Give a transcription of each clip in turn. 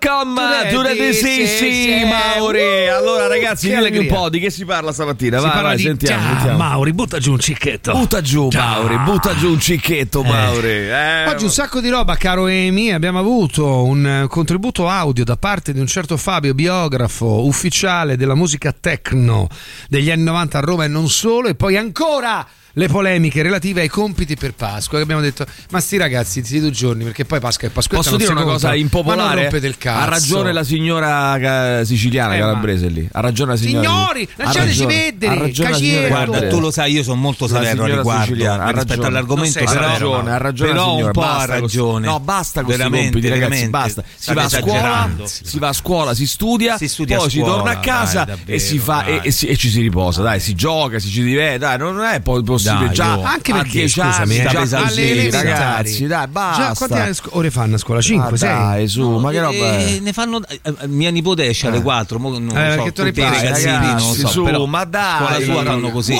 Welcome to the DCC, Mauri. Allora, ragazzi, dimmi un po' di che si parla stamattina. Si vai, parla vai, di sentiamo, Già, sentiamo. Mauri, butta giù un cicchetto. Butta giù, Già. Mauri, butta giù un cicchetto, Mauri. Eh, Oggi un sacco di roba, caro Emi. Abbiamo avuto un eh, contributo audio da parte di un certo Fabio, biografo ufficiale della musica techno degli anni 90 a Roma e non solo. E poi ancora le polemiche relative ai compiti per Pasqua. Che abbiamo detto, ma sti ragazzi, sti due giorni, perché poi Pasqua e Pasquetta Posso non dire una cosa non impopolare? Ha ragione la signora siciliana Eh, calabrese lì. Ha ragione la signora. Signori, Ha lasciateci vedere, Ha Guarda, tu lo sai, io sono molto severo riguardo siciliana, ha rispetto ragione. all'argomento, severo, ragione, ha ragione la però un po' ha ragione. No, basta con questi Veramente, compiti, ragazzi, veramente. basta. Si va a scuola, si va a scuola, si studia, Si studia poi si torna a casa dai, e si davvero, fa e, e si- e ci si riposa, dai, si gioca, si ci diverte, dai, non è poi possibile Dai, già oh. Anche a perché, 10 anni, scusami, eh, già state così, alle elementari. ragazzi, dai, basta. Già, quante ore- ore fanno a scuola? 5, Ah, 6? dai, su, ma che roba è? Eh, ne fanno eh, eh, mia nipote esce alle 4 mo, non Eh, so, tutti i ragazzini non ragazzi, so su, però ma dai, con la sua fanno così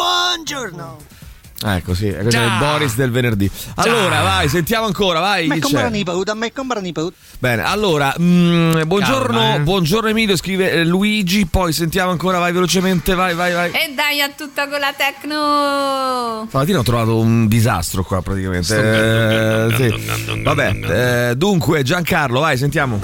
Ecco, sì, questo è Già. il Boris del venerdì. Allora, vai, sentiamo ancora, vai, chi c'è? nipote, a me compra nipote. Bene, allora, mm, buongiorno, Calma, eh. buongiorno Emilio, scrive eh, Luigi, poi sentiamo ancora, vai velocemente, vai, vai, vai. E dai a tutta con la tecno! Stamattina ho trovato un disastro qua praticamente. Eh, sì. Vabbè, eh, dunque Giancarlo, vai, sentiamo.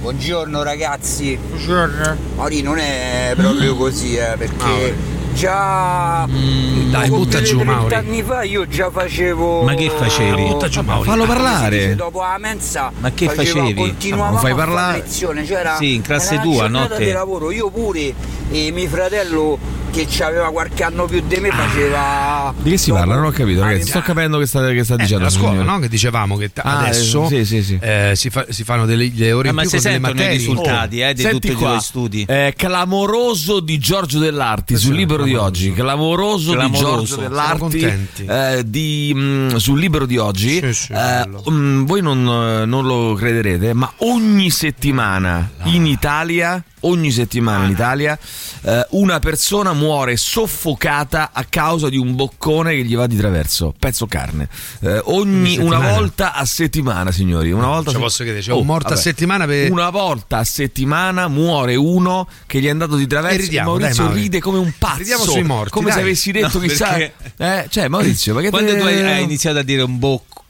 Buongiorno ragazzi. Buongiorno. Mauri non è proprio così, eh, perché già Dai, poco butta giù, di 30 Mauri. anni fa io già facevo Ma che facevi? Butta giù, Mauri. Fallo Ah, parlare. dopo la mensa Ma che facevi? Continuavamo Non fai a fare parlare? lezione, c'era Sì, in classe tua, giornata no, te? di lavoro, io pure e mio fratello che aveva qualche anno più di me faceva Di che si parla? Non ho capito, ragazzi. Sto capendo che sta, che sta Eh, dicendo. la scuola, no? Che dicevamo che t- Ah, adesso eh, sì, sì, sì. eh, si, fa- si fanno delle, delle ore Ah, in ma più con delle sentono i materie. risultati eh, di Senti tutti i qua, tuoi studi eh, clamoroso di Giorgio Dell'Arti sul libro di oggi. Clamoroso, Clamoroso. di Giorgio Dell'Arti contenti. eh, di, mm, sul libro di oggi. Sì, sì, Eh, bello. mm, voi non, eh, non lo crederete, ma ogni settimana in Italia. Ogni settimana in Italia eh, una persona muore soffocata a causa di un boccone che gli va di traverso, pezzo carne. Eh, ogni Ogni una settimana? volta a settimana, signori. Una volta se- posso credere, c'è Oh, un morto a vabbè. settimana per... Una volta a settimana muore uno che gli è andato di traverso. E ridiamo, Maurizio dai, ride come un pazzo. Ridiamo sui morti, Come se dai. avessi detto No, chissà. perché- Eh, cioè, Maurizio, ma che quando te- tu hai, hai iniziato a dire un bocco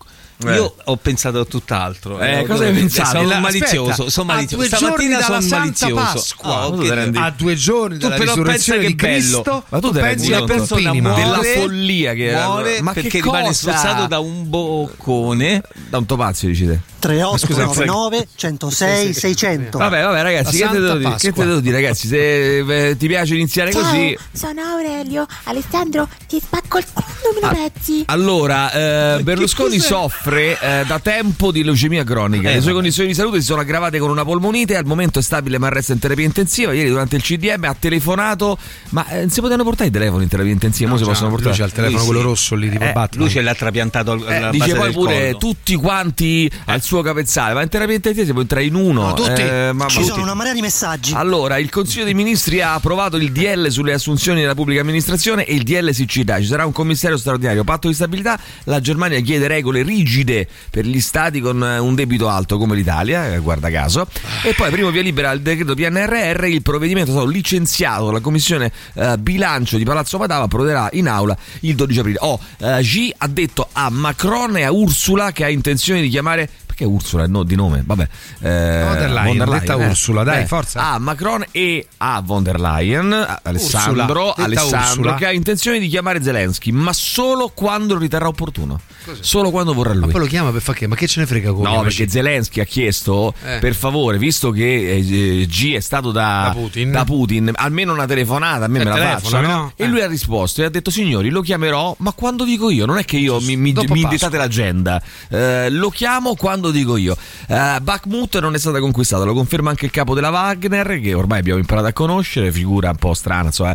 Eh. io ho pensato a tutt'altro Eh, Ho- cosa hai pensato? sono Aspetta, malizioso sono a malizioso due giorni stamattina dalla sono Santa malizioso Pasqua. Ah, ok. Tu te rendi- a due giorni Tu però risurrezione che di bello. Cristo Ma tu te pensi rendi a conto? persona ma- muore, Della follia che era- muore ma che perché rimane cosa? spruzzato da un boccone Da un topazio, dici te. 3899 106 600. Vabbè, vabbè, ragazzi, che te, devo dire? che te devo dire, ragazzi? Se eh, ti piace iniziare così. sono Aurelio. Alessandro, ti spacco il culo in pezzi. Allora, eh, Berlusconi soffre eh, da tempo di leucemia cronica. Eh, Le sue vabbè. condizioni di salute si sono aggravate con una polmonite. Al momento è stabile, ma resta in terapia intensiva. Ieri, durante il CDM, ha telefonato. Ma eh, non si potevano portare i telefoni in terapia intensiva? Mo si possono Lui portare. c'ha il telefono Lui quello sì. rosso lì tipo Eh, Batman. lui ce l'ha trapiantato al- Eh, dice poi pure collo. tutti quanti al suo capezzale. Va in terapia intensiva, si può entrare in uno. No, tutti. Eh, ma- Ci ma- sono una marea di messaggi. Allora, il Consiglio dei Ministri ha approvato il DL sulle assunzioni della pubblica amministrazione e il DL siccità. Ci sarà un commissario straordinario, patto di stabilità. La Germania chiede regole rigide per gli stati con eh, un debito alto come l'Italia, eh, guarda caso. E poi primo via libera al decreto PNRR, il provvedimento è stato licenziato dalla Commissione eh, Bilancio di Palazzo Padava, approderà in aula il 12 aprile. Oh, eh, G ha detto a Macron e a Ursula che ha intenzione di chiamare perché Ursula no, di nome? Vabbè. Eh, Von der Leyen, detta Ursula, dai, forza. A Macron e a von der Leyen, Alessandro, Ursula, Alessandro Ursula. che ha intenzione di chiamare Zelensky, ma solo quando lo riterrà opportuno. Solo quando vorrà Ma lui. poi lo chiama per fare che? Ma che ce ne frega come? No, Ma perché Zelensky ha chiesto Eh. per favore, visto che eh, G è stato da, Da Putin. da Putin, almeno una telefonata, a me Eh, me la faccia. no? E Eh. lui ha risposto e ha detto: Signori, lo chiamerò, ma quando dico io, non è che io mi, mi, mi indicate l'agenda. Eh, lo chiamo quando lo dico io. Uh, Bakhmut non è stata conquistata, lo conferma anche il capo della Wagner, che ormai abbiamo imparato a conoscere, figura un po' strana, insomma,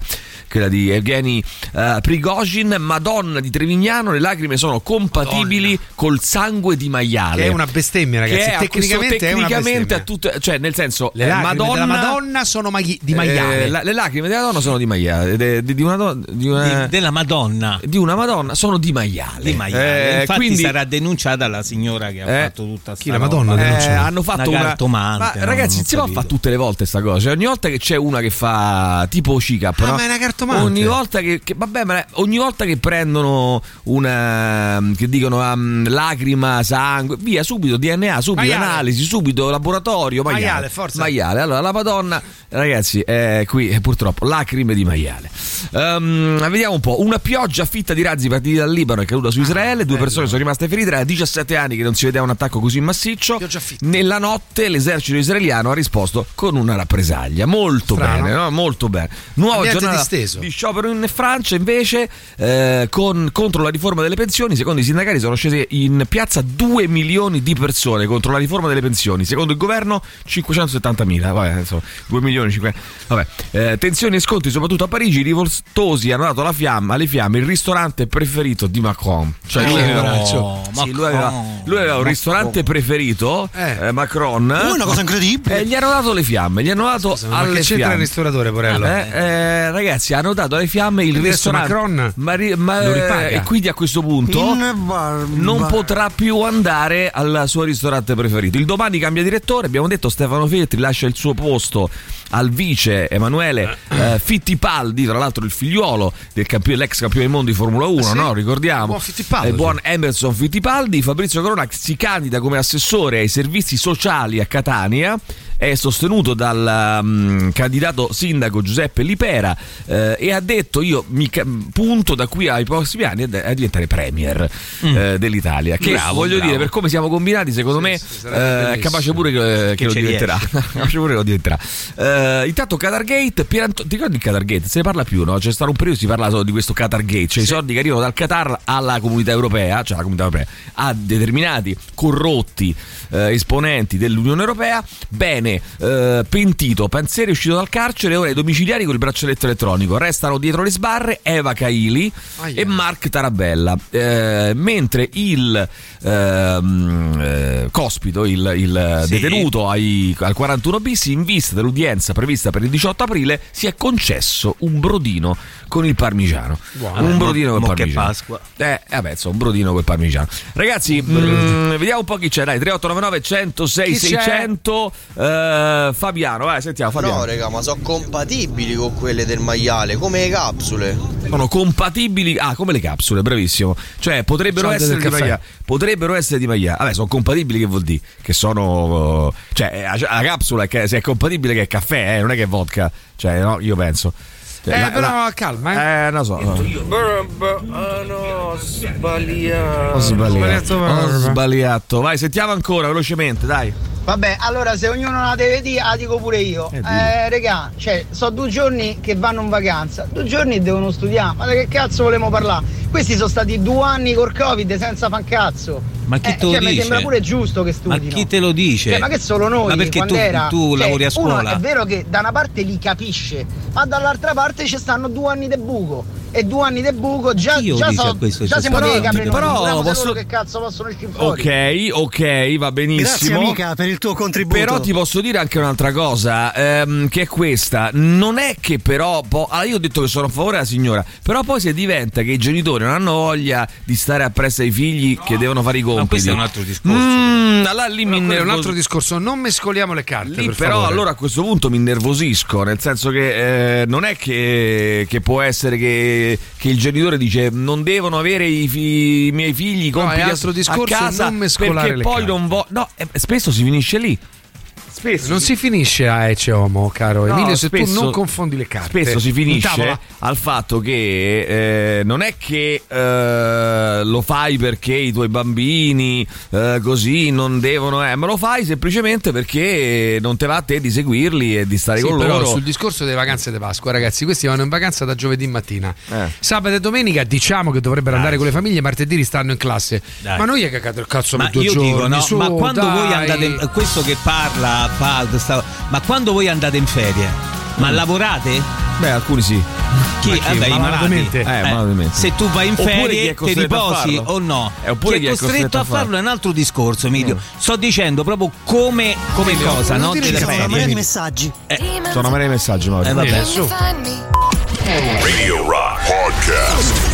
quella di Evgeny uh, Prigozhin. Madonna di Trevignano, le lacrime sono compatibili Madonna. col sangue di maiale. Che è una bestemmia, ragazzi. Che è questo- tecnicamente, è una tecnicamente bestemmia. a tutte, cioè nel senso, Le eh, lacrime Madonna, della Madonna sono maghi- di maiale. eh, la- le lacrime della donna sono di maiale, de- de- di, una, di una- Di- della Madonna. di una Madonna sono di maiale. Di maiale. Eh, Infatti quindi sarà denunciata la signora che ha Eh, fatto tutta chi, la roba. Madonna? eh, hanno fatto Una una, cartomante, Ma ragazzi, Non si può capito. fare tutte le volte sta cosa. Cioè, ogni volta che c'è una che fa tipo CICAP, Ah, no? ma è una cartomante. Ogni volta che, che- vabbè, ma ogni volta che prendono una che dicono um, lacrima, sangue, via subito DNA, subito Maiale. analisi, subito laboratorio, maiale. Maiale, forza. Maiale. Allora la Madonna, ragazzi, è qui eh, purtroppo lacrime di maiale. Ehm, vediamo un po', una pioggia fitta di razzi partiti dal Libano è caduta su Ah, Israele, due persone sono rimaste ferite, era 17 anni che non si vedeva un attacco così massiccio. Pioggia fitta. Nella notte l'esercito israeliano ha risposto con una rappresaglia. Molto Strano. bene, no? molto bene. Nuova giornata disteso. di sciopero in Francia invece eh, con- contro la riforma delle pensioni. Secondo i sindacati sono scese in piazza 2 milioni di persone contro la riforma delle pensioni. Secondo il governo 570 mila. Vabbè, insomma, 2 milioni 5. Vabbè. Eh, tensioni e scontri soprattutto a Parigi. I rivoltosi hanno dato la fiamma, alle fiamme il ristorante preferito di Macron. Cioè lui Eh, aveva, braccio. sì, lui aveva- lui aveva un ristorante preferito, Eh. eh, Macron. Una cosa incredibile. E gli hanno dato le fiamme, gli hanno dato Ma alle che c'entra il fiamme. ristoratore, Porello? Eh, eh, ragazzi, hanno dato alle fiamme il Adesso ristorante. Macron ma, ma- e quindi a questo punto barba. non potrà più andare al suo ristorante preferito. Il domani cambia direttore. Abbiamo detto Stefano Feltri lascia il suo posto al vice Emanuele eh, Fittipaldi, tra l'altro il figliuolo del campione, del mondo di Formula 1, Ah, sì? no? ricordiamo. Buon Fittipaldi. Il buon Emerson Fittipaldi. Fabrizio Corona si candida come assessore ai servizi sociali a Catania. È sostenuto dal mm, candidato sindaco Giuseppe Lipera eh, e ha detto io mi ca- punto da qui ai prossimi anni a, diventare premier eh, dell'Italia. Che Mm. Bravo, voglio bravo. dire per come siamo combinati secondo me sì, eh, è capace pure che, che lo ci diventerà. capace pure che lo diventerà. Eh, intanto Qatargate Pieranto- ti ricordi il Qatargate se ne parla più no? c'è stato un periodo si parla solo di questo Qatargate cioè i soldi che arrivano dal Qatar alla comunità europea cioè alla comunità europea a determinati corrotti eh, esponenti dell'Unione Europea. Bene eh, pentito Panzeri è uscito dal carcere ora ai domiciliari con il braccialetto elettronico restano dietro le sbarre Eva Kaili Aia. e Mark Tarabella Eh, mentre il ehm, eh, cospito il, il Sì. detenuto ai- al 41 bis in vista dell'udienza prevista per il 18 aprile si è concesso un brodino con il parmigiano Buono. un brodino con il parmigiano Pasqua. eh vabbè insomma un brodino con il parmigiano ragazzi mm, vediamo un po' chi c'è dai 3899 106 Chi c'è? 600 eh, Fabiano vai sentiamo Fabiano. No, raga, ma sono compatibili con quelle del maiale, come le capsule. sono compatibili ah come le capsule bravissimo. Cioè potrebbero Cialde essere di maiale potrebbero essere di maiale vabbè sono compatibili che vuol dire? Che sono cioè eh, la capsula è che se è compatibile che è caffè eh, non è che è vodka. Cioè no io penso. Cioè, Eh, la- però la- calma, eh. eh non so. No. Ah no, sbagliato. ho sbagliato. Ho sbagliato. Vai sentiamo ancora velocemente dai Vabbè, allora se ognuno la deve dire, la dico pure io. Eh, Eh, regà, cioè, sono due giorni che vanno in vacanza, due giorni devono studiare. Ma di che cazzo volevamo parlare? Questi sono stati due anni col Covid senza fan cazzo. Ma chi Eh, te lo cioè, mi dice? sembra pure giusto che Ma studino. chi te lo dice? Cioè, ma che solo noi Ma perché tu, era tu cioè, lavori a uno scuola? è vero che da una parte li capisce, ma dall'altra parte ci stanno due anni di buco. E due anni di buco già, lo già, so- già Ci siamo dei capri però figuriamoci posso- che cazzo possono uscire fuori. Ok, ok, va benissimo. Grazie amica per il tuo contributo. Però ti posso dire anche un'altra cosa, ehm, che è questa. Non è che però. po- allora io ho detto che sono a favore della signora, però poi se diventa che i genitori non hanno voglia di stare appresso ai figli che devono fare i compiti. questo è un altro discorso. Mm, allora lì mi quello è un altro discorso, non mescoliamo le carte. Lì per però favore. allora a questo punto mi innervosisco, nel senso che eh, non è che, che può essere che, che il genitore dice non devono avere i, fi- i miei figli i No, compiti a- altro a discorso casa non mescolare perché le poi carte. non vo- no, eh, spesso si finisce lì. Spesso Non si finisce a Ece Homo, caro No, Emilio, se tu spesso- non confondi le carte. Spesso si In finisce al fatto che eh, non è che eh, lo fai perché i tuoi bambini eh, così non devono, eh, ma lo fai semplicemente perché non te va a te di seguirli e di stare Sì, con però loro. sul discorso delle vacanze di Pasqua, ragazzi, questi vanno in vacanza da giovedì mattina. Eh. Sabato e domenica diciamo che dovrebbero andare con le famiglie, martedì ristanno in classe. Dai. Ma noi è cagato il cazzo Ma io giorni. dico, no, su, ma quando dai. voi andate questo che parla, fa, sta- ma quando voi andate in ferie, ma Mm. lavorate? Beh, alcuni sì. Chi? Ma chi? Vabbè. Malamente? Eh, malamente. Se tu vai in chi è ferie, ti riposi o no? Eh, oppure chi è costretto a farlo è un altro discorso, Emilio. Sto dicendo proprio come, come cosa, no? Delle sono ferie. magari messaggi. Sono magari i messaggi, Mauro. Eh, vabbè. Su. Radio Rock Podcast.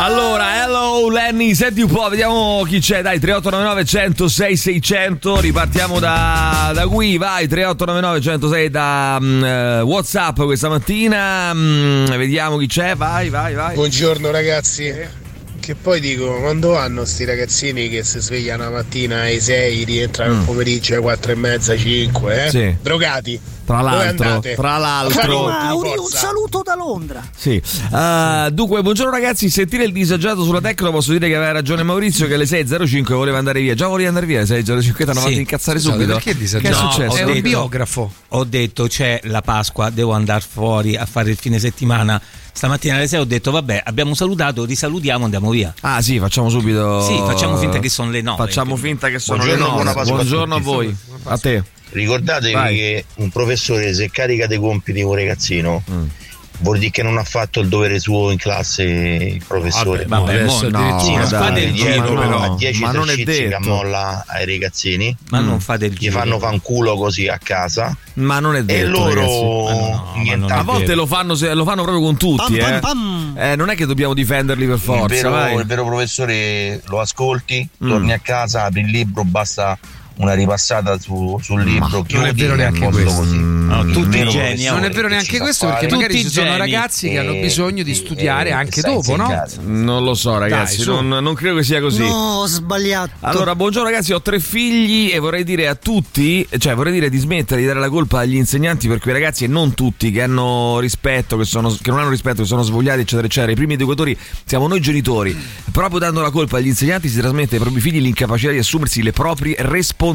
Allora, hello Lenny, senti un po', vediamo chi c'è, dai, 3899 106 600, ripartiamo da, da qui, vai, 3899 106 da mm, eh, Whatsapp questa mattina, mm, vediamo chi c'è, vai, vai, vai. Buongiorno ragazzi. Che poi dico, quando vanno sti ragazzini che si svegliano la mattina alle 6, rientrano al pomeriggio alle 4 e mezza, 5, eh? Sì. Drogati. Tra l'altro, tra l'altro. Mauri, un saluto da Londra. Sì. Uh, dunque, buongiorno ragazzi. Sentire il disagiato sulla tecno, posso dire che aveva ragione Maurizio che alle 6.05 voleva andare via. Già volevi andare via alle 6.05, ti hanno Sì. fatto incazzare Scusate, subito. perché che è disagiato? No, successo? È ho un detto- biografo. Ho detto c'è la Pasqua, devo andare fuori a fare il fine settimana. Stamattina alle 6 ho detto vabbè, abbiamo salutato, risalutiamo, andiamo via. Ah sì, facciamo subito. Sì, facciamo finta che sono le nove. Facciamo finta che sono Buongiorno, le buona 9. Pasqua a Buongiorno a voi. A te. Ricordatevi Vai. che un professore se carica dei compiti con un ragazzino Mm. vuol dire che non ha fatto il dovere suo in classe il professore. Vabbè, vabbè, adesso sì, no, non dai, fate il giro, però. però. a 10 ma non è esercizi che detto. molla ai ragazzini, Ma non fate il gli giro. fanno fanculo così a casa Ma non è detto. e loro. Ma no, ma non niente è A volte lo fanno, se- lo fanno proprio con tutti, Pam, pam, eh. pam. Eh, non è che dobbiamo difenderli per il, forza, vero, vai. il vero professore lo ascolti, Mm. torni a casa, apri il libro, basta una ripassata su- sul libro, non è vero neanche questo. No, tutti vero geni, Non è vero che neanche questo perché fare- magari Tutti ci sono geni. ragazzi che hanno bisogno di e- studiare e- anche dopo, no? Non lo so, ragazzi, Dai, non, non credo che sia così. No, ho sbagliato. Allora, buongiorno ragazzi, ho tre figli e vorrei dire a tutti, cioè vorrei dire di smettere di dare la colpa agli insegnanti per quei ragazzi e non tutti che hanno rispetto, che, sono, che non hanno rispetto, che sono svogliati, eccetera, eccetera. I primi educatori siamo noi genitori. Proprio dando la colpa agli insegnanti si trasmette ai propri figli l'incapacità di assumersi le proprie responsabilità.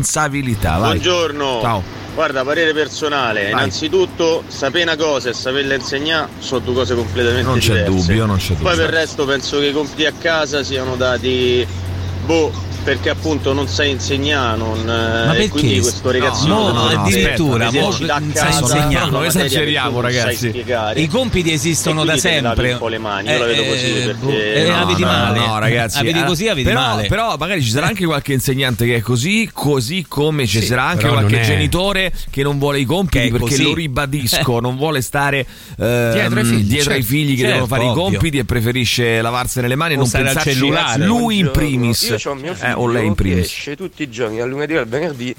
Vai. Buongiorno. Ciao. Guarda, parere personale. Innanzitutto, sapere una cosa e saperla insegnare sono due cose completamente Non c'è diverse. dubbio, non c'è dubbio. Poi per il resto penso che i compiti a casa siano dati boh, perché appunto non sai insegnare, non, eh, Ma e perché? quindi questo ragazzino No, no, non addirittura, aspetta, mo- a sai casa Non che esageriamo, ragazzi. I compiti esistono da sempre. un po' le mani, io la vedo così, perché- boh, eh, No, la vedi no, male. No, ragazzi. La vedi eh, così, la vedi però, male. Però magari ci sarà anche qualche insegnante che è così, così come ci Sì, sarà anche qualche genitore che non vuole i compiti perché così. lo ribadisco, non vuole stare ehm, Dietro ai figli, dietro ai certo. figli che Certo, devono fare i ovvio. compiti e preferisce lavarsene le mani e non pensarci cellulare. lui in primis. Io ho mio figlio Eh, o lei in primis. esce tutti i giorni, dal lunedì al venerdì,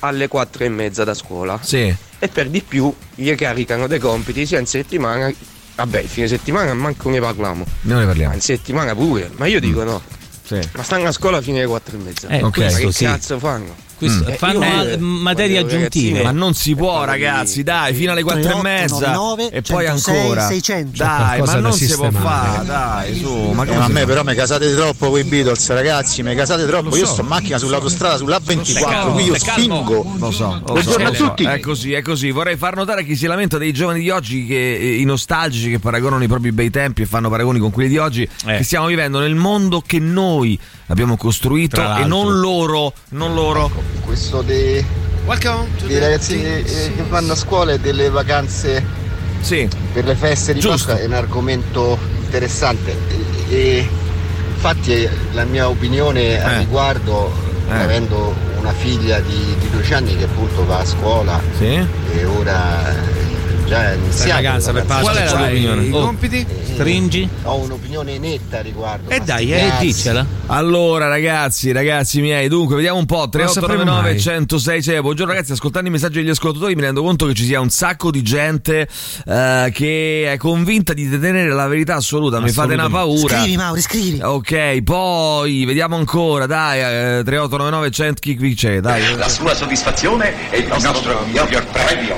alle 4 e mezza da scuola. Sì. E per di più gli caricano dei compiti sia in settimana. Vabbè, il fine settimana manco ne parliamo. Non ne Ma parliamo. in settimana pure. Ma io dico no. Sì. Ma stanno a scuola fino alle 4 e mezza. Eh, Ok. Ma che sì. cazzo fanno? Questo- Eh, fanno ma- materie aggiuntive. Ma non si può, ragazzi, dai, fino alle 4 e 38, mezza 99, e poi 106, ancora. 600. Dai, ma non si può fare, dai, su, ma Eh, a me però mi casate troppo voi Beatles ragazzi, mi casate troppo. Lo Io so. sto in macchina sull'autostrada sulla 24, calmo, qui io spingo. Lo so, lo Buongiorno so, a tutti. È così, è così. Vorrei far notare a chi si lamenta dei giovani di oggi, che, eh, i nostalgici che paragonano i propri bei tempi e fanno paragoni con quelli di oggi, Eh. che stiamo vivendo nel mondo che noi abbiamo costruito e non loro, non loro. Questo dei, dei ragazzini eh, che vanno a scuola e delle vacanze Sì, per le feste di Giusto. Pasqua è un argomento interessante. E, e infatti eh, la mia opinione al Eh. riguardo, Eh. avendo una figlia di, di 12 anni che appunto va a scuola sì. e ora Cioè, Stai vacanza per Pasqua, Qual è la tua opinione? I Oh. compiti? Stringi? Ho un'opinione netta riguardo. E ma dai, eh, cazzi. diccela. Allora ragazzi, ragazzi miei, dunque vediamo un po', Non sapremo 3899 mai. 106 6. Buongiorno ragazzi, ascoltando i messaggi degli ascoltatori mi rendo conto che ci sia un sacco di gente eh, che è convinta di detenere la verità assoluta, mi fate una paura. Scrivi, Mauri, scrivi. Ok, poi vediamo ancora, dai, eh, 3899 100 chi qui c'è, dai. La sua soddisfazione è il nostro, miglior premio.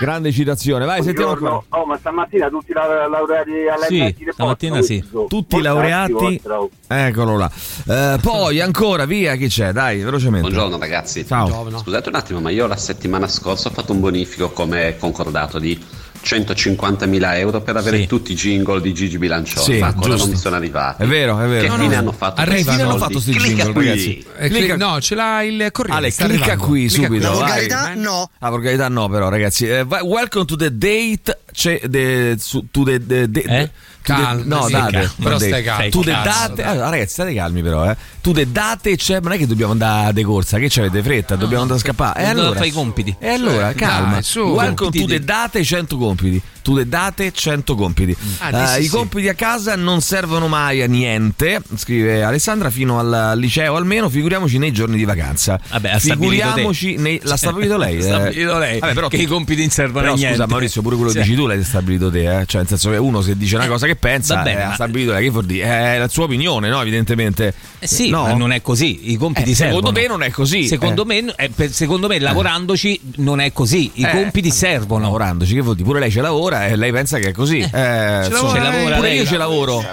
Grande citazione, vai, sentiamo ancora. Oh, ma stamattina tutti la- laureati all'MIT Sì, stamattina sì. Tutti i laureati. Eccolo là. Eh, poi ancora, via, chi c'è? Dai, velocemente. Buongiorno ragazzi. Ciao. Scusate un attimo, ma io la settimana scorsa ho fatto un bonifico come concordato di 150.000 euro per avere Sì. tutti i jingle di Gigi Bilancioni. Sì, ma ancora giusto. non mi sono arrivati. È vero, è vero. Che No, fine no, hanno fatto? Arrivano fine hanno fatto sti Clicca jingle, qui. ragazzi? Eh, Clicca- No, ce l'ha il corriere. Ale, clicca arrivando. qui Clicca subito. La volgarità no. La volgarità no, però, ragazzi. Eh, vai- welcome to the date. C'è the, su- to the, the- the- Eh? Calma, no, sì, date. calma. no, Però stai calmo, the cazzo, date. Allora, ragazzi, state calmi, però. Eh. To the date. Ma non è che dobbiamo andare de corsa. Che c'avete fretta? Dobbiamo andare a scappare. E Allora allora. fai i compiti. E allora, calma. dai, su. To the di- date 100 compiti. To the date 100 compiti. Ah, Eh, sì, I sì. compiti a casa non servono mai a niente, scrive Alessandra, fino al liceo almeno, figuriamoci nei giorni di vacanza. Vabbè, ha figuriamoci te. nei- l'ha stabilito lei. Eh. stabilito lei Vabbè, però che tu- i compiti non servono però a niente. scusa Maurizio, pure quello che dici tu l'hai stabilito te, eh? cioè nel senso che uno se dice una cosa che pensa, Va bene, eh, ha stabilito lei, che vuol dire? È la sua opinione, no? Evidentemente. Eh sì, no? non è così. I compiti Eh, servono. secondo me non è così. Secondo, Eh. me, eh, secondo me, lavorandoci non è così. I Eh. compiti servono. Lavorandoci, che vuol dire? Pure lei ce lavora e lei pensa che è così. Eh, insomma, lavora lei? pure io lei? ce lavoro.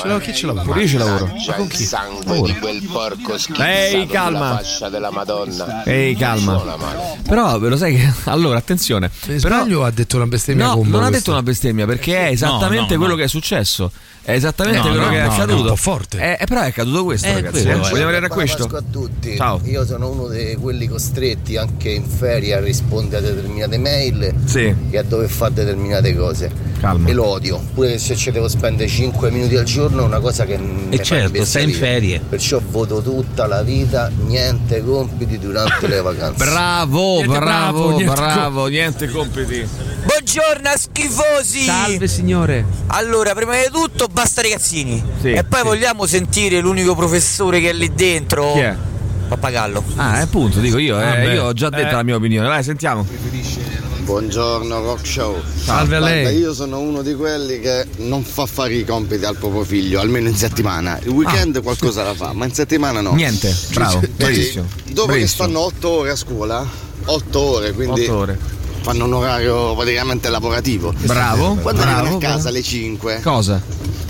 Ce l'ho, chi ce l'ha? Pure io ce lavoro. C'ha il sangue di quel porco schifo. Ehi, calma. fascia della Madonna. Ehi, calma. Però ve lo sai che. Allora, attenzione. Però, sbaglio ha detto una bestemmia no, non ha detto una bestemmia perché è esattamente no, quello no. che è successo. È esattamente No, quello no, che è no, accaduto. no, un po' forte. Eh, eh, però è accaduto questo, Eh, ragazzi. quello eh. è. Vogliamo vedere a questo? Pasqua a tutti. Ciao. Io sono uno di quelli costretti anche in ferie a rispondere a determinate mail Sì. e a dover fare determinate cose. Calma. E lo odio. Pure se ci devo spendere 5 minuti al giorno è una cosa che E fa certo, stai in ferie. Perciò voto tutta la vita, niente compiti durante le vacanze. Bravo, Niente bravo, bravo, bravo, niente niente, compiti. Buongiorno schifosi! Salve signore. Allora, prima di tutto basta ragazzini. Sì, e poi sì. vogliamo sentire l'unico professore che è lì dentro. Chi è? Pappagallo. Ah, appunto, dico io. eh, Ah, io ho già detto Eh. la mia opinione. Vai, sentiamo. Buongiorno Rock Show. Salve a Guarda, lei. io sono uno di quelli che non fa fare i compiti al proprio figlio, almeno in settimana. Il weekend qualcosa la fa, ma in settimana no. Ah. Niente, bravo, bravissimo. Dopo che stanno 8 ore a scuola, 8 ore, quindi Otto ore. Fanno un orario praticamente lavorativo. Bravo, Quando bravo, arrivano a casa bravo. alle 5 Cosa?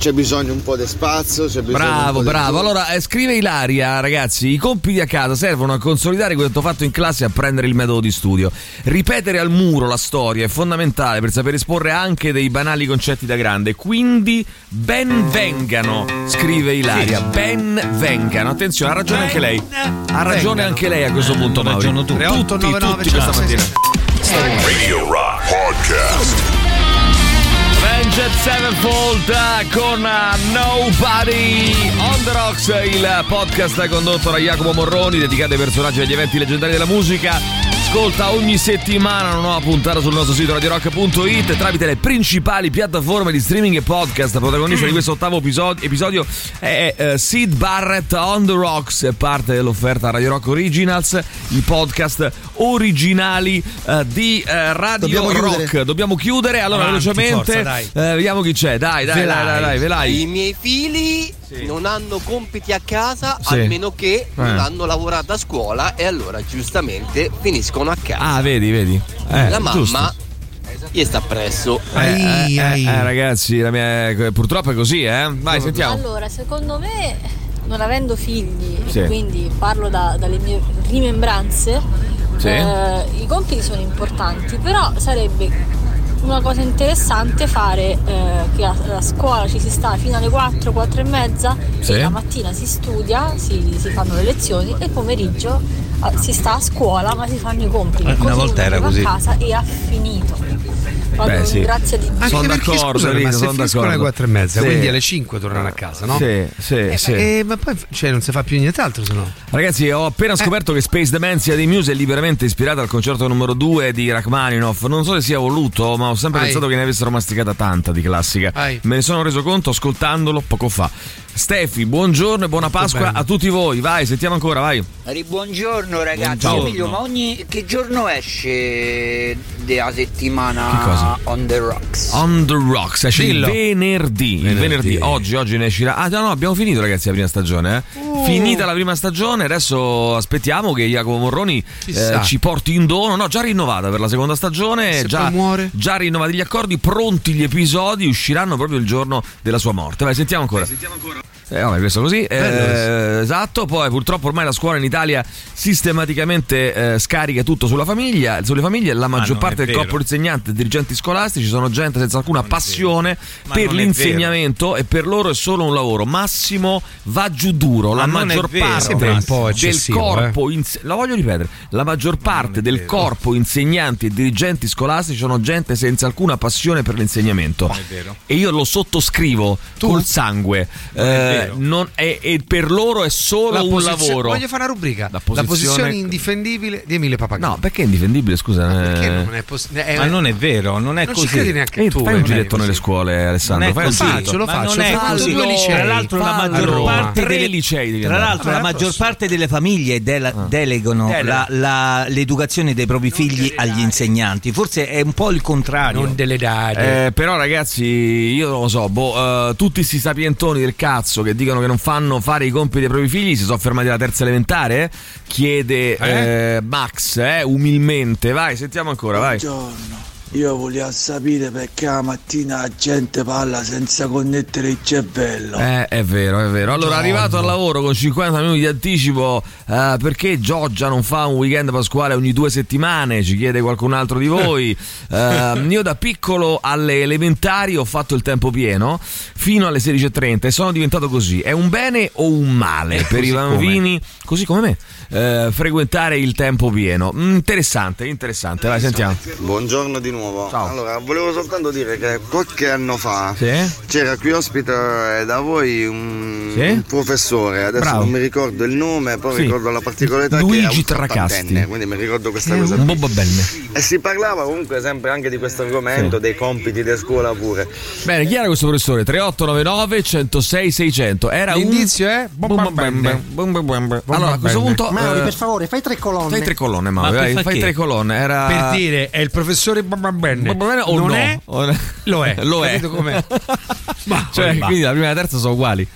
c'è bisogno un po' di spazio, c'è bisogno un Bravo, bravo. Allora, eh, scrive Ilaria, ragazzi, i compiti a casa servono a consolidare quanto fatto in classe e a prendere il metodo di studio. Ripetere al muro la storia è fondamentale per saper esporre anche dei banali concetti da grande. Quindi, ben vengano, scrive Ilaria. Ben vengano. Attenzione, ha ragione anche lei. Ha ragione anche lei a questo punto, Mauri. ragiono tu. Tutti, 3899 tutti questa mattina. Radio Rock Podcast. Avenged Sevenfold con Nobody on the Rocks, il podcast condotto da Jacopo Morroni, dedicato ai personaggi e agli eventi leggendari della musica. Ascolta ogni settimana una nuova puntata sul nostro sito radiorock.it tramite le principali piattaforme di streaming e podcast. Protagonista di questo ottavo episodio, episodio è eh, Sid Barrett on the Rocks, parte dell'offerta Radio Rock Originals, i podcast originali eh, di eh, Radio Dobbiamo Rock. chiudere. Dobbiamo chiudere, allora Avanti, velocemente forza, vediamo chi c'è. Dai, dai, Velai. dai, dai, dai, velai. I miei figli non hanno compiti a casa Sì. almeno che non Eh. hanno lavorato a scuola e allora giustamente finiscono a casa. Ah, vedi, vedi. Eh, La mamma giusto. gli sta appresso. Eh, eh, ai. eh, ragazzi, la mia- purtroppo è così, eh. Vai, sentiamo. Allora, secondo me, non avendo figli, Sì. e quindi parlo da- dalle mie rimembranze, Sì. eh, i compiti sono importanti, però sarebbe una cosa interessante fare eh, che a, a scuola ci si sta fino alle 4, 4 e mezza, Sì. la mattina si studia, si, si fanno le lezioni e il pomeriggio eh, si sta a scuola ma si fanno i compiti. Eh, una Così volta era così. a casa e ha finito. Beh, sì. Grazie di Anche Sono perché, d'accordo, scusami, ma se sono finiscono alle d'accordo. 4 e mezza, Sì. quindi alle 5 tornano a casa, no? Sì, sì, Eh, sì. eh, ma poi cioè, non si fa più nient'altro, se no. Ragazzi, ho Eh. appena scoperto che Space Dementia dei Muse è liberamente ispirata al concerto numero 2 di Rachmaninoff. Non so se sia voluto, ma ho sempre Vai. pensato che ne avessero masticata tanta di classica. Vai. Me ne sono reso conto ascoltandolo poco fa. Stefi, buongiorno e buona Pasqua bene. a tutti voi. Vai, sentiamo ancora, vai. Buongiorno ragazzi, Buongiorno. Emilio, ma ogni che giorno esce della settimana Che cosa? On the Rocks? On the Rocks esce Dillo. il venerdì. Il Venerdì. venerdì. Oggi, oggi ne uscirà. Ah, no, no, abbiamo finito, ragazzi, la prima stagione. eh. Uh. Finita la prima stagione, adesso aspettiamo che Jacopo Morroni eh, ci porti in dono. No, già rinnovata per la seconda stagione. Se già, già rinnovati gli accordi, pronti gli episodi, usciranno proprio il giorno della sua morte. Vai, sentiamo ancora. Eh, vabbè, questo così. Bello Eh, esatto. Poi purtroppo ormai la scuola in Italia sistematicamente eh, scarica tutto sulla famiglia. Sulle famiglie la maggior non parte è del corpo di insegnanti e dirigenti scolastici sono gente senza alcuna passione Ma per non è l'insegnamento e per loro è solo un lavoro. Massimo va giù duro. La Ma non è maggior parte del corpo, inse- la voglio ripetere, la maggior parte del corpo insegnanti e dirigenti scolastici sono gente senza alcuna passione per l'insegnamento. è vero. E io lo sottoscrivo col sangue. Non è Eh, vero. non è- e per loro è solo La un posizio- lavoro. Voglio fare una rubrica. La La posizione- posizione, indifendibile di Emilio Papagano. No, perché è indifendibile, scusa. Perché eh. non è possibile? Ma non è vero, non è non così. ci credi neanche Eh, tu. fai eh, un è giretto nelle scuole, Alessandro. Non è fai giretto. Faccio, lo Ma faccio, è fatto così. due licei. Tra l'altro, la maggior parte delle, licei tra l'altro, la maggior parte delle famiglie dela- delegano l'educazione dei propri figli agli insegnanti. Forse è un po' il contrario. Non delle date. Eh, però ragazzi, io non lo so, boh, eh, tutti questi sapientoni del cazzo che dicono che non fanno fare i compiti ai propri figli si sono fermati alla terza elementare? Chiede Eh? eh, Max, eh, umilmente. Vai, sentiamo ancora, vai. Io volevo sapere perché la mattina la gente parla senza connettere il cervello. Eh, è vero, è vero. Allora, arrivato al lavoro con 50 minuti di anticipo, eh, perché Giorgia non fa un weekend pasquale ogni due settimane? Ci chiede qualcun altro di voi. Eh, io da piccolo alle elementari ho fatto il tempo pieno fino alle 16.30 e sono diventato così. È un bene o un male Eh, per i bambini, così come me, eh, frequentare il tempo pieno? Mm, interessante, interessante. Vai, sentiamo. Buongiorno di nuovo. Allora, volevo soltanto dire che qualche anno fa Sì? c'era qui ospite da voi un, Sì? un professore, adesso Bravo. non mi ricordo il nome, poi Sì. ricordo la particolarità Luigi Tracasti. quindi mi ricordo questa È cosa. un bobo belle. E si parlava comunque sempre anche di questo argomento, Sì. dei compiti di scuola pure. Bene, chi era questo professore? 3899 106 600. Era L'indizio un è. Bum bum bam. Allora, a questo punto Mauri, eh, per favore, fai tre colonne. fai tre colonne, Mauri, Ma vai, fai tre colonne. Era Per dire, è il professore Bababenne. Bababene o non no? è? O no? Lo è. Lo è. Capito com'è? Ma Cioè, quindi la prima e la terza sono uguali.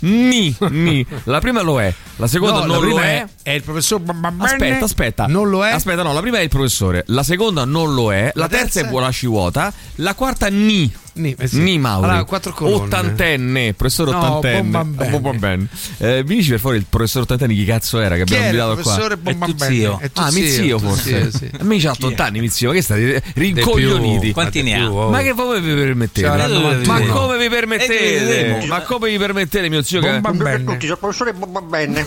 Ni, ni. La prima lo è, la seconda No, la non lo prima è. È il professor Bababenne. Aspetta, aspetta. Non lo è? Aspetta, no, la prima è il professore, la seconda non lo è, la, La terza, terza è Buolasci vuota, la quarta ni. Ni, eh sì. Ni Mauri. Allora, quattro colonne. Ottantenne, professore No, ottantenne. Bombabene. Bombabene. Eh, mi dici per favore il professore ottantenne chi cazzo era che Chi abbiamo invitato qua? professore È tuo Bababenne? zio. È tuo Ah, mi zio forse. sì. A me c'ha 80 anni, mi zio, ma che state rincoglioniti? Quanti ne ha? Ma che come vi permettete? Ma 91. come vi permettete? Ma come vi permettete, mio zio? Che... Bombabenne. Tutti, il professore Bababenne.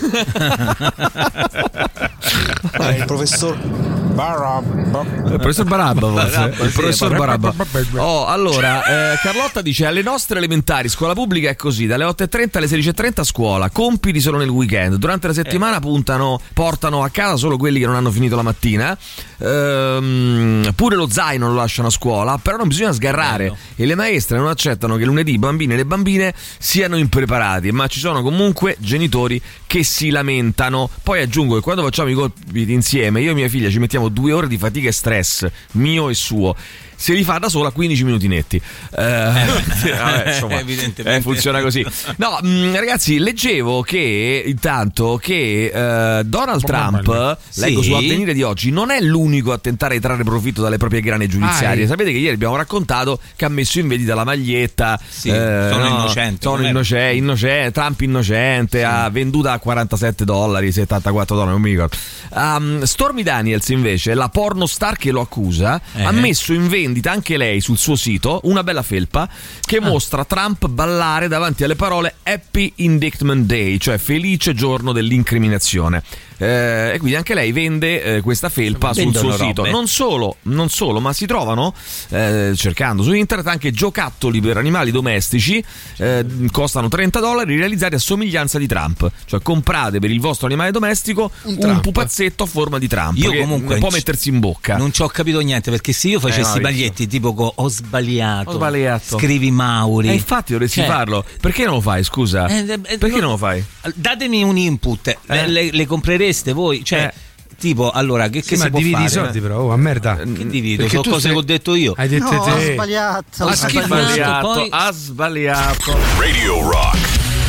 il professor Barabba. Il professor Barabba, forse. Barabba, il sì, professor Barabba. Barabba. Oh, allora, eh, Carlotta dice: alle nostre elementari, scuola pubblica è così: dalle 8.30 alle 16.30 a scuola, compiti solo nel weekend. Durante la settimana puntano, portano a casa solo quelli che non hanno finito la mattina. Ehm, pure lo zaino lo lasciano a scuola, però non bisogna sgarrare. Bello. E le maestre non accettano che lunedì i bambini e le bambine siano impreparati, ma ci sono comunque genitori che si lamentano. Poi aggiungo che quando facciamo i compiti insieme, io e mia figlia ci mettiamo due ore di fatica e stress, mio e suo. Se li fa da sola 15 minuti netti. Eh, vabbè, insomma, Evidentemente. eh, funziona così. No, mh, ragazzi, leggevo che intanto che eh, Donald Trump, Sì. leggo su avvenire di oggi, non è l'unico a tentare di trarre profitto dalle proprie grane giudiziarie. Ah, eh. Sapete che ieri abbiamo raccontato che ha messo in vendita la maglietta. Sì, sono innocente, Sono non è- innoce- innoce- Trump innocente, ha venduta a 47 dollari, 74 dollari, non mi ricordo. Um, Stormy Daniels invece, la pornostar che lo accusa, Eh. ha messo in vendita anche lei sul suo sito una bella felpa che Ah. mostra Trump ballare davanti alle parole Happy Indictment Day, cioè felice giorno dell'incriminazione. Eh, e quindi anche lei vende eh, questa felpa sul suo sito. Non solo, non solo, ma si trovano eh, cercando su internet anche giocattoli per animali domestici, eh, costano 30 dollari, realizzati a somiglianza di Trump. Cioè comprate per il vostro animale domestico un, Trump. pupazzetto a forma di Trump. Io che comunque può non mettersi in bocca. Non ci ho capito niente perché se io facessi Eh, i Maurizio. baglietti tipo ho sbagliato, Ho sbagliato. scrivi Mauri. E infatti dovresti Cioè, farlo. Perché non lo fai, scusa? Eh, eh, Perché no- non lo fai? Datemi un input, Eh. le, le comprereste voi? Cioè, tipo, allora, che, Sì, che ma si può dividi fare? i soldi, però. Oh, a merda. Che divido? Perché Sono cose sei- che ho detto io. Hai detto No, ha te. sbagliato. Ha Ha schifo. sbagliato, poi- ha sbagliato. Radio Rock.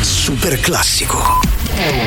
Super classico.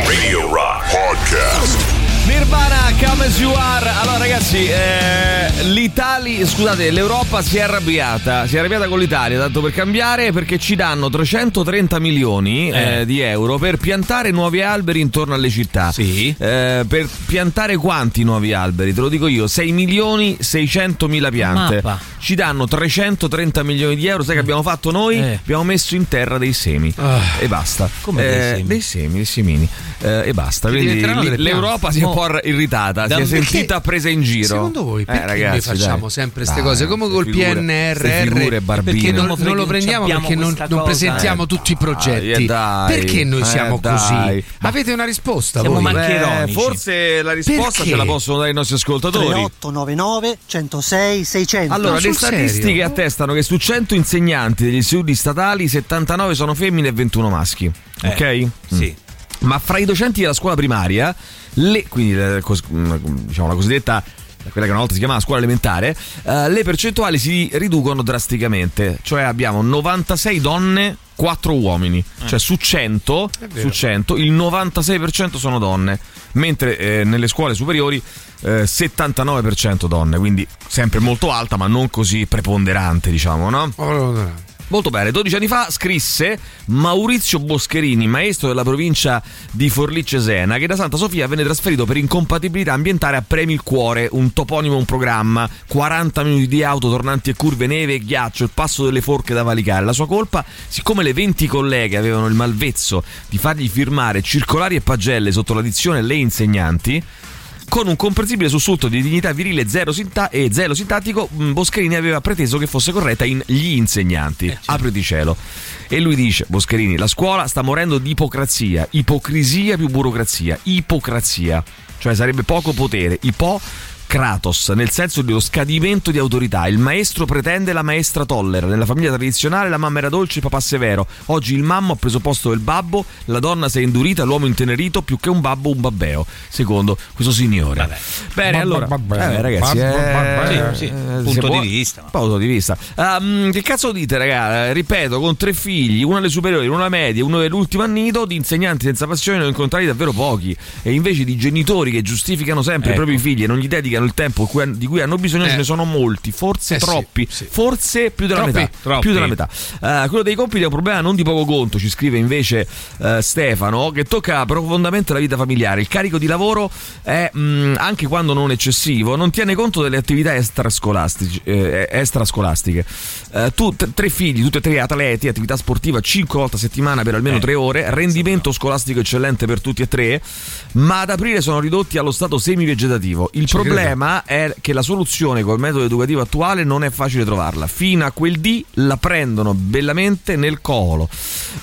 Radio Rock Podcast. Nirvana, come as you are. Allora, ragazzi, eh, l'Italia, scusate, l'Europa si è arrabbiata. Si è arrabbiata con l'Italia, tanto per cambiare, perché ci danno 330 milioni eh, Eh. di euro per piantare nuovi alberi intorno alle città. Sì. Eh, per piantare quanti nuovi alberi? Te lo dico io: 6 milioni 600 mila piante. Mappa. Ci danno 330 milioni di euro. Sai che abbiamo fatto noi? Eh. Abbiamo messo in terra dei semi. Ah. E basta. Come dei Eh, semi? Dei semi, dei semini. E basta. Quindi l'Europa si è. Po' irritata, Da- si è perché- sentita presa in giro. Secondo voi perché eh, ragazzi, noi facciamo dai. sempre queste cose? Come col figure- PNRR? Perché non, Non lo prendiamo perché non, non presentiamo eh. tutti i progetti? Dai, eh, dai. perché noi Eh, siamo dai. così? Avete una risposta Siamo voi? Eh, ironici. forse la risposta Perché? ce la possono dare i nostri ascoltatori. 3899 106 600. Allora, le statistiche serio? attestano che su 100 insegnanti degli istituti statali 79 sono femmine e 21 maschi. Eh, ok? Sì. Ma fra i docenti della scuola primaria, le, quindi la, cos- diciamo, la cosiddetta quella che una volta si chiamava scuola elementare, eh, le percentuali si riducono drasticamente, cioè abbiamo 96 donne, 4 uomini, cioè su 100, vero. su 100 il 96% sono donne, mentre eh, nelle scuole superiori eh, 79% donne, quindi sempre molto alta ma non così preponderante diciamo, no? Oh, Molto bene, 12 anni fa scrisse Maurizio Boscherini, maestro della provincia di Forlì Cesena, che da Santa Sofia venne trasferito per incompatibilità ambientale a Premi il Cuore, un toponimo, un programma, 40 minuti di auto, tornanti e curve, neve e ghiaccio, il passo delle forche da valicare. La sua colpa, siccome le 20 colleghe avevano il malvezzo di fargli firmare circolari e pagelle sotto la dizione le insegnanti, con un comprensibile sussulto di dignità virile zero sinta- e zero sintattico, mh, Boscherini aveva preteso che fosse corretta in gli insegnanti. Apriti cielo. E lui dice, Boscherini, la scuola sta morendo di ipocrazia, ipocrisia più burocrazia, ipocrazia, cioè sarebbe poco potere, ipo Kratos, nel senso dello scadimento di autorità. Il maestro pretende la maestra tollera. Nella famiglia tradizionale la mamma era dolce e il papà severo. Oggi il mammo ha preso posto del babbo, la donna si è indurita, l'uomo intenerito, più che un babbo un babbeo. Secondo questo signore. Bene, allora. Eh, ragazzi, eh, Sì, sì, eh, punto di vista. Punto di vista. Ehm, che cazzo dite, ragazzi? Ripeto, con tre figli, uno alle superiori, uno alle medie, uno dell'ultimo annito, di insegnanti senza passione ne ho incontrati davvero pochi. E invece di genitori che giustificano sempre Ecco. i propri figli e non gli dedicano il tempo di cui hanno bisogno, Eh. ce ne sono molti, forse Eh sì, troppi, sì. forse più della Troppi, metà. troppi. Più della metà. Eh, quello dei compiti è un problema non di poco conto, ci scrive invece eh, Stefano, che tocca profondamente la vita familiare. Il carico di lavoro è, mh, anche quando non eccessivo, non tiene conto delle attività extrascolastici- eh, extrascolastiche. Eh, tu, t- tre figli, tutti e tre atleti, attività sportiva 5 volte a settimana per almeno Eh, 3 ore, rendimento scolastico eccellente per tutti e tre, ma ad aprile sono ridotti allo stato semivegetativo. Il Ci problema è che la soluzione col metodo educativo attuale non è facile trovarla. Fino a quel D la prendono bellamente nel colo.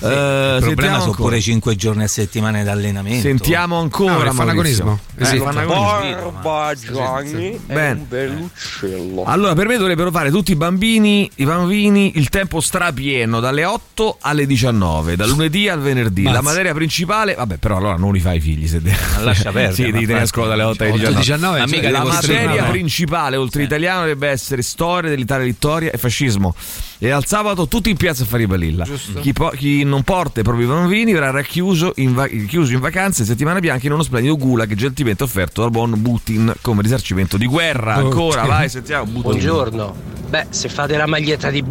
Eh, Il problema sono ancora. pure 5 giorni a settimana d'allenamento. Sentiamo ancora. No, fanagonismo. Eh, Esiste. fanagonismo. Barba Gianni è Bene. un bel uccello. Allora, per me dovrebbero fare tutti i bambini, i bambini il tempo strapieno dalle 8 alle 19, dal lunedì al venerdì. La Mazza. materia principale, vabbè, però allora non li fai i figli se devi. Lascia perdere, sì, devi tenere a infatti, scuola dalle 8 alle 8 19. 19 Amica cioè, La materia principale, oltre italiano, dovrebbe essere storia dell'Italia vittoria e fascismo. E al sabato tutti in piazza a fare i balilla. Chi, po- chi non porta i propri bambini verrà racchiuso in, va- chiuso in vacanze e settimana bianca in uno splendido gulag gentilmente offerto dal buon Putin come risarcimento di guerra. Ancora, vai, sentiamo. Putin. Buongiorno. Beh, se fate la maglietta di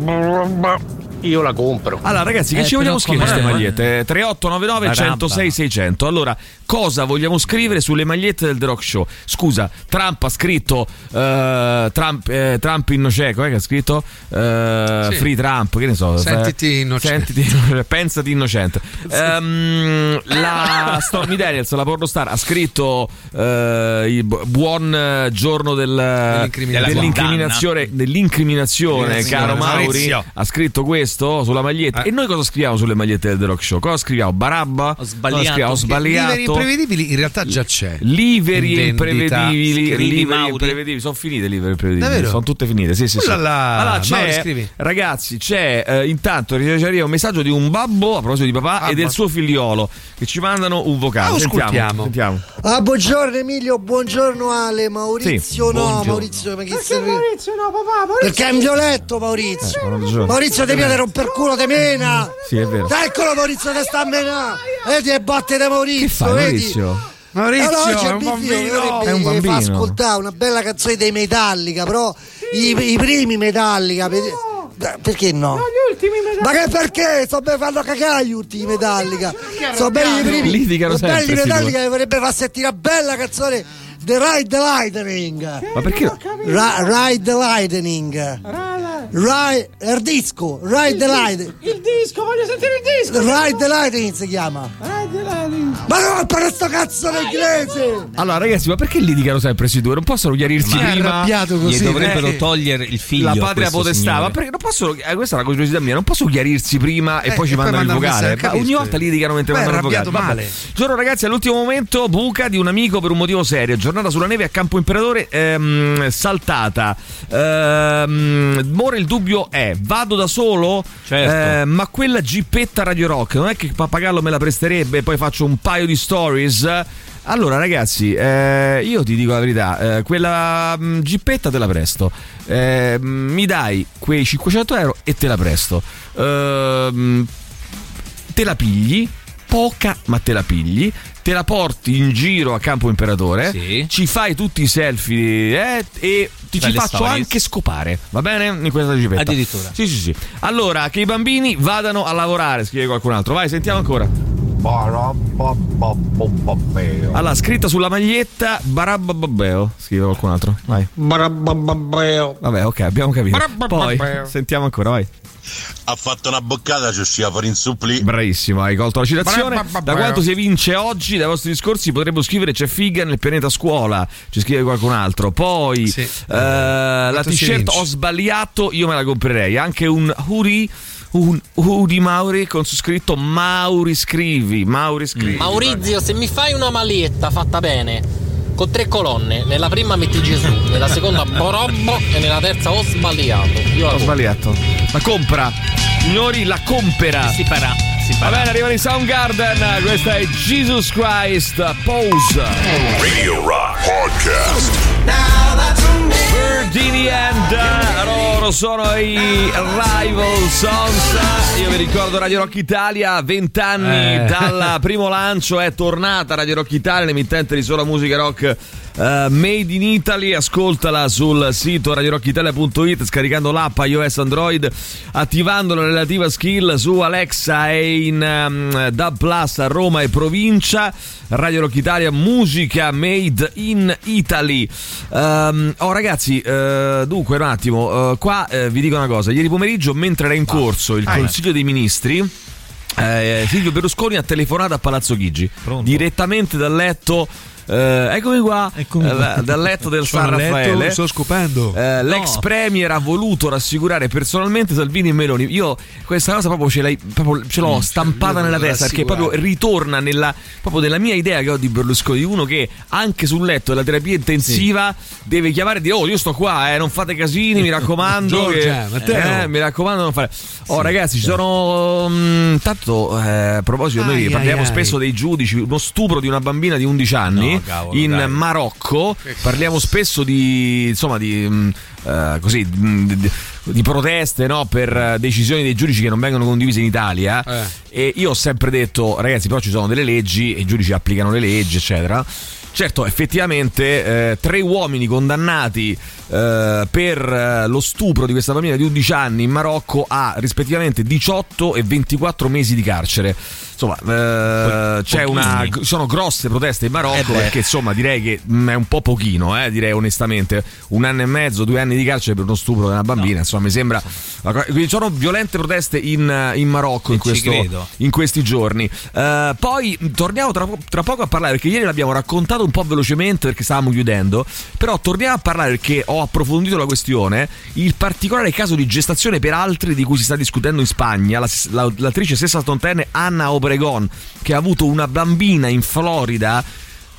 io la compro. Allora, ragazzi, che Eh, ci vogliamo scrivere queste magliette? 3899 La 106 600. Allora, cosa vogliamo scrivere sulle magliette del The Rock Show? Scusa, Trump ha scritto eh, Trump, eh, Trump innocente, com'è che ha scritto? Eh, Sì. Free Trump, che ne so. Sentiti innocente. Sentiti- pensati innocente. Ehm, la Stormy Daniels, la pornostar, ha scritto eh, buon eh, giorno del- Dell'incriminazione. dell'incriminazione, dell'incriminazione, caro. Mauri. Ha scritto questo sulla maglietta. Eh. E noi cosa scriviamo sulle magliette del The Rock Show? Cosa scriviamo? Barabba? Ho sbagliato. Ho Liveri sbagliato. imprevedibili in realtà già c'è. Liveri In vendita. imprevedibili, liveri imprevedibili, sono finite liveri imprevedibili, Davvero? sono tutte finite. Sì, sì, sì. Allora, c'è, ragazzi, c'è eh, intanto arriva un messaggio di un babbo a proposito di papà e del suo figliolo che ci mandano un vocale. Ah, sentiamo, sentiamo. Ah, buongiorno Emilio, buongiorno Ale, Maurizio Sì, no, buongiorno. Maurizio, ma chi Perché serve? Maurizio no, papà? Maurizio Perché è un violetto Maurizio. Eh, ragione. Maurizio ti piace romper culo te mena. Sì, è vero. Eccolo Maurizio che sta a menà. Vedi le botte di Maurizio, Che fai, vedi? Maurizio? Maurizio, Allora, oggi è un bambino. È un bambino. Fa ascoltare una bella canzone dei Metallica, però i, i primi Metallica. Beh, Perché no? gli ultimi medagli. Ma che perché? Sto ben fanno cagare gli ultimi Metallica. Sono belli i primi. Litigano Sono belli Metallica che vorrebbe far sentire una bella canzone The Ride the Lightning. Ma perché? Ra- ride the Lightning. Ride il disco. Ride the Lightning. Il disco, voglio sentire il disco. Ride the Lightning si chiama. Ride the Lightning. Ma non per sto cazzo d'inglese! Allora, ragazzi, ma perché litigano sempre questi due? Non possono chiarirsi Ma è prima? arrabbiato Gli così. dovrebbero eh. togliere il figlio. la patria potestà, ma perché non possono, eh, questa è una curiosità mia, non possono chiarirsi prima e Eh, poi ci e poi mandano il mandano vocale. messaggio, Ma ogni volta litigano mentre mandano il vocale. male. Giorno ragazzi, all'ultimo momento, buca di un amico per un motivo serio. Giornata sulla neve a Campo Imperatore ehm, saltata. Ehm, ora il dubbio è, vado da solo? Certo. Eh, ma quella gippetta Radio Rock, non è che Pappagallo me la presterebbe? Poi faccio un paio di stories. Allora, ragazzi, eh, io ti dico la verità: eh, quella mh, gippetta te la presto. Eh, mi dai quei 500 euro e te la presto. Ehm, te la pigli, poca, ma te la pigli. Te la porti in giro a Campo Imperatore, Sì. ci fai tutti i selfie eh, e ti ci faccio stories. anche scopare, va bene? In questa gippetta. Addirittura. Sì, sì, sì. Allora, che i bambini vadano a lavorare, scrive qualcun altro. Vai, sentiamo ancora. Allora, scritta sulla maglietta Barabba Babbeo, scrive qualcun altro. Vai. Barabbababeo. Vabbè, ok, abbiamo capito. Poi sentiamo ancora, vai. Ha fatto una boccata, ci usciva fuori in suppli. Bravissimo, hai colto la citazione. Da quanto si vince oggi, dai vostri discorsi potremmo scrivere c'è figa nel pianeta scuola. Ci scrive qualcun altro. Poi Sì. eh, la t-shirt ho sbagliato, io me la comprerei. Anche un hoodie. Un hoodie Mauri con su scritto Mauri scrivi. Mauri scrivi. Maurizio, se mi fai una maglietta fatta bene, con tre colonne, nella prima metti Gesù, nella seconda Borobbo e nella terza ho sbagliato. Io Ho sbagliato. La compra. Signori, la compera. Si farà. Si Va bene, arrivano i Soundgarden. Questa è Jesus Christ. Pose. Radio Rock Podcast. In the end. Loro sono i Rival Sons. Io vi ricordo Radio Rock Italia, 20 anni Eh. dal primo lancio è tornata Radio Rock Italia, l'emittente di sola musica rock. Eh, made in Italy, ascoltala sul sito radiorockitalia.it scaricando l'app iOS Android, attivando la relativa skill su Alexa e in um, DAB Plus a Roma e provincia. Radio Rock Italia, musica made in Italy. Ehm, oh ragazzi, eh, dunque un attimo, eh, qua vi dico una cosa, ieri pomeriggio mentre era in corso il Ah, Consiglio dei Ministri, eh, Silvio Berlusconi ha telefonato a Palazzo Chigi, direttamente dal letto Eh, eccomi qua, Eccomi qua. eh, dal letto del Sono San letto, Raffaele. sto scopando. Eh, l'ex No. premier ha voluto rassicurare personalmente Salvini e Meloni. Io questa cosa proprio ce, l'hai, proprio ce l'ho stampata nella testa perché proprio ritorna nella, proprio nella mia idea che ho di Berlusconi, uno che anche sul letto della terapia intensiva deve chiamare e dire oh io sto qua, eh, non fate casini, mi raccomando. Giorgia, che- Matteo. eh, mi raccomando non fare. Oh ragazzi, ci sono... mm, tanto eh, a proposito, noi Ai, parliamo ai, spesso ai. dei giudici, uno stupro di una bambina di 11 anni No, cavolo, in dai. Marocco. Parliamo spesso di insomma di eh, così mm, di, di proteste no, per decisioni dei giudici che non vengono condivise in Italia. Eh. E io ho sempre detto, ragazzi, però ci sono delle leggi e i giudici applicano le leggi, eccetera. Certo, effettivamente eh, tre uomini condannati eh, per eh, lo stupro di questa bambina di 11 anni in Marocco a rispettivamente 18 e 24 mesi di carcere. Insomma, eh, c'è una, sono grosse proteste in Marocco Eh perché insomma direi che mh, è un po' pochino, eh, direi onestamente. Un anno e mezzo, due anni di carcere per uno stupro di una bambina, insomma mi sembra... Quindi sono violente proteste in, in Marocco in, questo- in questi giorni. Poi mh, torniamo tra, tra poco a parlare perché ieri l'abbiamo raccontato un po' velocemente perché stavamo chiudendo, però torniamo a parlare perché ho approfondito la questione, il particolare caso di gestazione per altri di cui si sta discutendo in Spagna, la- la- l'attrice sessantottenne Anna Obregon che ha avuto una bambina in Florida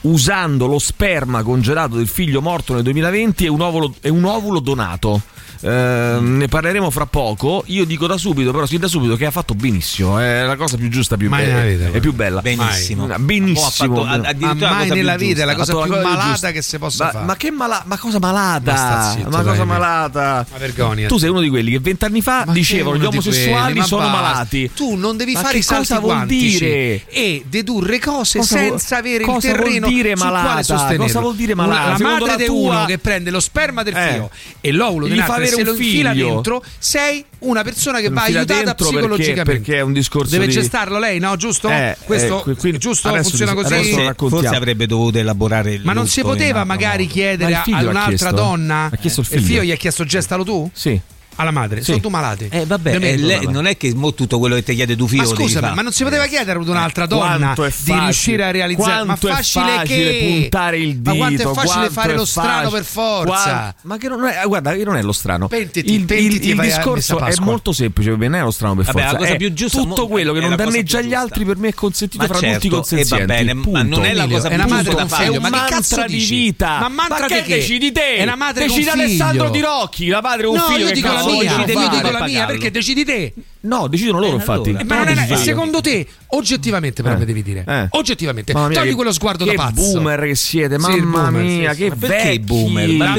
usando lo sperma congelato del figlio morto nel 2020 e un ovulo, e un ovulo donato. Eh, ne parleremo fra poco. Io dico da subito, però, sin da subito che ha fatto benissimo. È la cosa più giusta, più Mai nella vita, è più bella. Benissimo. Mai. Benissimo. Oh, ha fatto- addirittura Ma mai cosa nella vita è la cosa più la cosa malata giusta. che si possa ma, fare. ma che mala- ma cosa malata? Ma zitto, ma cosa dai, malata? Ma vergogna. Tu sei uno di quelli che vent'anni fa Ma dicevano che gli omosessuali quelli, ma sono malati. Tu non devi Ma fare i salti cosa vuol dire? e dedurre cose Cosa vuol- senza avere cosa il vuol terreno dire sul malata? Cosa vuol dire malata? La madre di uno che prende lo sperma del Eh. figlio e l'ovulo Gli avere se un lo infila figlio. dentro, sei una persona che va aiutata dentro perché- psicologicamente. perché è un discorso Deve di- gestarlo lei, no? Giusto? Eh, Questo eh, qui- quindi giusto adesso funziona così? adesso Forse, avrebbe dovuto elaborare il Ma non si poteva magari modo. chiedere ad un'altra chiesto? donna Ha chiesto il figlio gli ha chiesto gestalo tu? Sì. Alla madre, Sì. sono tu malate. Eh vabbè, eh, lei- non è che mo tutto quello che ti chiede tu figlio Ma fare. ma non si poteva chiedere ad un'altra donna Quanto è di facile, riuscire a realizzare quanto ma è facile, facile che puntare il Ma quanto dito, è facile quanto fare è lo strano facile. per forza. Qua- ma che non è, guarda, che non è lo strano. Pentiti, il, pentiti il- il discorso è molto semplice, non è lo strano per Vabbè, la forza. cosa è più giusta- tutto quello che è non danneggia gli altri per me è consentito Ma fra certo, tutti i va consenzienti. bene, ma non è la cosa è più giusta da fare. ma che mantra di vita. Ma mantra che di che? decidi te? È una madre con decidi. Alessandro Di Rocchi, la madre con No, figlio la mia, io dico la mia pagarlo. perché decidi te. No, decidono loro, Eh, infatti. allora. Ma non è, secondo te, oggettivamente però Eh. mi devi dire. Eh. Oggettivamente, togli che- quello sguardo che da pazzo. boomer che siete, mamma boomer, mia, che vecchi, boomer? Ma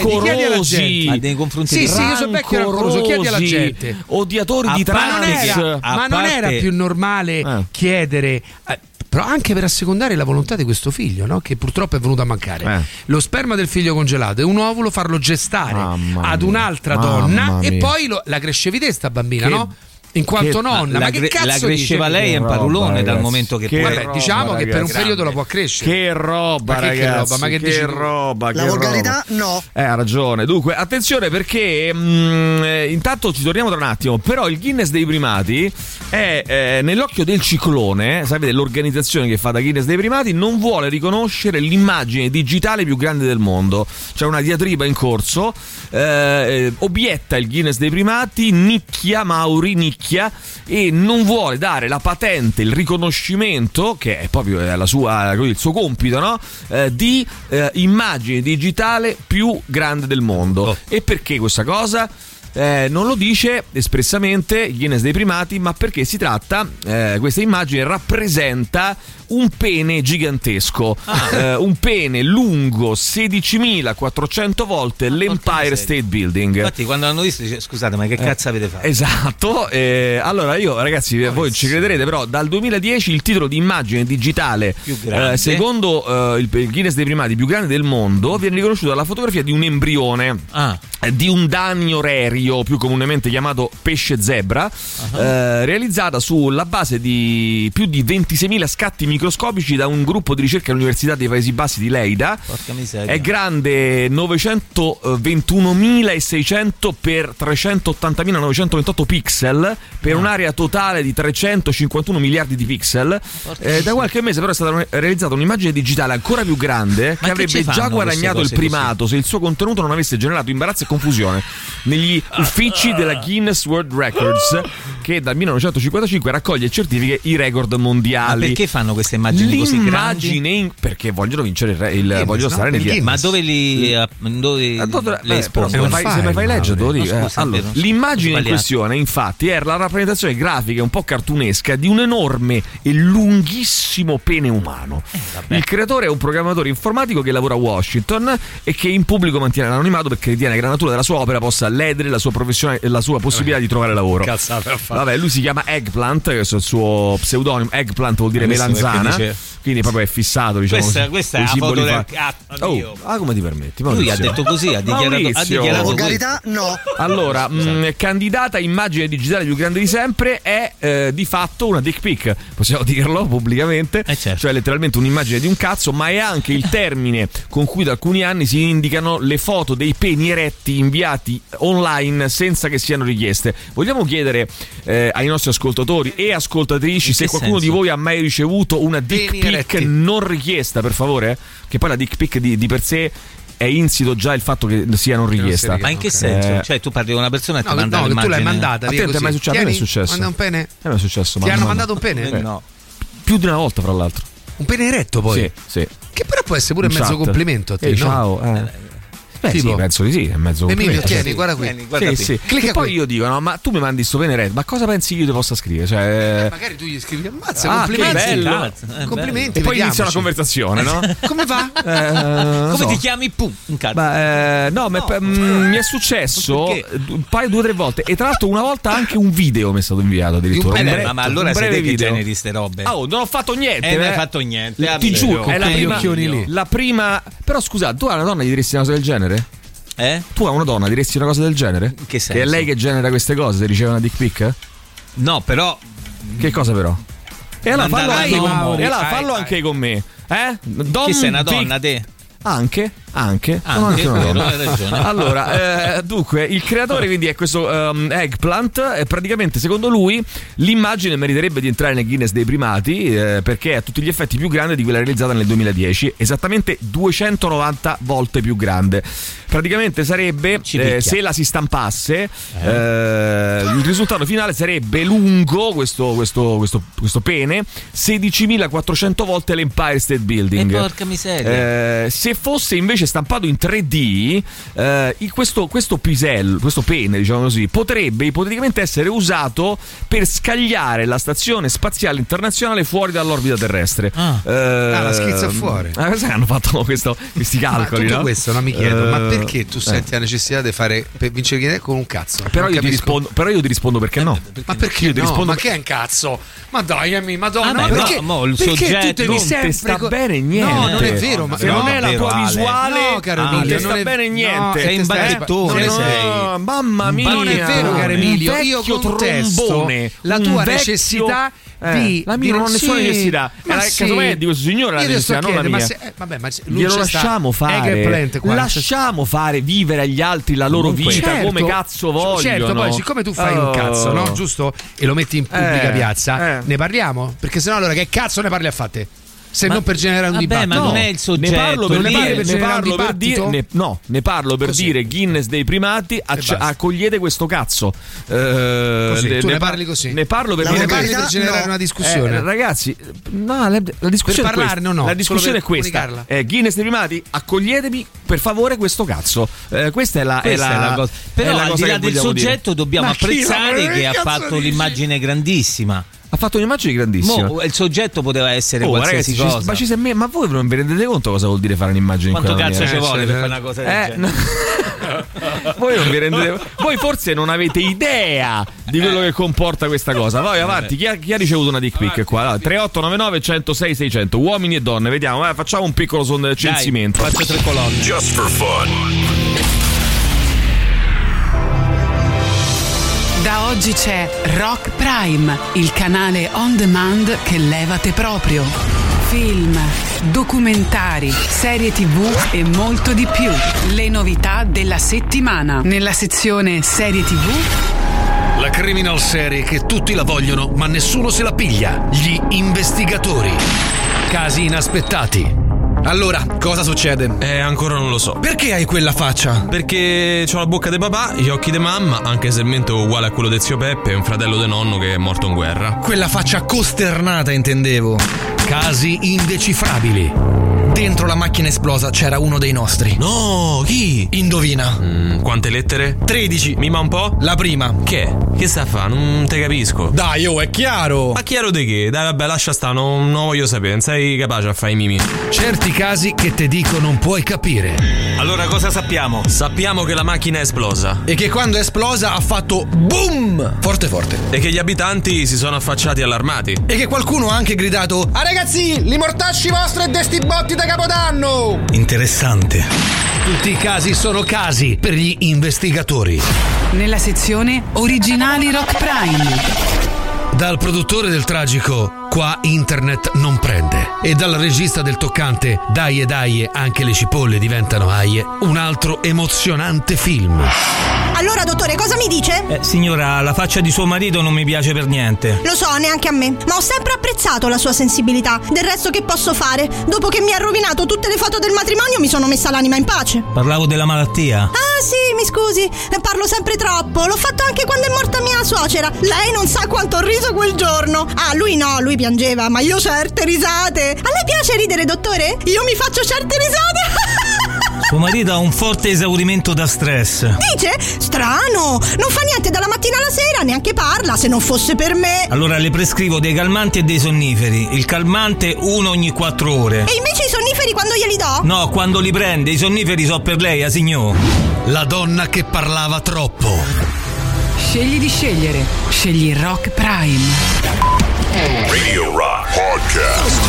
rancorosi, nei confronti Sì, di- sì, io sono vecchio rancoroso, chiedi alla gente. odiatori di parte Ma non trans. ma non era più normale Eh. chiedere. Però anche per assecondare la volontà di questo figlio, no? che purtroppo è venuto a mancare. Eh. Lo sperma del figlio congelato e un ovulo farlo gestare Mamma ad mia, un'altra mamma donna e mia. poi lo- la crescevi te sta bambina, Che- no? In quanto che- nonna, la, ma che cazzo la dice? cresceva lei è un roba, parulone dal ragazzi. momento che, Che poi Vabbè, roba, diciamo che per un ragazzi. periodo la può crescere. Che roba, Ma che- che ragazzi. roba? Ma che dici tu? roba, La che volgarità no. Eh, ha ragione. Dunque, attenzione perché mm, eh, intanto ci torniamo tra un attimo. Però il Guinness dei primati è eh, nell'occhio del ciclone. Sapete, l'organizzazione che fa da Guinness dei primati non vuole riconoscere l'immagine digitale più grande del mondo. C'è una diatriba in corso. eh, eh, obietta il Guinness dei primati, nicchia Mauri, nicchia e non vuole dare la patente, il riconoscimento, che è proprio eh, la sua, il suo compito, no? Eh, di eh, immagine digitale più grande del mondo. E perché questa cosa? Eh, non lo dice espressamente Guinness dei primati, ma perché si tratta, eh, questa immagine rappresenta un pene gigantesco, Eh, un pene lungo 16.400 volte l'Empire State Building. Infatti, quando l'hanno visto, dice: Scusate, ma che cazzo avete fatto? Esatto, eh, allora io ragazzi, voi ci crederete, però dal 2010 il titolo di immagine digitale eh, secondo eh, il, il Guinness dei primati più grande del mondo viene riconosciuto dalla fotografia di un embrione. Ah. eh, Di un danio rerio, più comunemente chiamato pesce zebra, eh, realizzata sulla base di più di 26.000 scatti microscopici da un gruppo di ricerca all'Università dei Paesi Bassi di Leida. È grande 921.600 per 380.928 pixel per un'area totale di 351 miliardi di pixel. Eh, da qualche mese però è stata realizzata un'immagine digitale ancora più grande che che avrebbe già guadagnato il primato se il suo contenuto non avesse generato imbarazzo e confusione negli uffici della Guinness World Records che dal 1955 raccoglie e certifica i record Ma mondiali. perché fanno queste immagini così grandi? Perché vogliono vincere il, re- il Guinness, vogliono no? stare nei Il Guinness. Ma dove li. eh, dove Eh, dove- le eh, però se, mi fai, fai leggere. No, eh. Allora, l'immagine in questione, infatti, è la rappresentazione grafica un po' cartunesca di un enorme e lunghissimo pene umano. Eh, Il creatore è un programmatore informatico che lavora a Washington e che in pubblico mantiene l'anonimato perché ritiene che la natura della sua opera possa ledere la sua professione e la sua possibilità di trovare lavoro. Cazzate a fare. Vabbè, lui si chiama Eggplant, questo è il suo pseudonimo. Eggplant vuol dire Questo dice- Quindi proprio è fissato, diciamo. Questa, questa è la foto del cazzo. Oh, ah, come ti permetti? Lui Maurizio? ha detto così, ha dichiarato, ha Maurizio. dichiarato. Volgarità no. Allora, mh, candidata immagine digitale più grande di sempre è eh, di fatto una dick pic, possiamo dirlo pubblicamente, cioè letteralmente un'immagine di un cazzo, ma è anche il termine con cui da alcuni anni si indicano le foto dei peni eretti inviati online senza che siano richieste. Vogliamo chiedere eh, ai nostri ascoltatori e ascoltatrici se qualcuno senso? di voi ha mai ricevuto una dick pic non richiesta, per favore? Che poi la dick pic di, di per sé è insito già il fatto che sia non richiesta. Ma in che senso? Eh, Cioè, tu parli con una persona e No, ti manda no, che tu l'immagine. l'hai mandata. a te non ti è mai successo? A me è successo. Manda un pene. A me è successo. Ti hanno ma- mandato un pene? Eh, No. Più di una volta, fra l'altro. Un pene eretto poi. Sì, sì. Che però può essere pure In mezzo complimento a te, Eh, no? ciao. eh. Beh, Tipo? sì, penso di sì, è mezzo Emilio, tieni, Sì. guarda qui. Tieni, guarda Sì, qui. sì. Clicca Che poi qui. io dico, no, ma tu mi mandi sto venere, ma cosa pensi che io ti possa scrivere? Cioè, Magari tu gli scrivi, ammazza, Ah, complimenti. che bello. Eh, complimenti. e poi inizia una conversazione, no? Come va? Eh, Come so. ti chiami? Pum, un. Ma, eh, no, ma pe- mm, mi è successo un paio, due o tre volte. E tra l'altro, una volta anche un video mi è stato inviato addirittura. Eh, Un breve- ma, allora un sei te che generi ste robe. Ah, oh, non ho fatto niente. Eh, non hai eh. fatto niente. Ti giuro, è la prima. Però scusa, tu a una donna gli diresti una cosa del genere? Eh? Tu a una donna diresti una cosa del genere? che Che è senso? lei che genera queste cose, se riceve una dick pic? No, però. Che cosa però? E allora fallo, anche con, Mauri. e allora fallo anche con me. Eh? Don Che sei una Dick- donna, te? Anche, anche, sono Anche, una vero, hai ragione. Allora, eh, dunque, il creatore quindi è questo um, Eggplant e praticamente secondo lui l'immagine meriterebbe di entrare nel Guinness dei primati eh, perché è a tutti gli effetti più grande di quella realizzata nel 2010, esattamente 290 volte più grande. Praticamente sarebbe, eh, se la si stampasse, eh, il risultato finale sarebbe lungo questo, questo, questo, questo pene 16.400 volte l'Empire State Building. E porca miseria. Eh, se fosse invece stampato in 3D, eh, questo, questo pisello, questo pene, diciamo così, potrebbe ipoteticamente essere usato per scagliare la stazione spaziale internazionale fuori dall'orbita terrestre. Ah. Eh, Ah, la schizza fuori. Ma cosa hanno fatto questo- questi calcoli? ma no? questo no, mi chiedo, ma Eh, perché tu eh. senti la necessità di fare per vincere con un cazzo? Però Non io, rispondo, però io ti rispondo perché no. Ma perché Io ti no? rispondo Ma che è un cazzo? Ma dai, Amy, madonna, Vabbè, ma però, perché, mo, il perché tu soggetto devi non sempre sta co- bene niente. No, non è vero, ma se no, non è la tua Ale. visuale, No, caro non Emilio, non sta è- bene niente. sei in No, sei. Mamma mia, non è vero, caro un Emilio, io contesto la un tua necessità Eh, di la mia non ho nessuna sì, necessità. ma Era sì. casomai di questo signore la necessità, non la mia. ma se- eh, vabbè, ma se- Glielo c'è sta- lasciamo fare. Qua. Lasciamo fare vivere agli altri la loro Comunque- vita Certo, come cazzo vogliono. Certo, poi siccome tu fai un Oh. cazzo, no? Giusto? E lo metti in pubblica Eh, piazza, eh. ne parliamo? Perché sennò allora che cazzo ne parli a fate? Se Ma- non per generare un vabbè, dibattito. ma non è il soggetto, Ne parlo per dire, è- ne parlo per dire, ne- no, ne parlo per Così. dire Guinness dei primati, acc- accogliete questo cazzo. Eh, Così, tu ne par- parli così? Ne parlo per dire Ne parli per generare no. una discussione. Eh, ragazzi, no, la, la discussione Per è parlarne questa. o no? La discussione è questa. Eh, Guinness dei primati, accoglietemi per favore questo cazzo. Eh, questa è la, Questa è la, è la cosa. è Però la al cosa di là del soggetto dobbiamo apprezzare che ha fatto l'immagine grandissima. Ha fatto un'immagine grandissima. Mo, il soggetto poteva essere Oh, qualsiasi ragazzi, ci- cosa. ma, ci sei me- ma voi non vi rendete conto cosa vuol dire fare un'immagine Quanto in quella cazzo ci vuole Eh, per fare una cosa del eh, genere? no. voi non vi rendete voi forse non avete idea di quello che comporta questa cosa vai avanti chi ha, chi ha ricevuto una dick pic qua Allora, 3899 106 600 uomini e donne vediamo eh, facciamo un piccolo son- censimento faccio tre colonne Just for fun. Da oggi c'è Rock Prime, il canale on demand che levate proprio. Film, documentari, serie tv e molto di più. Le novità della settimana. Nella sezione serie tv La criminal serie che tutti la vogliono, ma nessuno se la piglia. Gli investigatori. Casi inaspettati. Allora, cosa succede? Eh, ancora non lo so. Perché hai quella faccia? Perché ho la bocca di papà, gli occhi di mamma, anche se il mento è uguale a quello del zio Peppe, un fratello di nonno che è morto in guerra. Quella faccia costernata, intendevo. Casi indecifrabili. Dentro la macchina esplosa c'era uno dei nostri. No, chi? Indovina. Mm, quante lettere? 13. Mima un po'? La prima. Che? Che sta a fa? Non te capisco. Dai, oh, è chiaro. Ma chiaro di che? Dai, vabbè, lascia stare, non, non voglio sapere. Non sei capace a fare i mimi. Certi casi che te dico non puoi capire. Allora cosa sappiamo? Sappiamo che la macchina è esplosa. E che quando è esplosa ha fatto boom! Forte forte. E che gli abitanti si sono affacciati allarmati. E che qualcuno ha anche gridato Ah ragazzi, li mortacci vostri e desti botti da capodanno! Interessante. Tutti i casi sono casi per gli investigatori. Nella sezione Originali Rock Prime. Dal produttore del tragico Qua internet non prende e dal regista del toccante Dai e dai anche le cipolle diventano aie un altro emozionante film. Allora, dottore, cosa mi dice? Eh, signora, la faccia di suo marito non mi piace per niente. Lo so, neanche a me, ma ho sempre apprezzato la sua sensibilità. Del resto che posso fare? Dopo che mi ha rovinato tutte le foto del matrimonio mi sono messa l'anima in pace. Parlavo della malattia. Ah sì, mi scusi, parlo sempre troppo. L'ho fatto anche quando è morta mia suocera. Lei non sa quanto ho riso quel giorno. Ah, lui no, lui piangeva, ma io certe risate. A lei piace ridere, dottore? Io mi faccio certe risate. Suo marito ha un forte esaurimento da stress. Dice? Strano! Non fa niente dalla mattina alla sera, neanche parla, se non fosse per me. Allora le prescrivo dei calmanti e dei sonniferi. Il calmante uno ogni quattro ore. E invece i sonniferi quando glieli do? No, quando li prende, i sonniferi so per lei, a signor. La donna che parlava troppo. Scegli di scegliere. Scegli Rock Prime. Radio Rock Podcast.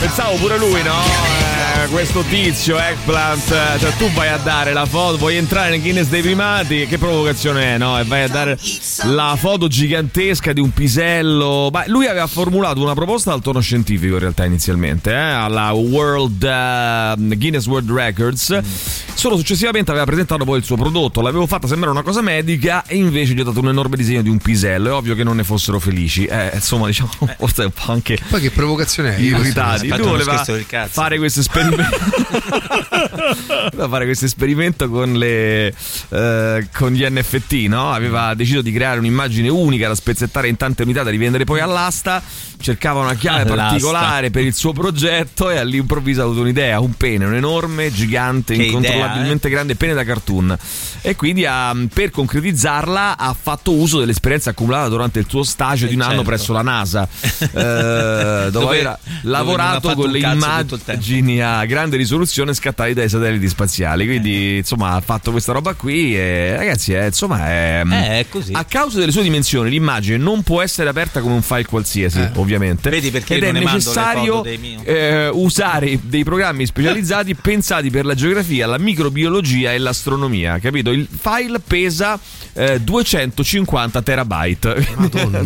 Pensavo pure lui, no? Eh, questo tizio, Eggplant, eh, cioè tu vai a dare la foto, vuoi entrare nel Guinness dei primati, che provocazione è, no? E vai a dare la foto gigantesca di un pisello. Ma lui aveva formulato una proposta al tono scientifico in realtà inizialmente, eh, alla World eh, Guinness World Records. Solo successivamente aveva presentato poi il suo prodotto, l'avevo fatta sembrare una cosa medica e invece gli ho dato un enorme disegno di un pisello. È ovvio che non ne fossero felici. Eh, insomma, diciamo, forse è un po' anche Poi che provocazione è? irritati. Lui voleva fare questo esperimento. fare questo esperimento con, le, eh, con gli NFT, no? Aveva deciso di creare un'immagine unica da spezzettare in tante unità da rivendere poi all'asta. Cercava una chiave All'asta. particolare per il suo progetto e all'improvviso ha avuto un'idea: un pene, un enorme, gigante, Che incontrollabilmente idea, grande pene da cartoon. E quindi ha, per concretizzarla ha fatto uso dell'esperienza accumulata durante il suo stage di un anno certo. presso la NASA, eh, dove, Dove- aveva lavorato con le immagini a grande risoluzione scattate dai satelliti spaziali. Quindi, insomma, ha fatto questa roba qui e ragazzi, è, insomma, è, Eh, è così. a causa delle sue dimensioni, l'immagine non può essere aperta come un file qualsiasi, ovviamente. Vedi perché Ed è necessario eh, usare dei programmi specializzati pensati per la geografia, la microbiologia e l'astronomia. Capito? Il file pesa eh, 250 terabyte.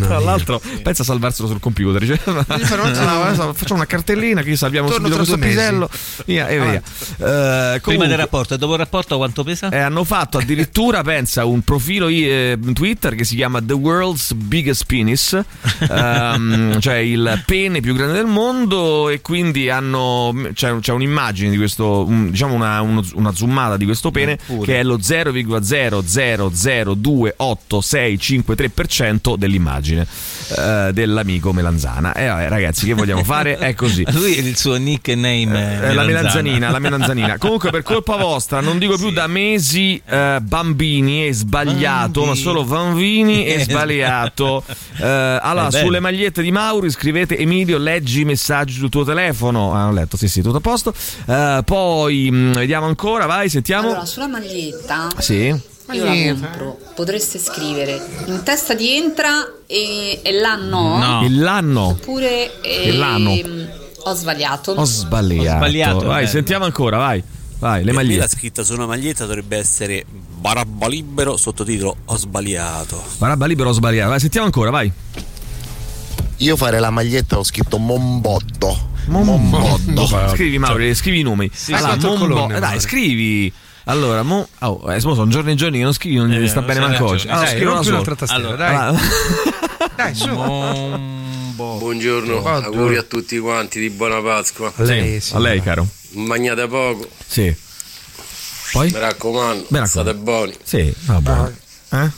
Tra l'altro, pensa a salvarselo sul computer. "No, facciamo una cartellina che salviamo Torno subito tra questo due mesi." pisello. Via, e via. Eh, Prima comunque- del rapporto e dopo il rapporto quanto pesa? eh, hanno fatto addirittura, pensa, un profilo eh, Twitter che si chiama The World's Biggest Penis, ehm, cioè il pene più grande del mondo e quindi hanno c'è, c'è un'immagine di questo, un- diciamo una, uno- una zoomata di questo pene Pure. che è lo 0,0002653% dell'immagine eh, dell'amico Melanzana. E vabbè, ragazzi, che vogliamo fare? È così. Lui il suo nickname è Eh, la melanzanina, la melanzanina. Comunque, per colpa vostra, non dico più da mesi eh, bambini e sbagliato, ma solo bambini e sbagliato. Eh, allora, È sulle magliette di Mauri scrivete Emilio, leggi i messaggi sul tuo telefono. Ah, ho letto, sì, sì, tutto a posto. Eh, poi mh, vediamo ancora, vai, sentiamo. Allora, sulla maglietta Sì. Io la compro. Potreste scrivere in testa di entra e, e là no. Il l'anno. Oppure eh, Il l'anno. ho sbagliato. Ho sbagliato. Ho sbagliato, Vai, bello. sentiamo ancora, vai. Vai, le Per me la magliette. scritta su una maglietta dovrebbe essere Barabba libero, sottotitolo Ho sbagliato. Barabba libero ho sbagliato. Vai, sentiamo ancora, vai. Io fare la maglietta ho scritto Mombotto. Mombotto. Scrivi Mauri, scrivi i nomi. Sì, allora, quattro Mombo- colonne, eh, dai, Mauri. scrivi. Allora, mo, oh, eh, mo sono giorni e giorni che non scrivi, non gli Eh, sta non bene manco oggi. Allora, Dai, scrivo solo. un'altra tastiera, Allora, dai. allora- Dai, su. Buongiorno, Buongiorno. auguri a tutti quanti di buona Pasqua. A lei, a lei, caro. Mangiate poco, Sì. Poi? mi raccomando, Mi raccomando. state buoni. Sì, va buono. Eh?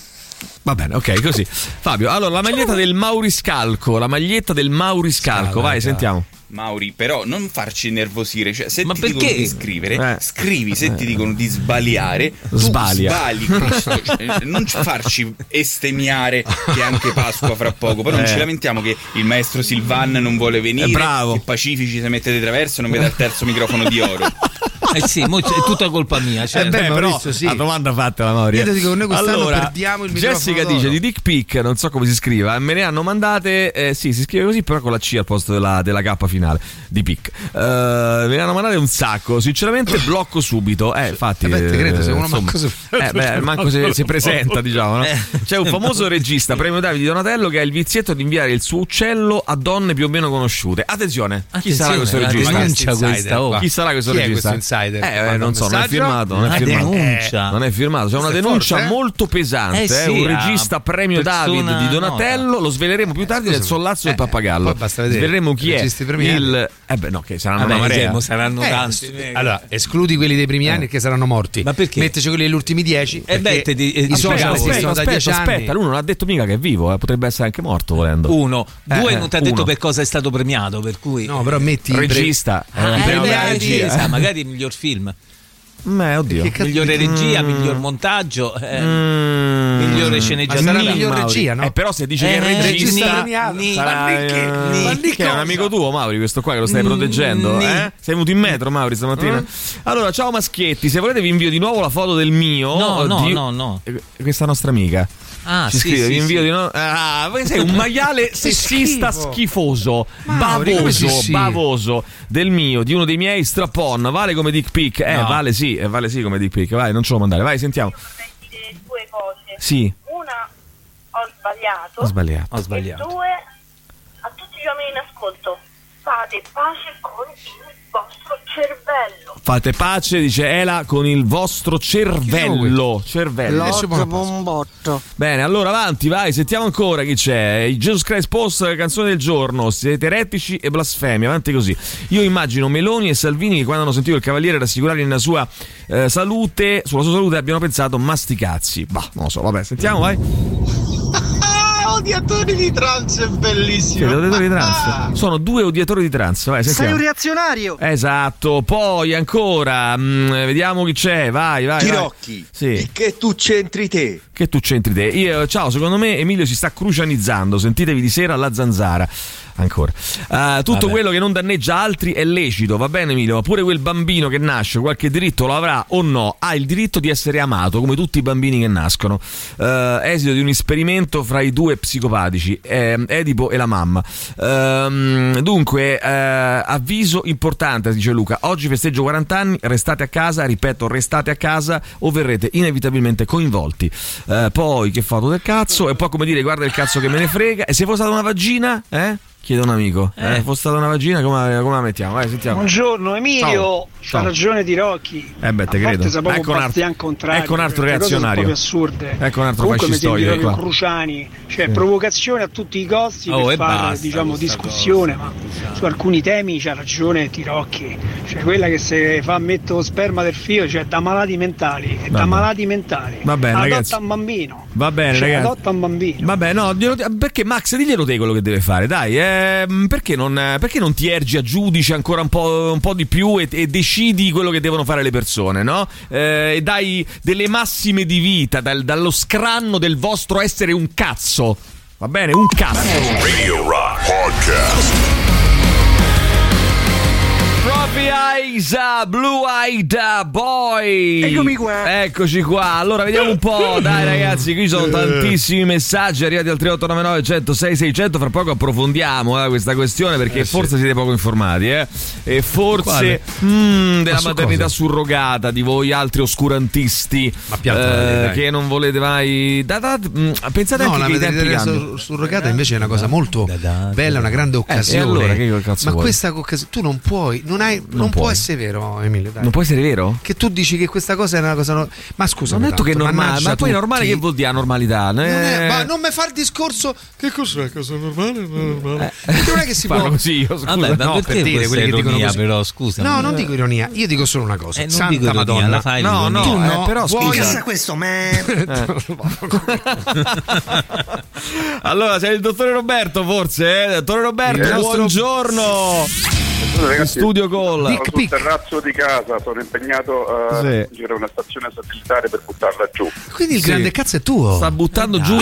Va bene, ok, così. Fabio, allora la maglietta del Mauriscalco, la maglietta del Mauriscalco, vai, sentiamo. Mauri, però non farci nervosire. Cioè, se Ma ti perché? dicono di scrivere, Eh. scrivi. Se ti dicono di sbagliare, tu Sbalia. sbagli. Cristo. Cioè, non ci farci estemmiare che anche Pasqua fra poco. Però non Eh. ci lamentiamo che il maestro Silvan non vuole venire. Eh, bravo. Che Pacifici si mette di traverso e non vede il terzo microfono di oro. Eh sì, mo è tutta colpa mia. Cioè, Eh beh, però Maurizio, sì. la domanda fatta la Mauri. Io ti dico, noi quest'anno allora, perdiamo il microfono Jessica d'oro. dice di dick pic, non so come si scriva, me ne hanno mandate, eh, sì, si scrive così, però con la C al posto della, della K finale di pic. Eh, me ne hanno mandate un sacco, sinceramente blocco subito. Eh, infatti, Eh beh, te credo, se uno insomma, manco si- eh, beh, manco si, si presenta, diciamo. no? C'è un famoso regista, premio Davide Donatello, che ha il vizietto di inviare il suo uccello a donne più o meno conosciute. Attenzione, chi Attenzione, sarà questo regista? Chi sarà questo Chi è regista? Insider? Eh, eh, non so, non è firmato. Non è firmato. denuncia. Non è firmato, c'è una denuncia forte, eh? molto pesante. Eh eh, sì, un regista premio David di Donatello. nota. Lo sveleremo più tardi nel sollazzo del pappagallo. Eh, poi basta vedere. Sveleremo chi è il. Eh beh, no, che saranno una marea. saranno Eh, tanti. allora, escludi quelli dei primi anni che saranno morti. Ma perché? Metteci quelli degli ultimi dieci. Eh beh, eh, i aspetta, social Aspetta, esistono da dieci anni. aspetta, lui non ha detto mica che è vivo, eh, potrebbe essere anche morto volendo. Uno, due Eh, non ti ha detto per cosa è stato premiato, per cui No, però metti Regista. Ah, eh, eh, magari il miglior film, Eh, oddio. Migliore regia, Mm. miglior montaggio, eh, Mm. migliore sceneggiatura. sarà miglior Mauri. regia, no? Eh, però se dice che è Eh, il regista, regista premiato. sarà, di che- eh, ma di che è un amico tuo, Mauri, questo qua che lo stai Mm, proteggendo. ni. Eh? Sei venuto in metro, Mauri, stamattina. Eh? Allora, ciao maschietti, se volete vi invio di nuovo la foto del mio. No, no, di- no, no. Eh, Questa nostra amica. Ah, Ci sì, scrive, sì, vi invio sì. di nuovo. Ah, sei un maiale sessista schifo. schifoso, Mauri, bavoso, bavoso del mio, di uno dei miei strapon. Vale come dick pic? Eh, No. vale sì, eh, vale sì come dick pic. Vai, non ce lo mandare. Vai, sentiamo. due cose. Sì. Una ho sbagliato. Ho sbagliato. Ho sbagliato. E due a tutti gli uomini in ascolto. Fate pace con il vostro cervello. Fate pace, dice Ela, con il vostro cervello. Cervello. Bombotto. Bene, allora avanti, vai, sentiamo ancora chi c'è. Il Jesus Christ Post, canzone del giorno. Siete eretici e blasfemi, avanti così. Io immagino Meloni e Salvini che quando hanno sentito il cavaliere rassicurarli nella sua eh, salute, sulla sua salute, abbiano pensato masticazzi. Bah, non lo so, vabbè, sentiamo, vai. Odiatori di trans è bellissimo. Siete odiatori di trans? Sono due odiatori di trans, vai, Sei un reazionario. Esatto, poi ancora, mm, vediamo chi c'è, vai, vai. vai. Tirocchi, Sì. che tu c'entri te. Che tu c'entri te? Io, ciao, secondo me Emilio si sta crucianizzando. Sentitevi di sera alla zanzara. Ancora. Eh, tutto Vabbè. quello che non danneggia altri è lecito, va bene Emilio, ma pure quel bambino che nasce, qualche diritto lo avrà o no, ha il diritto di essere amato, come tutti i bambini che nascono. Eh, esito di un esperimento fra i due psicopatici, ehm, Edipo e la mamma. Ehm, dunque, eh, avviso importante, dice Luca, oggi festeggio 40 anni, restate a casa, ripeto, restate a casa o verrete inevitabilmente coinvolti. Eh, poi, che foto del cazzo, e poi come dire, guarda il cazzo che me ne frega, e se fosse stata una vagina, eh? Chiede un amico. Eh, Eh. fosse stata una vagina, come, come la mettiamo? Vai, sentiamo. Buongiorno Emilio, Ciao. ragione di Rocchi. Eh beh, te a credo. Ecco un contrario. ecco un altro sono reazionario. proprio assurde. Ecco un altro Comunque fascistoide proprio qua. Cruciani, cioè Sì. provocazione a tutti i costi Oh, per fare basta diciamo discussione, ma su alcuni temi c'ha ragione Tirocchi. Cioè quella che se fa metto sperma del figlio, cioè da malati mentali, è da Vabbè. malati mentali. Va bene, Adotta ragazzi. un bambino. Va bene, Cioè, ragazzi. adotta un bambino. Vabbè, no, glielo- perché Max, diglielo te quello che deve fare, dai. Ehm, perché, non, perché non ti ergi a giudice ancora un po', un po' di più e, e decidi quello che devono fare le persone, no? Eh, e dai delle massime di vita, dal- dallo scranno del vostro essere un cazzo. Va bene? Un cazzo. Radio Rock Podcast. Trophy Eyes, Blue Eyed Boy. Eccomi qua. Eccoci qua. Allora, vediamo un po'. Dai, ragazzi, qui sono tantissimi messaggi arrivati al 3899 106 600. Fra poco approfondiamo eh, questa questione perché Eh, sì. forse siete poco informati, eh. E forse Quale? mm, della Ma maternità cosa? surrogata di voi altri oscurantisti Ma pianta, eh, che non volete mai. Da, da- mm, pensate No, anche la che tempi maternità sur- surrogata invece è una cosa molto bella, una grande occasione. Eh, e allora che cazzo Ma questa occasione tu non puoi, non, hai, non, può puoi. essere vero, Emilio. Dai. Non può essere vero? Che tu dici che questa cosa è una cosa. no- Ma scusa, Non ho detto che è normale, ma poi normale che vuol dire normalità? Non è- Eh, ma non mi fa il discorso. Che cos'è cosa normale? Non normale? Perché non è che si può. così, io, scusa. Vabbè, no, perché per dire quelli che dicono ironia, così. però, scusa. No, non dico ironia, io dico solo una cosa. Eh, non Santa ironia, Madonna. la fai No, no, tu eh, no, però vuoi- scusa. questo, man. Allora, sei il dottore Roberto, forse? Eh? Dottore Roberto, buongiorno. In studio call. Sono sul terrazzo di casa, sono impegnato a Sì. raggiungere una stazione satellitare per buttarla giù. Quindi il Sì. grande cazzo è tuo. Sta buttando giù,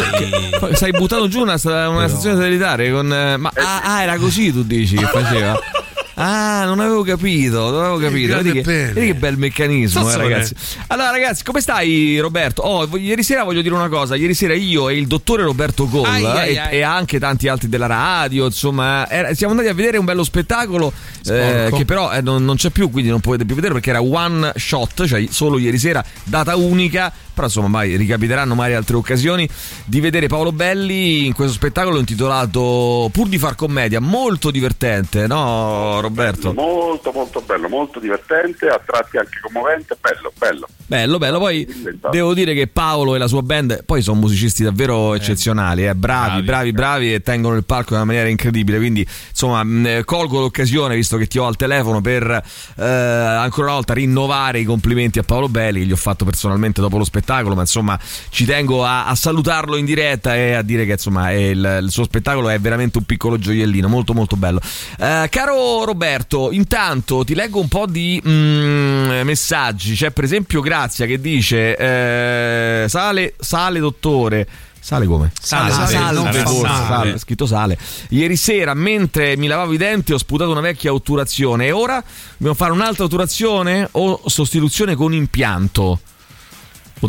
stai buttando giù una, una stazione satellitare con. eh, Ma ah, ah, era così tu dici che faceva? Ah, non avevo capito, non avevo capito. Vedi che, vedi che bel meccanismo, eh, ragazzi. Allora, ragazzi, come stai, Roberto? Oh, ieri sera voglio dire una cosa. Ieri sera io e il dottore Roberto Goll Ai, ai, e, e anche tanti altri della radio, insomma, era- siamo andati a vedere un bello spettacolo eh, che però eh, non, non c'è più, quindi non potete più vedere perché era one shot, cioè solo ieri sera, data unica. Però insomma, mai ricapiteranno mai altre occasioni di vedere Paolo Belli in questo spettacolo intitolato Pur di far commedia, molto divertente, no, Roberto? Molto molto bello, molto divertente, a tratti anche commovente, bello, bello. Bello, bello. Poi devo dire che Paolo e la sua band poi sono musicisti davvero eccezionali, eh, bravi, bravi, bravi, e tengono il palco in una maniera incredibile. Quindi, insomma, mh, colgo l'occasione, visto che ti ho al telefono, per eh, ancora una volta rinnovare i complimenti a Paolo Belli, che gli ho fatto personalmente dopo lo spettacolo. Ma insomma, ci tengo a, a salutarlo in diretta e a dire che insomma il, il suo spettacolo è veramente un piccolo gioiellino, molto, molto bello. Eh, caro Roberto, intanto ti leggo un po' di mm, messaggi. C'è per esempio Grazia che dice: eh, Sale, sale, dottore. Sale come? Sale, sale, non forse, sale. sale, scritto sale. Ieri sera, mentre mi lavavo i denti, ho sputato una vecchia otturazione. E ora dobbiamo fare un'altra otturazione o sostituzione con impianto?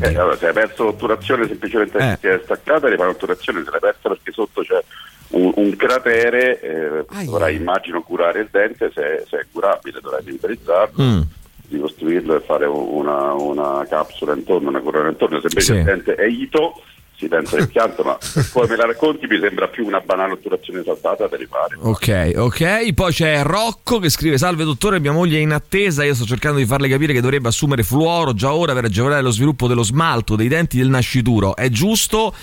Eh, allora, se hai perso l'otturazione semplicemente Eh. ti è staccata, rifai l'otturazione, se l'hai persa perché sotto c'è un, un cratere, eh, dovrai immagino curare il dente, se, se è curabile dovrai timperizzarlo, Mm. ricostruirlo e fare una, una capsula intorno, una corona intorno, se invece Sì. il dente è ito si pensa all'impianto, ma come me la racconti mi sembra più una banale otturazione saltata da rifare. Ok, ok. Poi c'è Rocco che scrive: Salve dottore, mia moglie è in attesa. Io sto cercando di farle capire che dovrebbe assumere fluoro già ora per agevolare lo sviluppo dello smalto dei denti del nascituro. È giusto?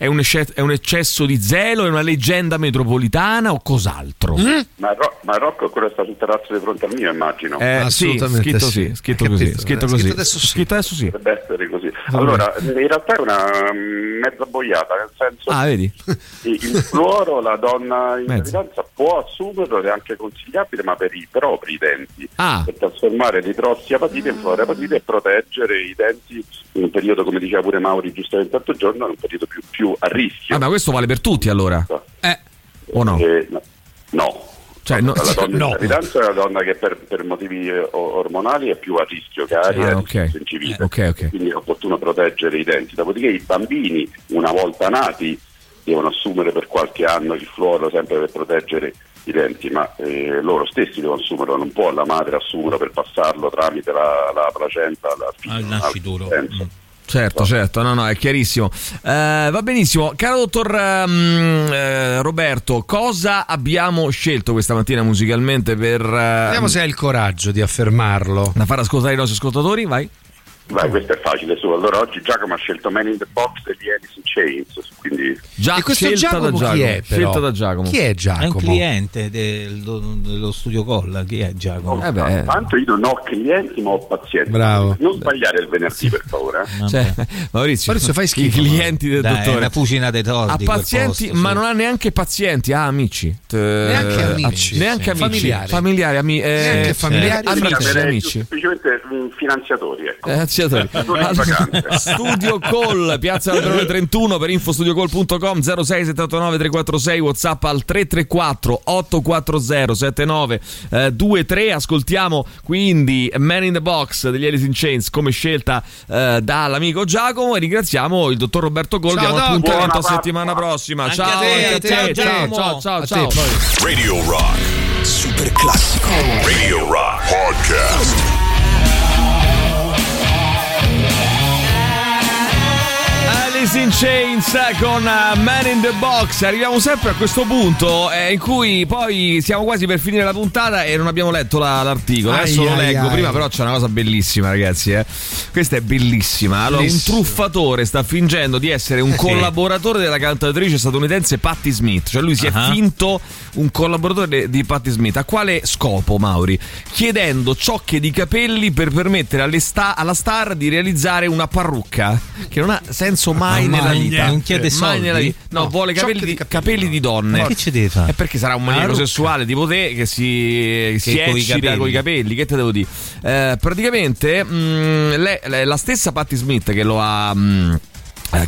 È un, ecce- è un eccesso di zelo? È una leggenda metropolitana o cos'altro? Ma, Ro- ma Rocco ancora sta sul terrazzo di fronte al mio, immagino. Eh, sì, scritto sì, scritto Hai così, scritto Eh, così. scritto adesso sì. Scritto adesso sì. Dovrebbe essere così. Allora, in realtà è una mm, mezza boiata, nel senso Ah, vedi? il il fluoro la donna in gravidanza può assumerlo, è anche consigliabile, ma per i propri denti, Ah. per trasformare l'idrossiapatite in fluorapatite e proteggere i denti in un periodo, come diceva pure Mauri giustamente l'altro giorno, in un periodo più, più a rischio. Ah, ma questo vale per tutti allora? O no? Eh, no. no. Cioè, no- la donna no. in gravidanza è una donna che per, per motivi eh, ormonali è più a rischio, aria Ah, e ok. sensibile. Ok, ok. Quindi è opportuno proteggere i denti. Dopodiché i bambini, una volta nati, devono assumere per qualche anno il fluoro sempre per proteggere i denti, ma eh, loro stessi devono assumerlo, non può la madre assumerlo per passarlo tramite la, la placenta alla figlia. Al nascituro. Certo, certo, no, no, è chiarissimo. Eh, va benissimo. Caro dottor ehm, eh, Roberto, cosa abbiamo scelto questa mattina musicalmente per... eh, Vediamo se hai il coraggio di affermarlo. Da far ascoltare i nostri ascoltatori, vai. Vai, questo è facile su. Allora oggi Giacomo ha scelto Man in the Box e gli Alice in Chains, quindi Già E questo scelta Giacomo da chi Giacomo. è, però? Scelta da Giacomo. Chi è È un Giacomo? cliente del- dello studio Colla, chi è Giacomo? Eh beh. Tanto io non ho clienti ma ho pazienti. Bravo. Non sbagliare il venerdì per favore. eh. Cioè, Maurizio, Maurizio, fai i schifo, clienti del Dai, è dottore. una fucina dei tordi ha pazienti, posto, ma su. non ha neanche pazienti, ha amici. T- Neanche eh, amici. Neanche Sì. amici. Familiari. Familiari, ami- eh, Neanche familiari, amici, amici. semplicemente mm, finanziatori, ecco. Eh, vacanze. Studio Call, Piazza Alberone 31 per infostudiocall.com 0679 346 WhatsApp al 334 840 7923. Ascoltiamo quindi Man in the Box degli Alice in Chains come scelta eh, dall'amico Giacomo e ringraziamo il dottor Roberto Gol. Ciao, Diamo appuntamento a settimana prossima. Anche ciao a te, anche a ciao, te. Ciao, ciao, A te, ciao. poi. Radio Rock. Super classico. Radio Rock Podcast. Alice in Chains con uh, Man in the Box. Arriviamo sempre a questo punto eh, in cui poi siamo quasi per finire la puntata e non abbiamo letto la- l'articolo. Adesso Ai, lo leggo ai. prima, però c'è una cosa bellissima, ragazzi. eh. Questa è bellissima. Allora, un Bellissimo. truffatore sta fingendo di essere un Eh, collaboratore della cantatrice statunitense Patti Smith. Cioè, lui si è Ah. finto un collaboratore di Patti Smith. A quale scopo, Mauri? Chiedendo ciocche di capelli per permettere sta- alla star di realizzare una parrucca che non ha senso mai Ma nella mai vita. non chiede Mai soldi? nella vita. No, No, vuole capelli di capelli, capelli di donne. Ma che ci deve fare? È perché sarà un maniero sessuale tipo te che si, si coi eccita con i capelli. Che te devo dire? Eh, praticamente mh, le- le- la stessa Patti Smith che lo ha. mh, eh,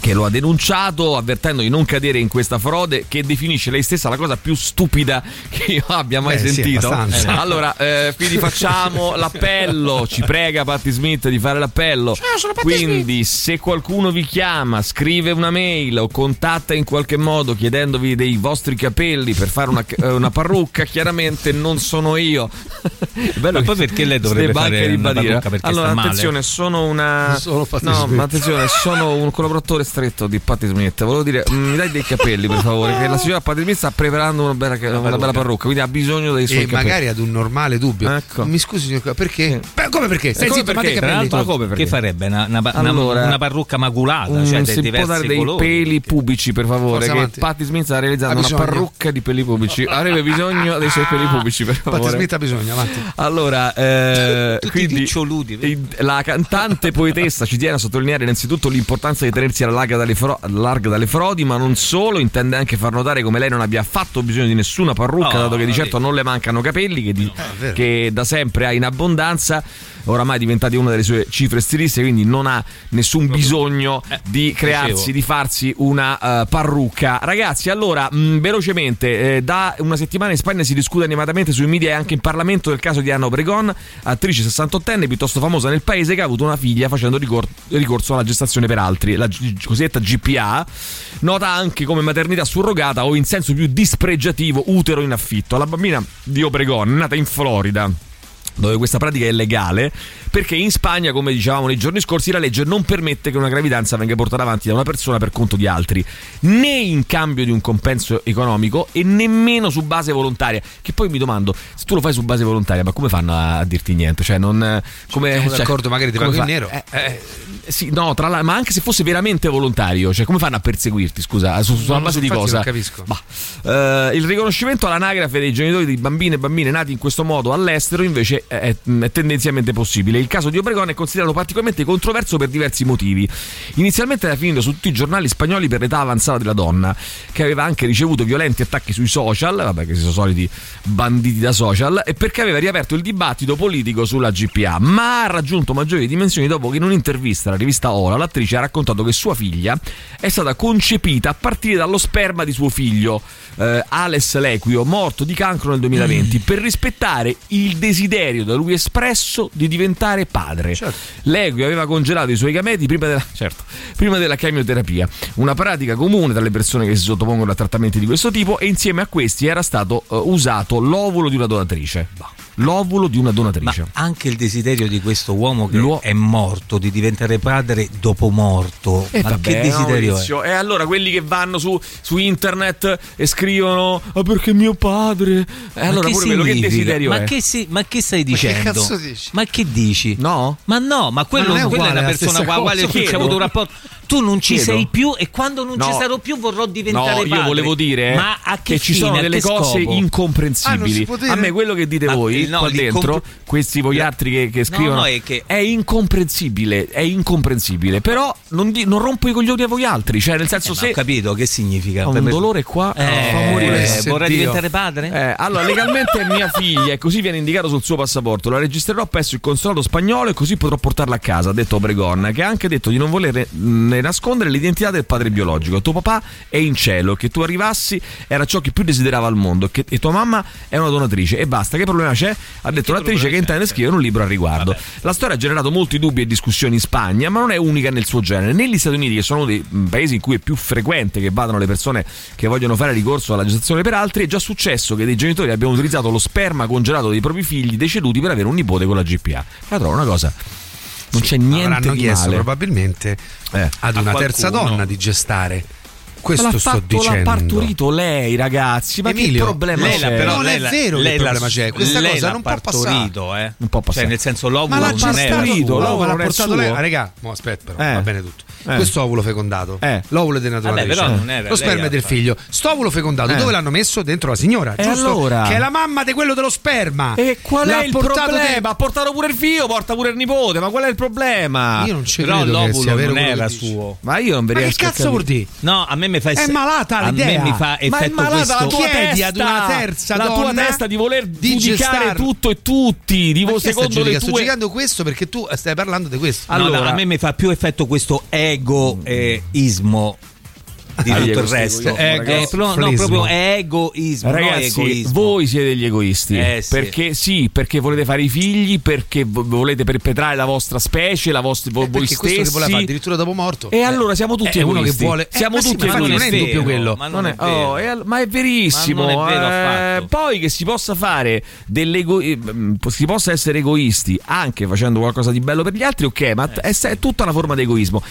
che lo ha denunciato avvertendo di non cadere in questa frode che definisce lei stessa la cosa più stupida che io abbia mai Beh, sì, sentito. abbastanza. allora, eh, quindi facciamo l'appello, ci prega Patti Smith di fare l'appello. Quindi se qualcuno vi chiama, scrive una mail o contatta in qualche modo chiedendovi dei vostri capelli per fare una, eh, una parrucca, chiaramente non sono io. Bello Ma poi perché lei dovrebbe fare anche una ribadire. parrucca? Perché allora, sta male? attenzione, sono una sono No, Smith. ma attenzione, sono un collaboratore stretto di Patti Smith. Volevo dire, mm, mi dai dei capelli per favore, che la signora Patti Smith sta preparando una bella, una bella parrucca, quindi ha bisogno dei suoi E capelli. magari ad un normale dubbio. Ecco. Mi scusi, signor, perché? Beh, come perché? Stai come zitto, perché? Tra capelli. l'altro, Ma come perché? che farebbe? Una, una, una- Allora, una parrucca maculata, Mm, cioè dei può dare dei colori. peli pubblici per favore Forza che avanti. Patti Smith sta realizzando Ha una parrucca di peli pubblici avrebbe bisogno dei suoi peli pubblici per Patti favore Smith ha bisogno, avanti. allora eh, Tutti quindi la cantante poetessa ci tiene a sottolineare innanzitutto l'importanza di tenersi alla larga dalle, fro- larga dalle frodi ma non solo intende anche far notare come lei non abbia affatto bisogno di nessuna parrucca Oh, dato che di certo non le mancano capelli che, di- vero. che da sempre ha in abbondanza oramai è diventata una delle sue cifre stilistiche quindi non ha nessun bisogno di crearsi dicevo. di farsi una eh, parrucca. Ragazzi allora mh, velocemente eh, da una settimana in Spagna si discute animatamente sui media e anche in Parlamento del caso di Anna Obregon attrice 68enne piuttosto famosa nel paese che ha avuto una figlia facendo ricor- ricorso alla gestazione per altri la G- cosiddetta GPA nota anche come maternità surrogata o in senso più dispregiativo utero in affitto. La bambina di Obregon è nata in Florida dove questa pratica è legale, perché in Spagna, come dicevamo nei giorni scorsi, la legge non permette che una gravidanza venga portata avanti da una persona per conto di altri, né in cambio di un compenso economico e nemmeno su base volontaria. Che poi mi domando, se tu lo fai su base volontaria, ma come fanno a dirti niente? Cioè, non. Come, Siamo cioè, d'accordo, magari ti pago in nero. eh, eh, sì, no, tra la- ma anche se fosse veramente volontario, cioè come fanno a perseguirti? Scusa, su, sulla base di cosa? non capisco. Bah, eh, il riconoscimento all'anagrafe dei genitori di bambine e bambine nati in questo modo all'estero invece è, è tendenzialmente possibile. Il caso di Obregon è considerato particolarmente controverso per diversi motivi. Inizialmente era finito su tutti i giornali spagnoli per l'età avanzata della donna, che aveva anche ricevuto violenti attacchi sui social, vabbè che sono soliti banditi da social, e perché aveva riaperto il dibattito politico sulla GPA, ma ha raggiunto maggiori dimensioni dopo che in un'intervista alla rivista Ola l'attrice ha raccontato che sua figlia è stata concepita a partire dallo sperma di suo figlio, eh, Alex Lequio, morto di cancro nel 2020, per rispettare il desiderio da lui espresso di diventare padre. Lequio aveva congelato i suoi gameti prima della, certo, prima della chemioterapia, una pratica comune tra le persone che si sottopongono a trattamenti di questo tipo e insieme a questi era stato eh, usato l'ovulo di una donatrice. L'ovulo di una donatrice. Ma anche il desiderio di questo uomo che L'uo- è morto di diventare padre dopo morto. E Ma vabbè, che desiderio è? Maurizio, E allora quelli che vanno su, su internet e scrivono "Ah, perché mio padre. E Ma allora che pure quello che desiderio ma è? Che si- ma che stai Ma che dicendo? cazzo dici? Ma che dici? No? Ma no, ma quello, Ma non è quella è una è la persona con la quale Chiedo. avuto un rapporto. Tu non ci Chiedo. sei più e quando non ci No. sarò più vorrò diventare No, padre. io volevo dire ma a che, che ci sono delle cose scopo? Ah, incomprensibili. dire? a me quello che dite Ma, voi eh, no, qua dentro, questi voi altri che, che scrivono, no, è che- incomprensibile. È incomprensibile. Però non, di- non rompo i coglioni a voi altri. Cioè, nel senso, Eh, se ho capito che significa. ho un dolore qua, Eh, se vorrei Dio. diventare padre? Eh, allora, legalmente è mia figlia e così viene indicato sul suo passaporto. La registrerò presso il consolato spagnolo e così potrò portarla a casa, ha detto Obregon, che ha anche detto di non voler né nascondere l'identità del padre biologico. Tuo papà è in cielo, che tu arrivassi era ciò che più desiderava al mondo che- e tua mamma è una donatrice. E basta, che problema c'è? Ha detto l'attrice che intende scrivere un libro al riguardo. La storia ha generato molti dubbi e discussioni in Spagna, ma non è unica nel suo genere. Negli Stati Uniti, che sono uno dei mm, paesi in cui è più frequente che vadano le persone che vogliono fare ricorso alla gestazione per altri, è già successo che dei genitori abbiano utilizzato lo sperma congelato dei propri figli deceduti per avere un nipote con la GPA. La trovo una cosa non sì, c'è niente di chiesto male. probabilmente eh, ad una terza donna di gestare questo l'ha sto dicendo. L'ha partorito lei, ragazzi. Ma Emilio, che problema Lela, c'è? Però non Lela, è vero Lela, che problema c'è. Questa Lela cosa non può passare. Eh. Non può cioè, passare. Cioè, nel senso, l'ovulo ma non è partorito, l'ovulo l'ha portato lei. Raga, no, aspetta, però, eh. va bene tutto. Eh. Questo ovulo fecondato, eh. l'ovulo denaturatrice, Vabbè, non era lo sperma del figlio. Sto ovulo fecondato, eh. dove l'hanno messo? Dentro la signora, e? Allora? Che è la mamma di quello dello sperma. E qual l'ha è il problema? Ha portato pure il figlio, porta pure il nipote. Ma qual è il problema? Io non ce l'ho. Però l'ovulo non era suo. Ma io non vedevo. Ma che cazzo vuol dire? No, a me mi fa è malata l'idea. A me mi fa effetto Ma è malata la tua testa, di una terza la tua testa di voler giudicare tutto e tutti, di Ma secondo le tue Sto giudicando questo perché tu stai parlando di questo. Allora, no, no, a me mi fa più effetto questo egoismo di tutto il resto. Ego, eh, no, proprio è egoismo. Ragazzi, no, egoismo. voi siete degli egoisti. Eh, sì. Perché sì, perché volete fare i figli, perché volete perpetrare la vostra specie, la vostra, eh, voi stessi. Fare, addirittura dopo morto. E eh. allora siamo tutti eh, uno che vuole. Eh, siamo sì, tutti ma non, non è dubbio quello. Ma, non non è, oh, è, eh, ma è verissimo. Ma è vero, eh. poi che si possa fare dell'egoismo, mm, si possa essere egoisti anche facendo qualcosa di bello per gli altri, ok, ma è, tutta una forma di egoismo.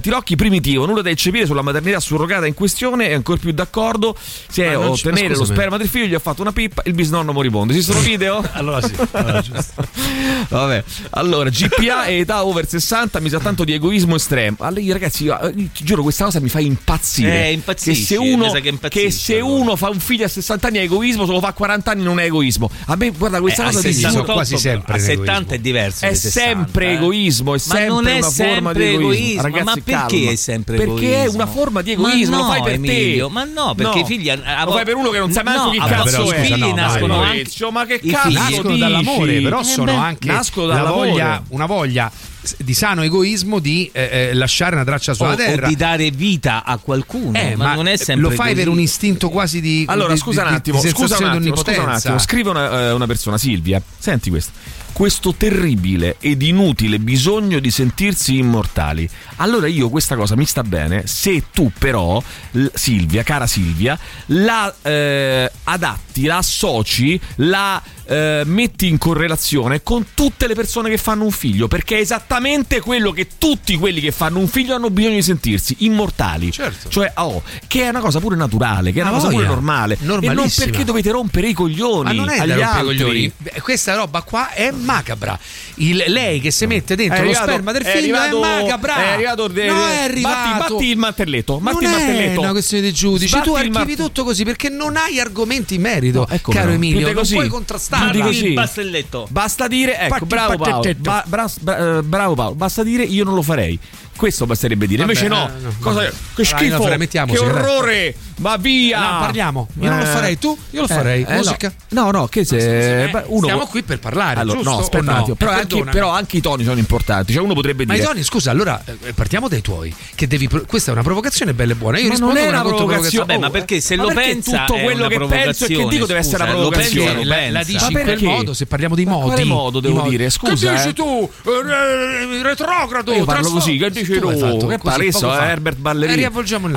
Tirocchi primitivo, nulla da eccepire sulla maternità sul surrogata in questione è ancora più d'accordo. Se è ottenere lo sperma del figlio gli ha fatto una pippa il bisnonno moribondo. Esistono video? allora sì allora, vabbè allora GPA e età over 60 mi sa tanto di egoismo estremo. Allora ragazzi io, eh, ti giuro questa cosa mi fa impazzire. Eh impazzisci che se uno, che che se allora. uno fa un figlio a 60 anni è egoismo se lo fa a 40 anni non è egoismo. A me guarda questa eh, cosa ti sono quasi sempre a 70 è diverso è 60, sempre eh. egoismo è ma sempre una forma di egoismo. Ragazzi, ma perché calma. è sempre perché egoismo perché è una forma di egoismo egoismo, no, lo fai per Emilio, te. Ma no, perché no. i figli. hanno. lo fai per uno che non sa manco no, chi cazzo è. Cioè, I figli nascono dai, anche. Ma che cazzo? Nascono dall'amore, però eh sono beh, anche nascono dalla voglia, una voglia di sano egoismo di eh, eh lasciare una traccia sulla o, terra o di dare vita a qualcuno eh, ma, ma, non è sempre lo fai così. per un istinto quasi di allora di, scusa, di, un attimo, scusa, un attimo, scusa un attimo scusa un attimo scrive una, eh, una persona Silvia senti questo questo terribile ed inutile bisogno di sentirsi immortali. Allora io questa cosa mi sta bene se tu però, Silvia, cara Silvia, la eh, adatti, la associ, la eh, metti in correlazione con tutte le persone che fanno un figlio, perché è esattamente quello che tutti quelli che fanno un figlio hanno bisogno di sentirsi, immortali. Certo. Cioè, ah, oh, che è una cosa pure naturale, che è una ah, cosa voglia. pure normale. E non perché dovete rompere i coglioni. Ma non è agli da altri. coglioni. Questa roba qua è macabra. Il, lei che si mette dentro arrivato, lo sperma del figlio è, arrivato, è macabra. È arrivato, de, no, è arrivato. Batti, batti il mantelletto. Batti non il mantelletto. è una questione di giudici. Sbatti tu archivi mart- tutto così perché non hai argomenti in merito, no, ecco caro no. Emilio. Non puoi contrastare bastardi il bastelletto. Basta dire, ecco, bravo Paolo, ba, bra, bra, bravo Paolo, basta dire io non lo farei. Questo basterebbe dire. Vabbè, Invece no, eh, no cosa, che schifo, Dai, no, che orrore, ma via. No, parliamo. Io non lo eh. farei tu, io lo eh, farei. Eh, Musica. No. no, che se eh, uno siamo qui per parlare, allora, giusto? No, aspetta un attimo, però eh, anche, però anche, i toni sono importanti, cioè uno potrebbe dire Ma i toni, scusa, allora partiamo dai tuoi che devi questa è una provocazione bella e buona. Io ma rispondo non è una, una provocazione. Vabbè, ma oh, perché se ma lo perché pensa tutto quello che penso e che dico deve essere una provocazione. La, la dici in quel modo, se parliamo di modi. In quale modo devo dire? Scusa. Che dici tu? Retrogrado, io parlo così, che dici? dice tu Roma, che palesso, eh, Herbert Ballerini.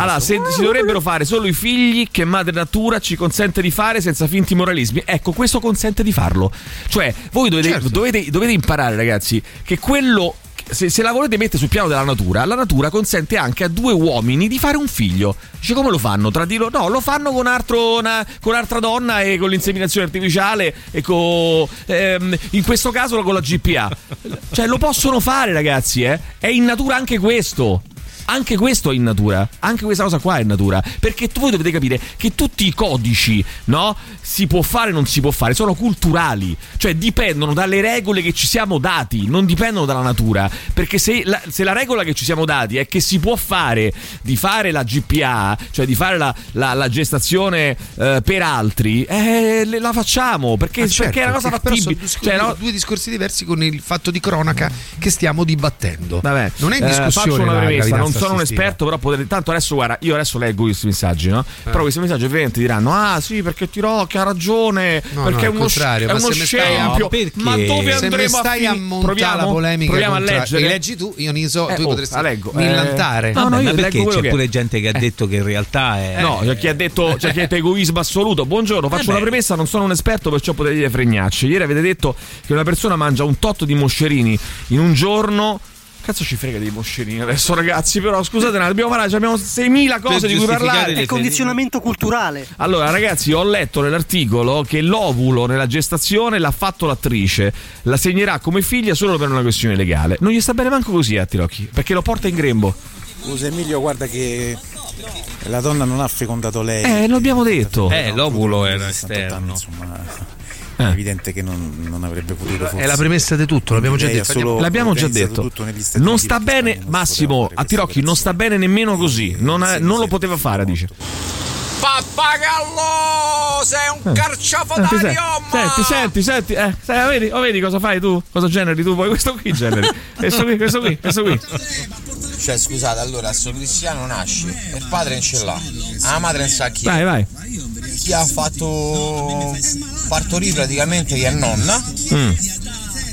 allora, se, si dovrebbero fare solo i figli che madre natura ci consente di fare senza finti moralismi. Ecco, questo consente di farlo. Cioè, voi dovete, certo. dovete, dovete imparare, ragazzi, che quello se, se, la volete mettere sul piano della natura, la natura consente anche a due uomini di fare un figlio. Dice come lo fanno? Tra di loro? No, lo fanno con, altro, una, con un'altra donna e con l'inseminazione artificiale e con... Ehm, in questo caso con la GPA. Cioè lo possono fare ragazzi, eh? È in natura anche questo. Anche questo è in natura, anche questa cosa qua è in natura, perché voi dovete capire che tutti i codici, no? Si può fare, o non si può fare, sono culturali, cioè dipendono dalle regole che ci siamo dati, non dipendono dalla natura, perché se la, se la regola che ci siamo dati è che si può fare di fare la GPA, cioè di fare la, la, la gestazione eh, per altri, eh, la facciamo perché, ah, certo, perché è una certo. cosa eh, fattibile. Però sono cioè, no? due discorsi diversi con il fatto di cronaca che stiamo dibattendo. Vabbè, non è in eh, discussione. Eh, faccio una premessa, non sono un esperto, però potete. Tanto adesso, guarda, io adesso leggo questi messaggi, no? Eh. Però questi messaggi ovviamente diranno: Ah, sì, perché Tirocchi ha ragione. No, perché no, è uno, è uno scempio. No, ma dove se andremo se stai a, fin- a proviamo, la polemica? Proviamo a leggere. E leggi tu, io Niso, eh, tu eh, oh, potresti la leggo. Eh. millantare. Eh, no, no, io perché c'è pure gente che ha eh. detto che in realtà è. No, c'è chi ha detto c'è chi ha detto egoismo assoluto. Buongiorno, faccio una premessa, non sono un esperto, perciò potete dire fregnacci. Ieri avete detto che una persona mangia un tot di moscerini in un giorno Cazzo ci frega dei moscerini adesso, ragazzi. Però scusate, ne dobbiamo parlare. Abbiamo 6.000 cose di cui parlare. È condizionamento culturale. Allora, ragazzi, ho letto nell'articolo che l'ovulo nella gestazione l'ha fatto l'attrice. La segnerà come figlia solo per una questione legale. Non gli sta bene manco così a Tirocchi, perché lo porta in grembo. Scusa Emilio, guarda che la donna non ha fecondato lei. Eh, lo abbiamo detto. Eh, l'ovulo era esterno. Insomma, è evidente che non, non avrebbe potuto forse. È la premessa di tutto, l'abbiamo già detto. solo L'abbiamo già detto. tutto negli Stati Non sta bene, Massimo, a Tirocchi non sta bene nemmeno così. Non, ha- non lo poteva fare, dice. Pappagallo, sei un carciofo Senti, da senti, senti, senti, senti, eh, sai, vedi, lo vedi cosa fai tu? Cosa generi tu? Poi questo qui generi. Questo qui, questo qui, questo qui. Cioè, scusate, allora, sto cristiano nasce, il padre non ce l'ha, la madre non sa chi. Vai, vai. Chi ha fatto partorire praticamente che è nonna. Mm.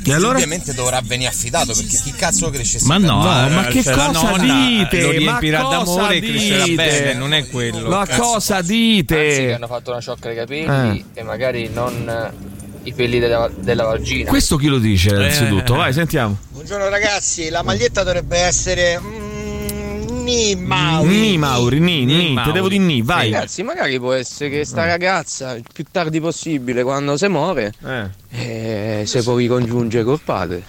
E allora? Ovviamente dovrà venire affidato perché chi cazzo cresce Ma no, sempre- ma che cioè, la cosa nonna dite? Lo Ma riempirà cosa d'amore e crescerà dite? bene, non è quello. Ma Cazzo. cosa Anzi, che dite? hanno fatto una ciocca ai capelli Eh. e magari non eh, i peli della, della vagina. Questo chi lo dice, Eh. innanzitutto? Vai, sentiamo. Buongiorno ragazzi, la maglietta dovrebbe essere. Mm, ni Mauri. Ni, Mauri, ni, ni, te devo di ni, vai. Ragazzi, magari può essere che Eh. sta ragazza il più tardi possibile, quando si muore, eh, si può ricongiungere col padre.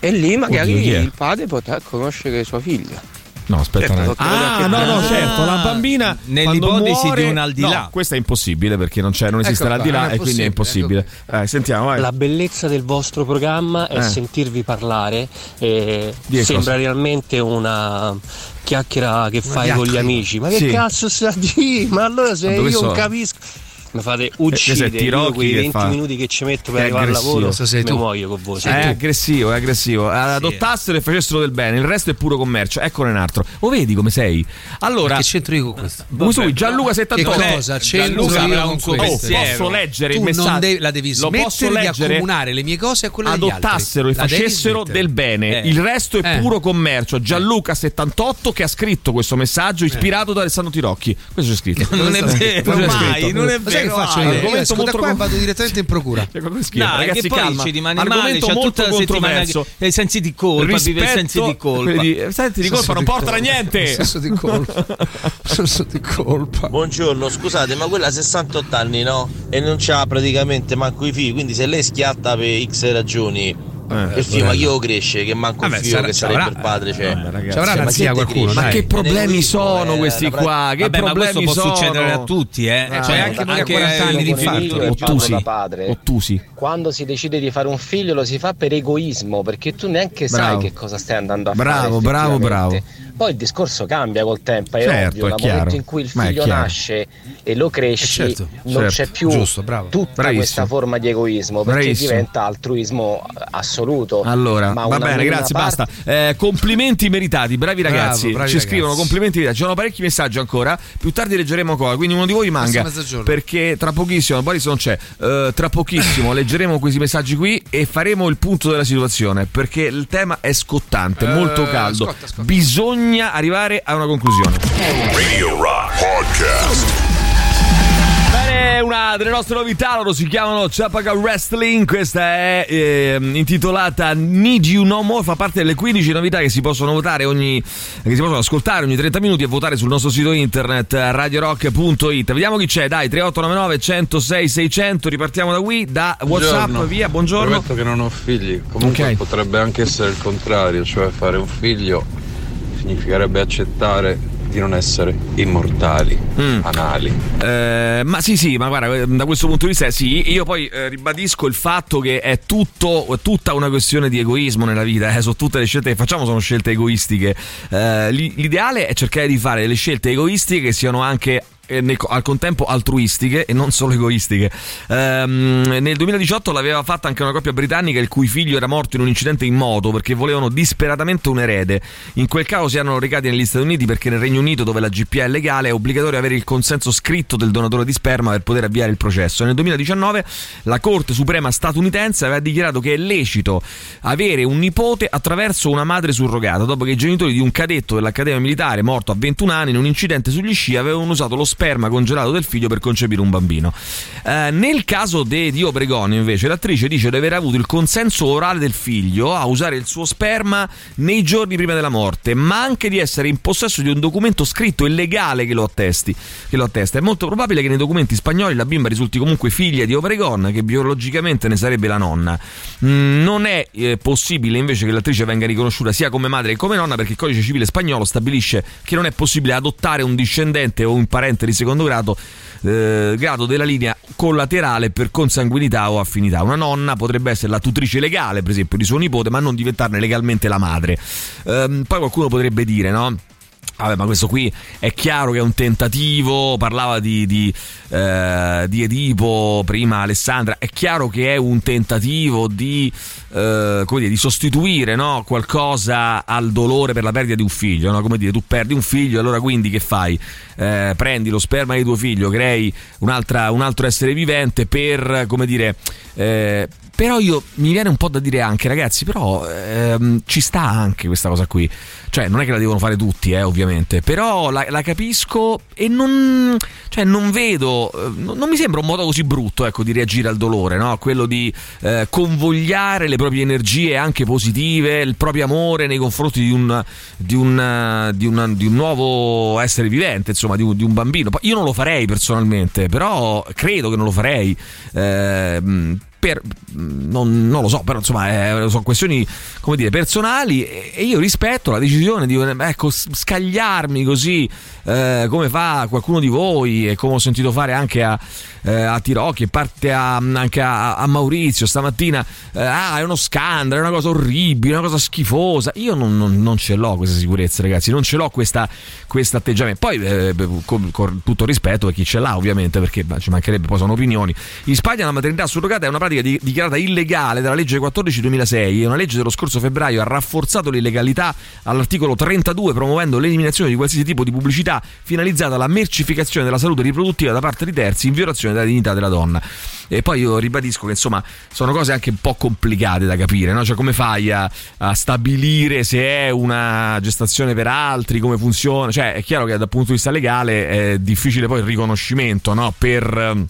E lì magari Oddio, il padre potrà conoscere sua figlia. No, aspetta un attimo. Ah, no, no, certo, la bambina Nell'ipotesi muore- di un al di là. No, questo è impossibile perché non, c'è, non esiste Ecco l'aldilà qua, non è e quindi è impossibile. Eh, sentiamo, vai. La bellezza del vostro programma è Eh. sentirvi parlare e Di che sembra cosa? realmente una chiacchiera che fai con gli amici. Ma che Sì. cazzo sta dire? Ma allora se io so? non capisco. Mi fate è uccidere io quei che 20 fa- minuti che ci metto per È arrivare al lavoro. Questo sei mi tu. muoio con voi. è tu. aggressivo, è aggressivo. Eh, Adottassero e facessero del bene, il resto è puro commercio. Eccone un altro. Lo vedi come sei? Allora, che c'entro io con questo? Come su, Gianluca 78. Che cosa c'entro Gianluca io con questo? pensiero. Posso leggere tu il messaggio? Non devi, la devi Lo posso smettere di leggere? accomunare le mie cose a quelle degli altri. adottassero e facessero del bene. Eh. Il resto è Eh. puro commercio. Gianluca78 che ha scritto questo messaggio ispirato da Alessandro Tirocchi. Questo c'è scritto. Non è vero, mai, non è sai che faccio io? Io esco da qua e vado direttamente in procura. No, Ragazzi, che poi calma. ci rimane male, molto tutta la settimana controverso. che eh, sensi di colpa, vive il senso di colpa. di- sensi di colpa non portano a niente. Senso di colpa. Senso di colpa. Buongiorno, scusate, ma quella ha 68 anni, no? E non c'ha praticamente manco i figli, quindi se lei schiatta per X ragioni, il figlio ma chi lo cresce? Che manco Vabbè, figlio sarà- che sarebbe sarà- il padre, cioè. ragazzi, Cioè, ma ma che chi te qualcuno, cresce? Ma che problemi sono eh, questi la qua? Che Vabbè, ma questo problemi può sono? succedere a tutti, eh. Ah, Cioè, anche anche, a 40 anni di infarto. Ottusi. da padre. Ottusi. Quando si decide di fare un figlio lo si fa per egoismo, perché tu neanche Bravo. sai che cosa stai andando a Bravo, fare. bravo, bravo. effettivamente. Poi il discorso cambia col tempo, è Certo, ovvio. chiaro. momento in cui il Ma figlio nasce e lo cresci, Eh, certo, non certo, c'è più giusto, bravo. tutta Bravissimo. questa forma di egoismo, perché diventa altruismo assoluto. Allora, Ma va bene, grazie, parte- basta. Eh, complimenti meritati, bravi Bravo, ragazzi. bravi Ci ragazzi. scrivono complimenti meritati. Ci sono parecchi messaggi ancora. Più tardi leggeremo ancora. Quindi uno di voi mezzogiorno. Perché tra pochissimo, Boris non c'è. eh, tra pochissimo leggeremo questi messaggi qui e faremo il punto della situazione. Perché il tema è scottante, Eh, molto caldo. scotta, scotta. Bisogna arrivare a una conclusione. Radio Rock Podcast. Una delle nostre novità, loro si chiamano Chapaca Wrestling, questa è ehm, intitolata Need You No More, fa parte delle 15 novità che si possono votare ogni, che si possono ascoltare ogni 30 minuti e votare sul nostro sito internet eh, radiorock.it. Vediamo chi c'è, dai, 3899 106 600, ripartiamo da qui, da Whatsapp, Buongiorno. via, buongiorno. Premetto che non ho figli, comunque Ok. potrebbe anche essere il contrario, cioè fare un figlio significherebbe accettare di non essere immortali, Mm. anali. Eh, ma sì, sì, ma guarda, da questo punto di vista sì. Io poi eh, ribadisco il fatto che è tutto, è tutta una questione di egoismo nella vita. Eh, sono tutte le scelte che facciamo sono scelte egoistiche. Eh, l'i- l'ideale è cercare di fare delle scelte egoistiche che siano anche nel al contempo altruistiche e non solo egoistiche. Ehm, nel 2018 l'aveva fatta anche una coppia britannica il cui figlio era morto in un incidente in moto perché volevano disperatamente un erede. In quel caso si erano recati negli Stati Uniti perché nel Regno Unito, dove la GPA è legale, è obbligatorio avere il consenso scritto del donatore di sperma per poter avviare il processo. Nel 2019 la Corte Suprema statunitense aveva dichiarato che è lecito avere un nipote attraverso una madre surrogata, dopo che i genitori di un cadetto dell'Accademia Militare morto a 21 anni in un incidente sugli sci avevano usato lo sperma congelato del figlio per concepire un bambino. Eh, nel caso de, di Obregon, invece, l'attrice dice di aver avuto il consenso orale del figlio a usare il suo sperma nei giorni prima della morte, ma anche di essere in possesso di un documento scritto e legale che lo attesti. Che lo attesta. È molto probabile che nei documenti spagnoli la bimba risulti comunque figlia di Obregon, che biologicamente ne sarebbe la nonna. Mm, non è eh, possibile invece che l'attrice venga riconosciuta sia come madre che come nonna, perché il codice civile spagnolo stabilisce che non è possibile adottare un discendente o un parente di secondo grado eh, grado della linea collaterale per consanguinità o affinità. Una nonna potrebbe essere la tutrice legale, per esempio, di suo nipote, ma non diventarne legalmente la madre. Ehm, poi qualcuno potrebbe dire, no? Vabbè, ma questo qui è chiaro che è un tentativo. Parlava di, di, eh, di Edipo prima Alessandra. È chiaro che è un tentativo di, eh, dire, di sostituire no, qualcosa al dolore per la perdita di un figlio. No? Come dire, tu perdi un figlio, allora quindi che fai? Eh, prendi lo sperma di tuo figlio, crei un altro essere vivente per, come dire, eh, però io mi viene un po' da dire anche, ragazzi, però ehm, ci sta anche questa cosa qui. Cioè, non è che la devono fare tutti, eh, ovviamente. Però la, la capisco e non. Cioè, non vedo. eh, Non, non mi sembra un modo così brutto, ecco, di reagire al dolore, no? Quello di eh, convogliare le proprie energie anche positive, il proprio amore nei confronti di un, di un, di un, di un nuovo essere vivente, insomma, di un, bambino. Io non lo farei personalmente, però credo che non lo farei. Eh, per, non, non lo so, però insomma eh, sono questioni come dire personali e, io rispetto la decisione di ecco, s- scagliarmi così eh, come fa qualcuno di voi e come ho sentito fare anche a, eh, a Tirocchi e parte a- anche a, a Maurizio stamattina eh, ah è uno scandalo, è una cosa orribile, è una cosa schifosa io non, non- non ce l'ho questa sicurezza ragazzi, non ce l'ho questo atteggiamento. Poi eh, con, con tutto rispetto per chi ce l'ha ovviamente perché beh, ci mancherebbe poi sono opinioni. In Spagna la maternità surrogata è una pratica di- dichiarata illegale dalla legge 14-2006 e una legge dello scorso febbraio ha rafforzato l'illegalità all'articolo 32 promuovendo l'eliminazione di qualsiasi tipo di pubblicità finalizzata alla mercificazione della salute riproduttiva da parte di terzi in violazione della dignità della donna. E poi io ribadisco che insomma sono cose anche un po' complicate da capire, no? Cioè come fai a, a stabilire se è una gestazione per altri, come funziona? Cioè è chiaro che dal punto di vista legale è difficile poi il riconoscimento, no? Per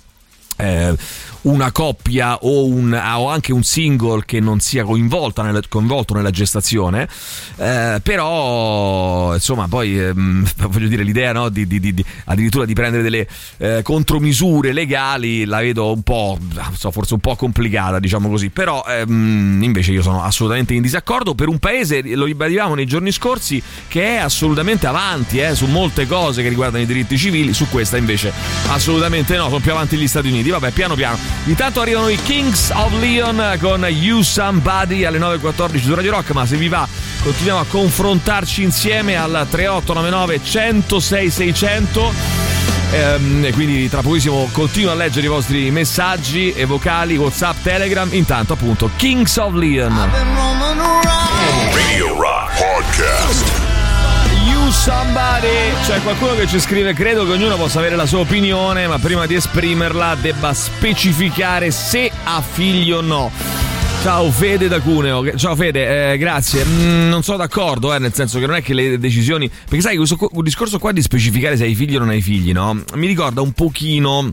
eh, una coppia o, un, o anche un single che non sia nella- coinvolto nella gestazione, eh, però insomma poi ehm, voglio dire l'idea no, di, di- di- di- addirittura di prendere delle eh, contromisure legali la vedo un po' so, forse un po' complicata diciamo così, però ehm, invece io sono assolutamente in disaccordo. Per un paese, lo ribadivamo nei giorni scorsi, che è assolutamente avanti eh, su molte cose che riguardano i diritti civili, su questa invece assolutamente no, sono più avanti gli Stati Uniti, vabbè piano piano. Intanto arrivano i Kings of Leon con You Somebody alle 9.14 su Radio Rock, ma se vi va continuiamo a confrontarci insieme al 3899 106 600 Ehm, e quindi tra pochissimo continuo a leggere i vostri messaggi e vocali, Whatsapp, Telegram. Intanto, appunto, Kings of Leon. Radio Rock Podcast. Somebody. C'è qualcuno che ci scrive: Credo che ognuno possa avere la sua opinione, ma prima di esprimerla debba specificare se ha figli o no. Ciao Fede da Cuneo, ciao Fede, eh, grazie. Mm, non sono d'accordo, eh, nel senso che non è che le decisioni. Perché sai, questo discorso qua di specificare se hai figli o non hai figli, no? Mi ricorda un pochino.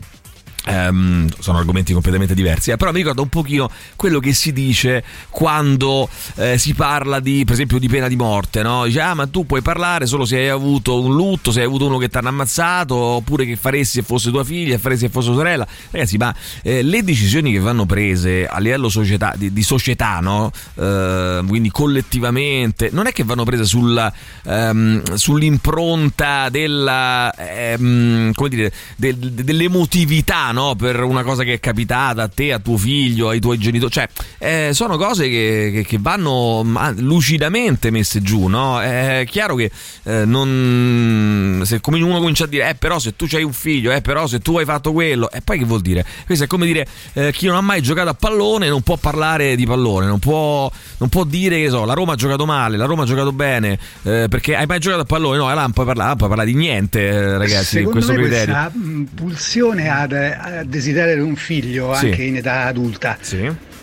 Ehm, sono argomenti completamente diversi, eh, però mi ricorda un pochino quello che si dice quando eh, si parla di, per esempio, di pena di morte, no? Dice, ah, ma tu puoi parlare solo se hai avuto un lutto, se hai avuto uno che ti hanno ammazzato, oppure che faresti se fosse tua figlia, faresti se fosse tua sorella. Ragazzi, ma eh, le decisioni che vanno prese a livello società, di, di società, no? Eh, quindi collettivamente, non è che vanno prese sul, ehm, sull'impronta della, ehm, come dire, del- dell'emotività, no? Per una cosa che è capitata a te, a tuo figlio, ai tuoi genitori. Cioè, eh, sono cose che, che- che vanno lucidamente messe giù, no? È chiaro che eh, non. Se uno comincia a dire, eh, però se tu hai un figlio, eh, però se tu hai fatto quello, e poi che vuol dire? Questo è come dire eh, chi non ha mai giocato a pallone non può parlare di pallone, non può, non può dire che so, la Roma ha giocato male, la Roma ha giocato bene, eh, perché hai mai giocato a pallone? No, là non puoi parlare, non puoi parlare di niente, eh, ragazzi, Secondo questo me criterio. questa mh, pulsione ad- a, desiderare un figlio Sì. anche in età adulta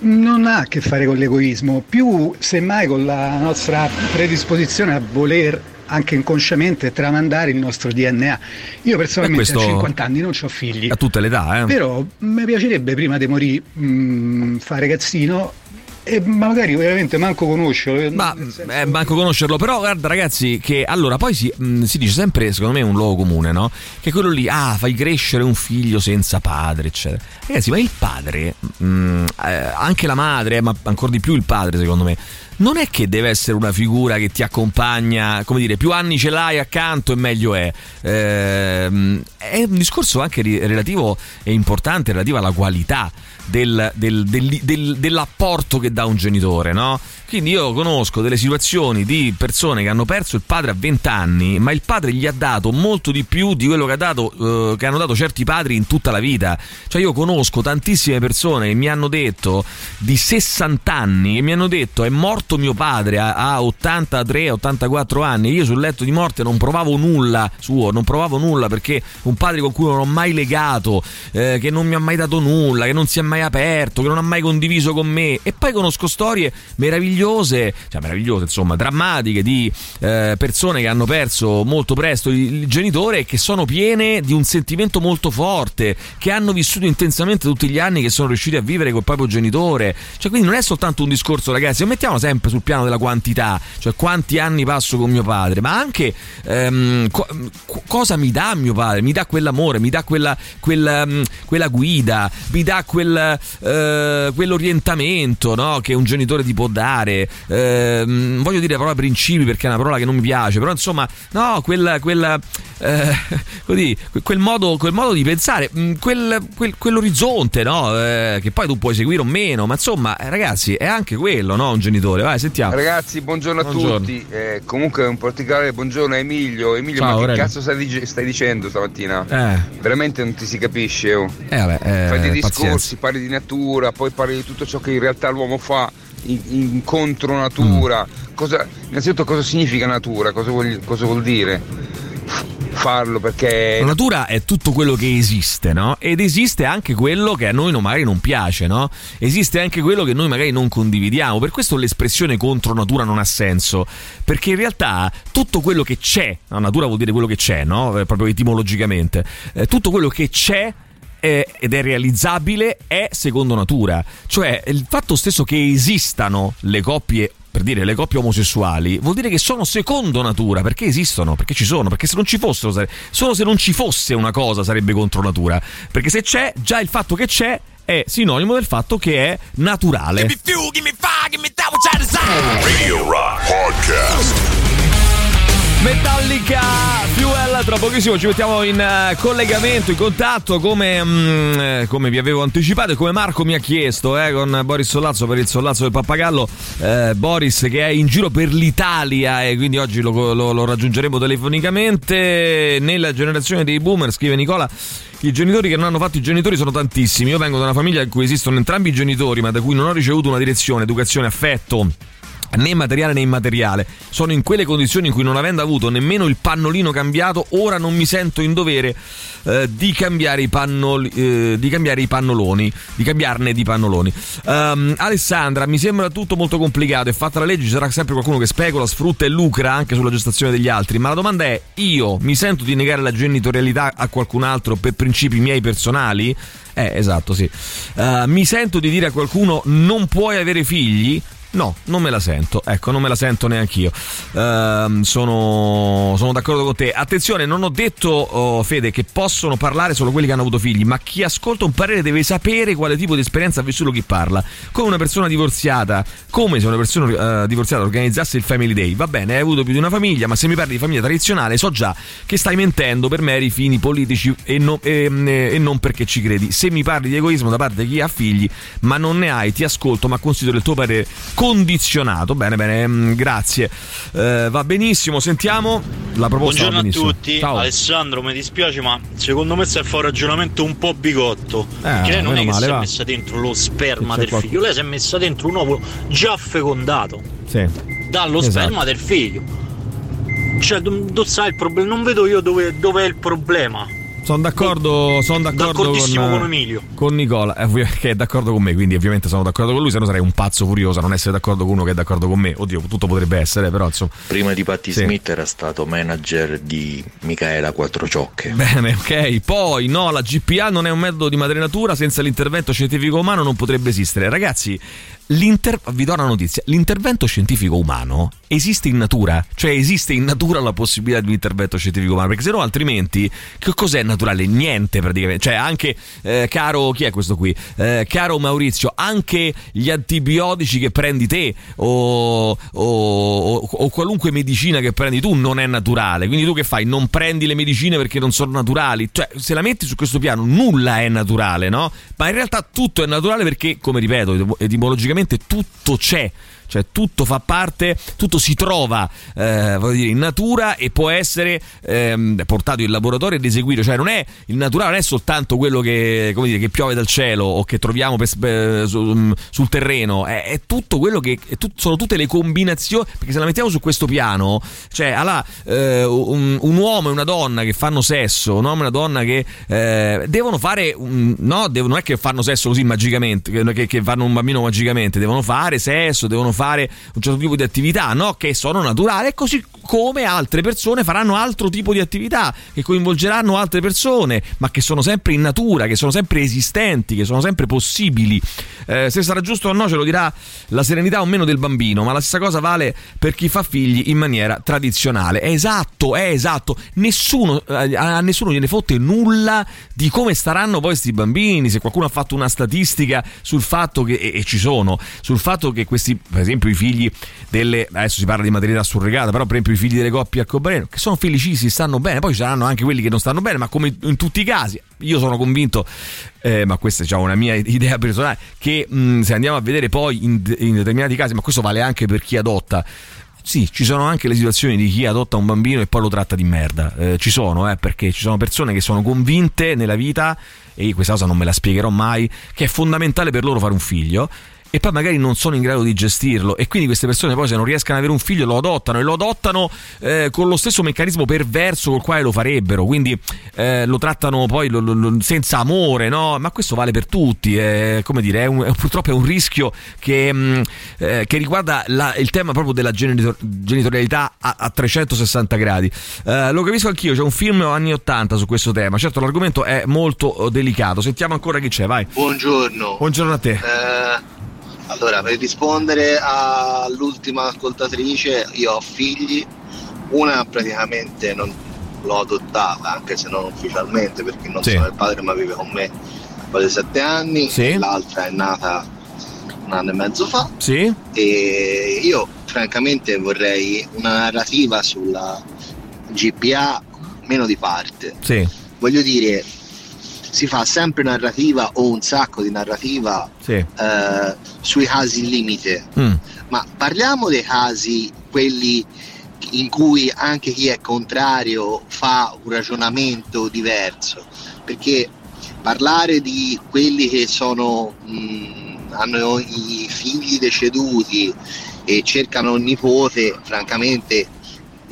non ha a che fare con l'egoismo, più semmai con la nostra predisposizione a voler anche inconsciamente tramandare il nostro DNA. Io personalmente a 50 anni non ho figli. A tutte le età, eh. Però mi piacerebbe prima di morire mh, fare ragazzino e magari veramente manco conoscerlo. Ma eh, manco conoscerlo, però guarda ragazzi che allora poi si, mh, si dice sempre, secondo me è un luogo comune, no? Che quello lì, ah, fai crescere un figlio senza padre, eccetera. Ragazzi, ma il padre, mh, eh, anche la madre, ma ancora di più il padre secondo me, non è che deve essere una figura che ti accompagna, come dire, più anni ce l'hai accanto e meglio è. Ehm, è un discorso anche relativo e importante, relativo alla qualità del- del- del- del- dell'apporto che dà un genitore, no? Quindi io conosco delle situazioni di persone che hanno perso il padre a 20 anni, ma il padre gli ha dato molto di più di quello che, ha dato, eh, che hanno dato certi padri in tutta la vita. Cioè io conosco tantissime persone che mi hanno detto di 60 anni, che mi hanno detto è morto mio padre a, a 83-84 anni, io sul letto di morte non provavo nulla suo, non provavo nulla perché un padre con cui non ho mai legato, eh, che non mi ha mai dato nulla, che non si è mai aperto, che non ha mai condiviso con me. E poi conosco storie meravigliose, cioè meravigliose, insomma, drammatiche di eh, persone che hanno perso molto presto il, il genitore e che sono piene di un sentimento molto forte, che hanno vissuto intensamente tutti gli anni che sono riusciti a vivere col proprio genitore. Cioè, quindi non è soltanto un discorso, ragazzi, non mettiamo sempre sul piano della quantità, cioè quanti anni passo con mio padre, ma anche ehm, co- cosa mi dà mio padre, mi dà quell'amore, mi dà quella, quella, mm, quella guida, mi dà quel, eh, quell'orientamento no? che un genitore ti può dare. Ehm, voglio dire la parola principi perché è una parola che non mi piace, però insomma, no, quella, quella, eh, così, quel, modo, quel modo di pensare, mm, quel, quel- quell'orizzonte no? Eh, che poi tu puoi seguire o meno, ma insomma, eh, ragazzi, è anche quello, no? Un genitore. Vai, sentiamo. Ragazzi, buongiorno a Buongiorno. tutti. Eh, comunque un particolare buongiorno a Emilio. Emilio, Ciao, ma che Aurelio. cazzo stai, stai dicendo stamattina? Eh. Veramente non ti si capisce. Oh. Eh, vabbè, eh, Fai dei discorsi, pazienza. parli di natura, poi parli di tutto ciò che in realtà l'uomo fa in, in contro natura. Cosa, innanzitutto cosa significa natura? Cosa vuol, cosa vuol dire? Farlo perché La natura è tutto quello che esiste, no? Ed esiste anche quello che a noi non- magari non piace, no? Esiste anche quello che noi magari non condividiamo. Per questo l'espressione contro natura non ha senso. Perché in realtà tutto quello che c'è, la natura vuol dire quello che c'è, no? Eh, Proprio etimologicamente. Eh, tutto quello che c'è è- ed è realizzabile è secondo natura. Cioè il fatto stesso che esistano le coppie per dire le coppie omosessuali vuol dire che sono secondo natura perché esistono, perché ci sono, perché se non ci fossero sare- solo se non ci fosse una cosa sarebbe contro natura, perché se c'è già il fatto che c'è è sinonimo del fatto che è naturale. Radio Rock Podcast. Metallica Fuel, tra pochissimo ci mettiamo in eh, collegamento, in contatto come, mm, come vi avevo anticipato e come Marco mi ha chiesto eh, con Boris Sollazzo per il Sollazzo del Pappagallo. Eh, Boris che è in giro per l'Italia e quindi oggi lo, lo- lo raggiungeremo telefonicamente. Nella generazione dei boomer, scrive Nicola. I genitori che non hanno fatto i genitori sono tantissimi. Io vengo da una famiglia in cui esistono entrambi i genitori, ma da cui non ho ricevuto una direzione, educazione, affetto né materiale né immateriale. Sono in quelle condizioni in cui non avendo avuto nemmeno il pannolino cambiato, ora non mi sento in dovere eh, di cambiare i pannoli, eh, di cambiare i pannoloni, di cambiarne di pannoloni. Ehm, Alessandra, mi sembra tutto molto complicato e fatta la legge ci sarà sempre qualcuno che specula, sfrutta e lucra anche sulla gestazione degli altri, ma la domanda è: io mi sento di negare la genitorialità a qualcun altro per principi miei personali? Eh, esatto, sì. Eh, mi sento di dire a qualcuno non puoi avere figli? No, non me la sento. Ecco, non me la sento neanche io. Ehm, sono, sono d'accordo con te. Attenzione, non ho detto, oh, Fede, che possono parlare solo quelli che hanno avuto figli, ma chi ascolta un parere deve sapere quale tipo di esperienza ha vissuto chi parla. Come una persona divorziata, come se una persona eh, divorziata organizzasse il Family Day. Va bene, hai avuto più di una famiglia, ma se mi parli di famiglia tradizionale, so già che stai mentendo per meri fini politici e, no- e- e non perché ci credi. Se mi parli di egoismo da parte di chi ha figli, ma non ne hai, ti ascolto, ma considero il tuo parere condizionato. Bene, bene, mm, grazie. Eh, va benissimo, sentiamo la proposta. Buongiorno a tutti, Ciao. Alessandro mi dispiace ma secondo me stai a fare un ragionamento un po' bigotto perché lei non è che male, si è messa dentro lo sperma del qualcuno. figlio, lei si è messa dentro un uovo già fecondato Sì. dallo Esatto. sperma del figlio. Cioè, tu, tu sai il problema, non vedo io dove, dove è il problema. Sono d'accordo, sono d'accordo D'accordissimo con, con Emilio. con Nicola, eh, che è d'accordo con me, quindi ovviamente sono d'accordo con lui, se no sarei un pazzo furioso a non essere d'accordo con uno che è d'accordo con me. Oddio, tutto potrebbe essere, però insomma. Prima di Patti Sì. Smith era stato manager di Michaela Quattrociocche. Bene, ok. Poi no, la GPA non è un metodo di madrenatura, senza l'intervento scientifico umano non potrebbe esistere. Ragazzi, l'inter- vi do una notizia, l'intervento scientifico umano esiste in natura, cioè esiste in natura la possibilità di un intervento scientifico umano, perché se no altrimenti che cos'è naturale? Niente praticamente. Cioè anche, eh, caro, chi è questo qui? Eh, caro Maurizio, anche gli antibiotici che prendi te o, o- o- o qualunque medicina che prendi tu non è naturale. Quindi tu che fai? Non prendi le medicine perché non sono naturali. Cioè, se la metti su questo piano, nulla è naturale, no? Ma in realtà tutto è naturale perché, come ripeto, etimologicamente tutto c'è. Cioè tutto fa parte, tutto si trova eh, dire, in natura e può essere ehm, portato in laboratorio ed eseguito. Cioè non è il naturale non è soltanto quello che, dire, che piove dal cielo o che troviamo per- per- su- sul terreno, è, è tutto quello che tut- sono tutte le combinazioni. Perché se la mettiamo su questo piano, cioè allora, eh, un, un uomo e una donna che fanno sesso, un uomo e una donna che eh, devono fare, no, devono- non è che fanno sesso così magicamente, che- che fanno un bambino magicamente, devono fare sesso, devono fare un certo tipo di attività, no? Che sono naturali, così come altre persone faranno altro tipo di attività che coinvolgeranno altre persone, ma che sono sempre in natura, che sono sempre esistenti, che sono sempre possibili. Eh, se sarà giusto o no ce lo dirà la serenità o meno del bambino, ma la stessa cosa vale per chi fa figli in maniera tradizionale. È esatto, è esatto. Nessuno, eh, a nessuno gliene fotte nulla di come staranno poi questi bambini. Se qualcuno ha fatto una statistica sul fatto che, e, e ci sono, sul fatto che questi, per i figli delle, adesso si parla di maternità surrogata, però per esempio i figli delle coppie arcobaleno, che sono felicissimi, stanno bene, poi ci saranno anche quelli che non stanno bene, ma come in tutti i casi, io sono convinto, eh, ma questa è diciamo, una mia idea personale, che mh, se andiamo a vedere poi in, in determinati casi, ma questo vale anche per chi adotta, sì, ci sono anche le situazioni di chi adotta un bambino e poi lo tratta di merda. Eh, ci sono, eh, perché ci sono persone che sono convinte nella vita, e questa cosa non me la spiegherò mai, che è fondamentale per loro fare un figlio. E poi magari non sono in grado di gestirlo, e quindi queste persone poi, se non riescono ad avere un figlio, lo adottano e lo adottano eh, con lo stesso meccanismo perverso col quale lo farebbero. Quindi eh, lo trattano poi lo- lo- lo- senza amore, no? Ma questo vale per tutti. È, come dire, è un- è- purtroppo è un rischio che, mh, eh, che riguarda la- il tema proprio della genitor- genitorialità a, a 360 gradi. Eh, lo capisco anch'io, c'è un film anni 80 su questo tema. Certo, l'argomento è molto eh, delicato. Sentiamo ancora chi c'è, vai. Buongiorno. Buongiorno a te. Allora, per rispondere all'ultima ascoltatrice, io ho figli, una praticamente non l'ho adottata, anche se non ufficialmente, perché non Sì. sono il padre, ma vive con me da di sette anni, Sì. l'altra è nata un anno e mezzo fa. Sì? E io francamente vorrei una narrativa sulla GPA meno di parte. Sì. Voglio dire, si fa sempre narrativa o un sacco di narrativa Sì. eh, sui casi limite, Mm. ma parliamo dei casi, quelli in cui anche chi è contrario fa un ragionamento diverso, perché parlare di quelli che sono, mh, hanno i figli deceduti e cercano un nipote, francamente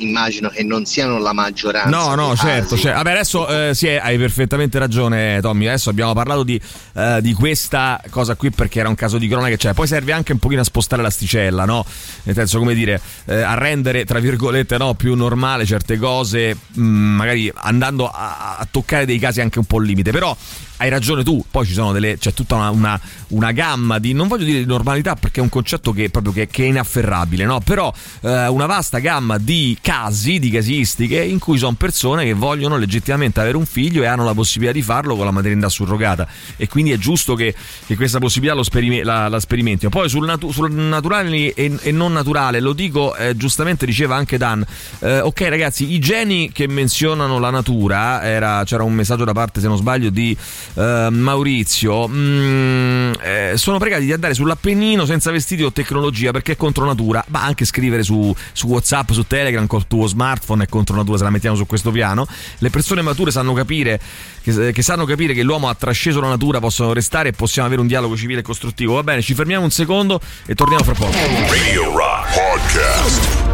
immagino che non siano la maggioranza. No, no, certo. cioè, vabbè, adesso eh, sì, hai perfettamente ragione, Tommy. Adesso abbiamo parlato di, eh, di questa cosa qui perché era un caso di cronaca. Cioè, poi serve anche un pochino a spostare l'asticella, no? Nel senso, come dire, eh, a rendere, tra virgolette, no, più normale certe cose, mh, magari andando a, a toccare dei casi anche un po' al limite. Però hai ragione tu, poi ci sono delle, c'è tutta una, una- una gamma di, non voglio dire di normalità perché è un concetto che, proprio che, che è inafferrabile, no? però eh, una vasta gamma di casi, di casistiche in cui sono persone che vogliono legittimamente avere un figlio e hanno la possibilità di farlo con la maternità surrogata e quindi è giusto che, che questa possibilità lo sperime- la, la sperimentino. Poi sul, natu- sul naturale e, e non naturale, lo dico eh, giustamente diceva anche Dan, eh, ok ragazzi, i geni che menzionano la natura, era- c'era un messaggio da parte se non sbaglio di eh, Maurizio, mm, eh, sono pregati di andare sull'Appennino senza vestiti o tecnologia perché è contro natura, ma anche scrivere su, su Whatsapp, su Telegram col tuo smartphone è contro natura se la mettiamo su questo piano. Le persone mature sanno capire che, che sanno capire che l'uomo ha trasceso la natura possono restare e possiamo avere un dialogo civile e costruttivo. Va bene, ci fermiamo un secondo e torniamo fra poco. Radio Rock Podcast.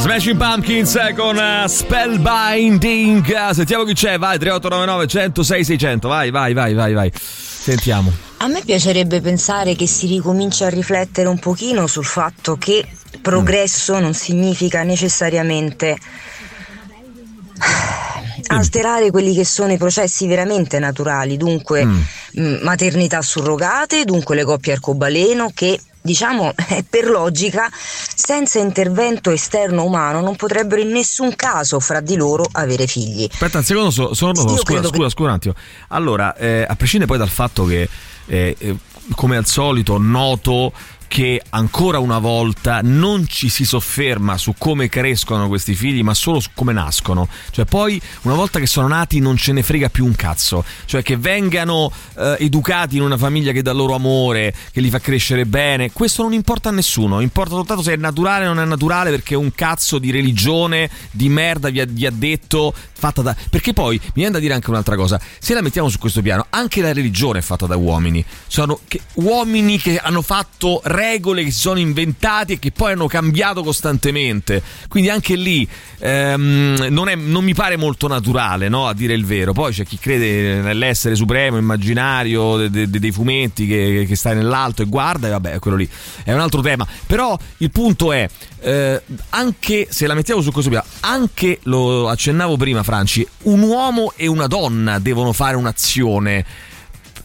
Smashing Pumpkins con uh, Spellbinding. Sentiamo chi c'è, vai 3899 106 600. Vai, vai, vai, vai, vai. Sentiamo. A me piacerebbe pensare che si ricominci a riflettere un pochino sul fatto che progresso non significa necessariamente alterare quelli che sono i processi veramente naturali, dunque Mm. mh, maternità surrogate, dunque le coppie arcobaleno che diciamo per logica senza intervento esterno umano non potrebbero in nessun caso fra di loro avere figli. Aspetta un secondo, so- sono- Io scusa, scusa, scusa un attimo. Allora, eh, a prescindere poi dal fatto che, eh, eh, come al solito, noto che ancora una volta non ci si sofferma su come crescono questi figli, ma solo su come nascono. Cioè, poi, una volta che sono nati, non ce ne frega più un cazzo. Cioè, che vengano eh, educati in una famiglia che dà loro amore, che li fa crescere bene, questo non importa a nessuno. Importa soltanto se è naturale o non è naturale, perché un cazzo di religione di merda vi ha, vi ha detto fatta da. Perché poi mi viene da dire anche un'altra cosa: se la mettiamo su questo piano, anche la religione è fatta da uomini. Sono che- uomini che hanno fatto regole che si sono inventati e che poi hanno cambiato costantemente. Quindi anche lì ehm, non, è- non mi pare molto naturale, no? A dire il vero. Poi c'è chi crede nell'essere supremo, immaginario de- de- dei fumetti che, che sta nell'alto e guarda, e vabbè, quello lì è un altro tema. Però il punto è. eh, anche se la mettiamo su questo piano, anche lo accennavo prima, Franci, un uomo e una donna devono fare un'azione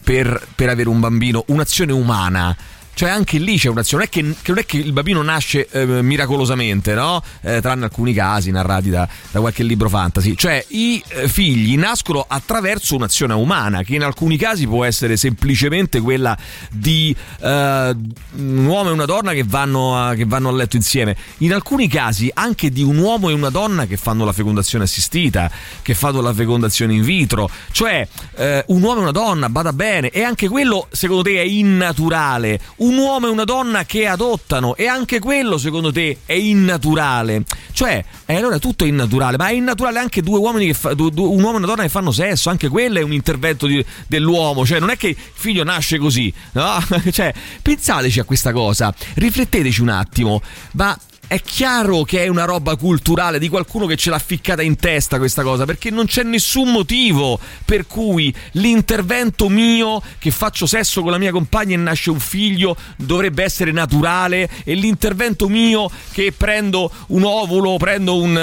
per, per avere un bambino, un'azione umana. Cioè anche lì c'è un'azione, non è che, che non è che il bambino nasce eh, miracolosamente, no? Eh, tranne alcuni casi narrati da, da qualche libro fantasy. Cioè i eh, figli nascono attraverso un'azione umana, che in alcuni casi può essere semplicemente quella di eh, un uomo e una donna che vanno, a, che vanno a letto insieme. In alcuni casi anche di un uomo e una donna che fanno la fecondazione assistita, che fanno la fecondazione in vitro. Cioè eh, un uomo e una donna, bada bene, e anche quello secondo te è innaturale. Un uomo e una donna che adottano, e anche quello secondo te è innaturale. Cioè, eh, allora tutto è innaturale, ma è innaturale anche due uomini che fa, du- du- un uomo e una donna che fanno sesso, anche quello è un intervento di- dell'uomo. Cioè, non è che il figlio nasce così, no? cioè, pensateci a questa cosa, rifletteteci un attimo, ma è chiaro che è una roba culturale di qualcuno che ce l'ha ficcata in testa questa cosa, perché non c'è nessun motivo per cui l'intervento mio che faccio sesso con la mia compagna e nasce un figlio dovrebbe essere naturale e l'intervento mio che prendo un ovulo, prendo un,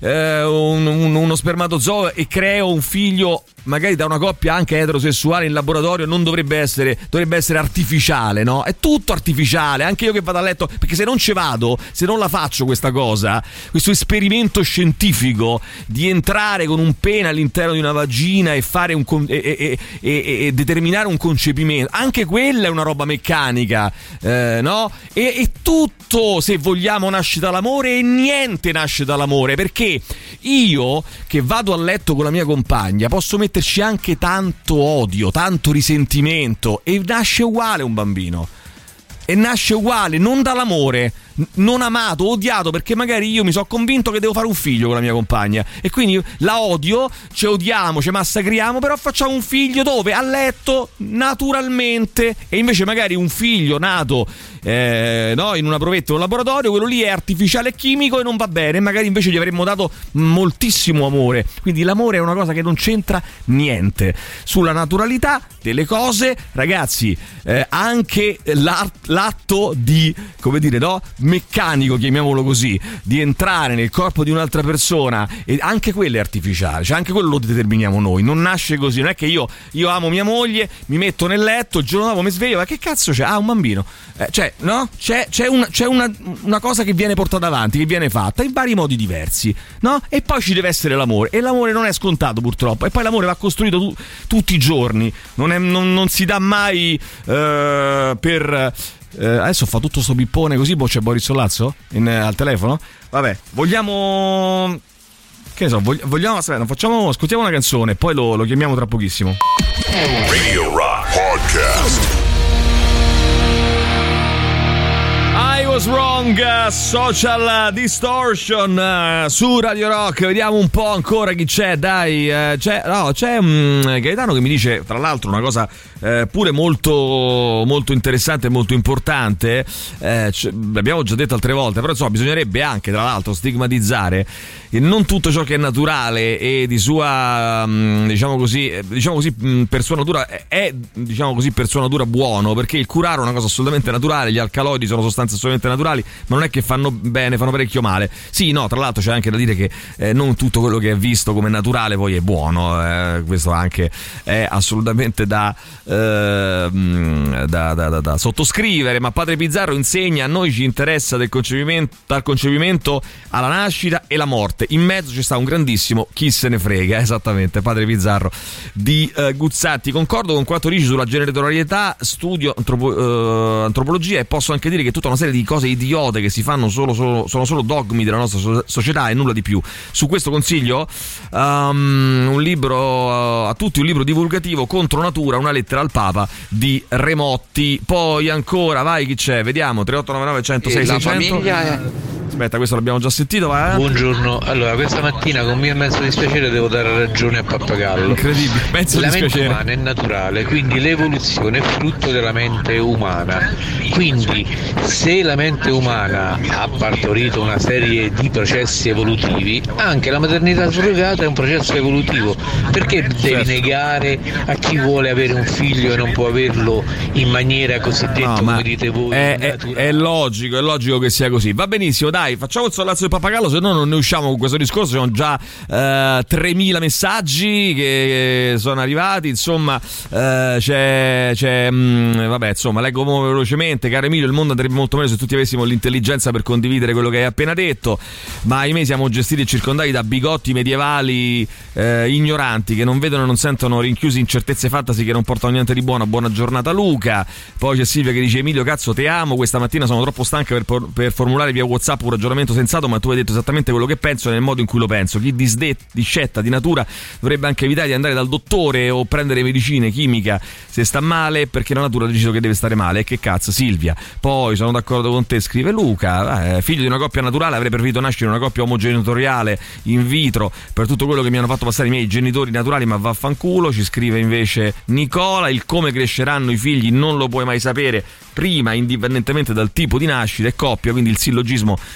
eh, un- un- uno spermatozoo e creo un figlio magari da una coppia anche eterosessuale in laboratorio non dovrebbe essere, dovrebbe essere artificiale, no? È tutto artificiale, anche io che vado a letto, perché se non ci vado, se non la faccio questa cosa, questo esperimento scientifico di entrare con un pene all'interno di una vagina e fare un con- e, e- e- determinare un concepimento, anche quella è una roba meccanica, eh, no? E, tutto, se vogliamo, nasce dall'amore e niente nasce dall'amore, perché io che vado a letto con la mia compagna posso metterci anche tanto odio, tanto risentimento e nasce uguale un bambino. E nasce uguale, non dall'amore, non amato, odiato, perché magari io mi sono convinto che devo fare un figlio con la mia compagna. E quindi la odio, ci odiamo, ci massacriamo, però facciamo un figlio dove? A letto, naturalmente. E invece magari un figlio nato eh, no, in una provetta o un laboratorio, quello lì è artificiale e chimico e non va bene. Magari invece gli avremmo dato moltissimo amore. Quindi l'amore è una cosa che non c'entra niente. Sulla naturalità delle cose, ragazzi, eh, anche l'atto di, come dire, no? Meccanico, chiamiamolo così, di entrare nel corpo di un'altra persona, e anche quello è artificiale, cioè anche quello lo determiniamo noi. Non nasce così, non è che io, io amo mia moglie, mi metto nel letto, il giorno dopo mi sveglio, ma che cazzo c'è? Ah, un bambino. Eh, cioè, no? C'è, c'è una, c'è una- una cosa che viene portata avanti, che viene fatta in vari modi diversi, no? E poi ci deve essere l'amore. E l'amore non è scontato, purtroppo. E poi l'amore va costruito tu- tutti i giorni. Non, è- non- non si dà mai eh, per. Eh, adesso fa tutto sto pippone così, boh, c'è Boris Sollazzo in- eh, al telefono? Vabbè, vogliamo. Che ne so, vogli- vogliamo. Aspetta, facciamo. Ascoltiamo una canzone, poi lo, lo chiamiamo tra pochissimo. Radio Rock Podcast. Was Wrong, uh, Social Distortion uh, su Radio Rock. Vediamo un po' ancora chi c'è. Dai, uh, c'è, no, c'è um, Gaetano che mi dice, tra l'altro, una cosa eh, pure molto, molto interessante e molto importante. Eh, l'abbiamo già detto altre volte, però insomma, bisognerebbe anche, tra l'altro, stigmatizzare non tutto ciò che è naturale e di sua, um, diciamo così, eh, diciamo così mh, per sua natura è, diciamo così, per sua natura buono, perché il curare è una cosa assolutamente naturale, gli alcaloidi sono sostanze assolutamente naturali, ma non è che fanno bene, fanno parecchio male. Sì, no, tra l'altro c'è anche da dire che eh, non tutto quello che è visto come naturale poi è buono, eh, questo anche è assolutamente da, eh, da, da, da, sottoscrivere, ma Padre Pizzarro insegna a noi ci interessa del concepimento, dal concepimento alla nascita e la morte. In mezzo ci sta un grandissimo chi se ne frega, esattamente, Padre Pizzarro di eh, Guzzatti. Concordo con quanto dici sulla generatorietà, studio antropo, antropologia e posso anche dire che tutta una serie di cose idiote che si fanno solo, solo, sono solo dogmi della nostra società e nulla di più. Su questo consiglio um, un libro a tutti, un libro divulgativo contro natura, una lettera al Papa di Remotti. Poi ancora, vai chi c'è? Vediamo 3899 106 La 600. famiglia è- Aspetta, questo l'abbiamo già sentito, va? Buongiorno, allora questa mattina con mio immenso dispiacere devo dare ragione a Pappagallo. Incredibile, mezzo La mente umana è naturale, quindi l'evoluzione è frutto della mente umana. Quindi se la mente umana ha partorito una serie di processi evolutivi, anche la maternità surrogata è un processo evolutivo. Perché devi Certo. negare a chi vuole avere un figlio e non può averlo in maniera cosiddetta, No, come dite voi? è, è- è logico, è logico che sia così. Va benissimo, dai, facciamo il sollazzo del pappagallo, se no non ne usciamo con questo discorso. Sono già eh, 3000 messaggi che sono arrivati. Insomma, eh, c'è, c'è, mm, vabbè, insomma, leggo velocemente. Caro Emilio, il mondo andrebbe molto meglio se tutti avessimo l'intelligenza per condividere quello che hai appena detto. Ma ahimè, siamo gestiti e circondati da bigotti medievali eh, ignoranti che non vedono e non sentono rinchiusi in certezze fantasy che non portano niente di buono. Buona giornata, Luca. Poi c'è Silvia che dice: Emilio, cazzo, te amo. Questa mattina sono troppo stanca per, per formulare via WhatsApp un ragionamento sensato, ma tu hai detto esattamente quello che penso nel modo in cui lo penso. Chi disde- discetta di natura dovrebbe anche evitare di andare dal dottore o prendere medicine, chimica se sta male perché la natura ha deciso che deve stare male. E che cazzo, Silvia. Poi sono d'accordo con te, scrive Luca. eh, figlio di una coppia naturale, avrei preferito nascere in una coppia omogenitoriale in vitro per tutto quello che mi hanno fatto passare i miei genitori naturali, ma vaffanculo. Ci scrive invece Nicola. Il come cresceranno i figli non lo puoi mai sapere prima, indipendentemente dal tipo di nascita e coppia. Quindi il sillogismo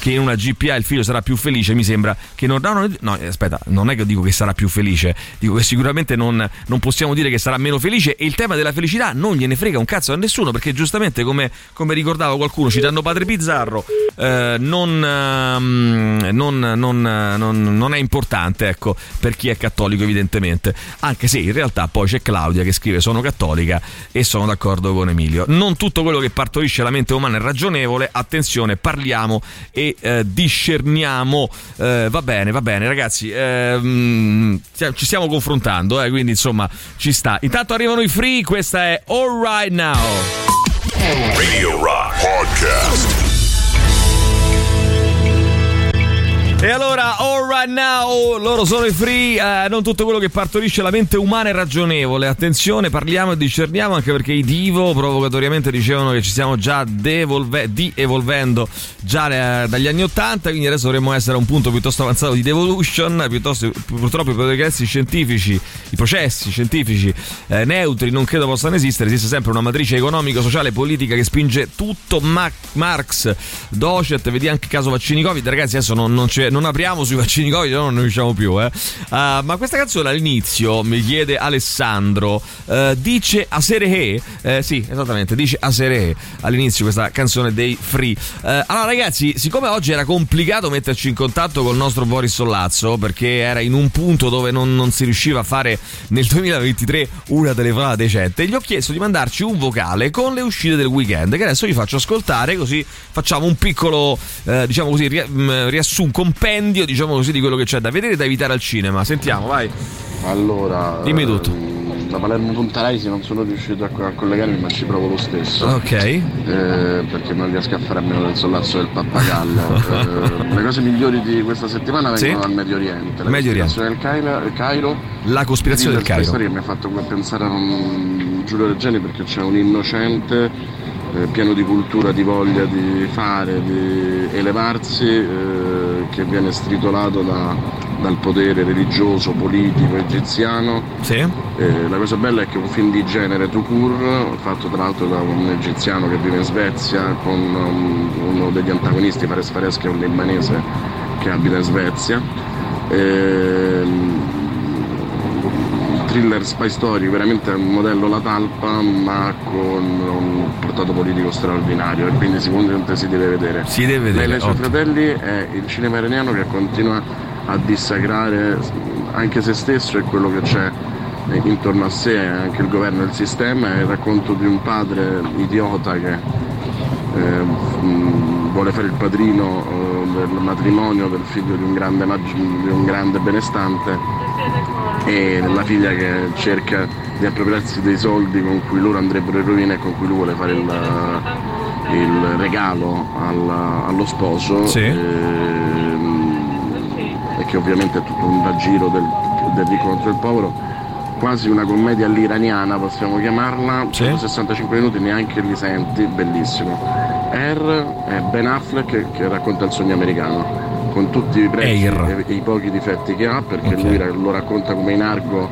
che in una GPA il figlio sarà più felice, mi sembra che non. No, no, no, aspetta, non è che dico che sarà più felice, dico che sicuramente non, non possiamo dire che sarà meno felice. E il tema della felicità non gliene frega un cazzo a nessuno, perché giustamente, come, come ricordava qualcuno, citando Padre Pizzarro, eh, non, non, non- non è importante, ecco, per chi è cattolico, evidentemente. Anche se in realtà poi c'è Claudia che scrive: Sono cattolica e sono d'accordo con Emilio. Non tutto quello che partorisce la mente umana è ragionevole. Attenzione, parliamo e eh, discerniamo. Eh, va bene, va bene, ragazzi. ehm, ci stiamo confrontando, eh, quindi insomma ci sta. Intanto arrivano i free. Questa è All Right Now. Radio Rock Podcast. E allora, all right now, loro sono i free, eh, non tutto quello che partorisce la mente umana è ragionevole. Attenzione, parliamo e discerniamo anche perché i divo provocatoriamente dicevano che ci stiamo già devolve- di-evolvendo già eh, dagli anni 80, quindi adesso dovremmo essere a un punto piuttosto avanzato di devolution, piuttosto, purtroppo i progressi scientifici, i processi scientifici eh, neutri non credo possano esistere, esiste sempre una matrice economico, sociale, politica che spinge tutto, Ma- Marx, Docet, vedi anche caso vaccini Covid, ragazzi adesso non, non c'è- non apriamo sui vaccini Covid, no, non ne usciamo più. Eh. Ah, ma questa canzone all'inizio, mi chiede Alessandro, eh, dice Aserehe, eh, sì, esattamente, dice Aserehe all'inizio questa canzone dei Free. Eh, allora ragazzi, siccome oggi era complicato metterci in contatto col nostro Boris Sollazzo, perché era in un punto dove non, non si riusciva a fare nel 2023 una telefonata decente, gli ho chiesto di mandarci un vocale con le uscite del weekend, che adesso vi faccio ascoltare, così facciamo un piccolo, diciamo così, ria- mh, riassun, compendio, diciamo così, di quello che c'è da vedere e da evitare al cinema. Sentiamo, vai. Allora, Dimmi tutto. ehm, da Palermo Punta Raisi non sono riuscito a, collegarmi, ma ci provo lo stesso. Ok. Eh, perché non riesco a fare a meno del sollazzo del pappagallo. Eh, le cose migliori di questa settimana Sì. vengono dal Medio Oriente. La Medio Oriente. del Cairo, il Cairo La cospirazione del Cairo. storia che mi ha fatto pensare a un Giulio Reggiani perché c'è un innocente eh, pieno di cultura, di voglia di fare, di elevarsi, eh, che viene stritolato da- dal potere religioso, politico egiziano. Eh, la cosa bella è che è un film di genere court, fatto tra l'altro da un egiziano che vive in Svezia, con um, uno degli antagonisti, Fares Fares, che è un libanese che abita in Svezia. Ehm, thriller spy story, veramente un modello La Talpa, ma con un portato politico straordinario e quindi sicuramente si deve vedere. Si deve vedere, e suoi ottimo. fratelli è il cinema iraniano che continua a dissacrare anche se stesso e quello che c'è intorno a sé, anche il governo e il sistema, è il racconto di un padre idiota che eh, vuole fare il padrino eh, del matrimonio del figlio di un grande, di un grande benestante e la figlia che cerca di appropriarsi dei soldi con cui loro andrebbero in rovina e con cui lui vuole fare il, il regalo al- allo sposo. Ehm, e che ovviamente è tutto un raggiro del, del ricco contro il povero. Quasi una commedia all'iraniana possiamo chiamarla. 165 minuti neanche li senti bellissimo R è Ben Affleck che, che racconta il sogno americano con tutti i pregi e, e i pochi difetti che ha perché lui ra- lo racconta come in argo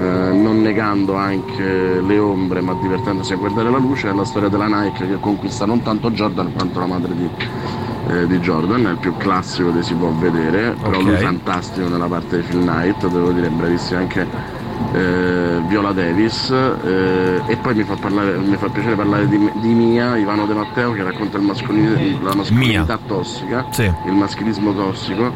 eh, non negando anche le ombre ma divertendosi a guardare la luce è la storia della Nike che conquista non tanto Jordan quanto la madre di, eh, di Jordan è il più classico che si può vedere però Ok. lui fantastico nella parte di Phil Knight devo dire bravissimo anche eh, Viola Davis eh, e poi mi fa, parlare- mi fa piacere parlare di, di Mia, Ivano De Matteo che racconta il mascolini- la mascolinità tossica, il maschilismo tossico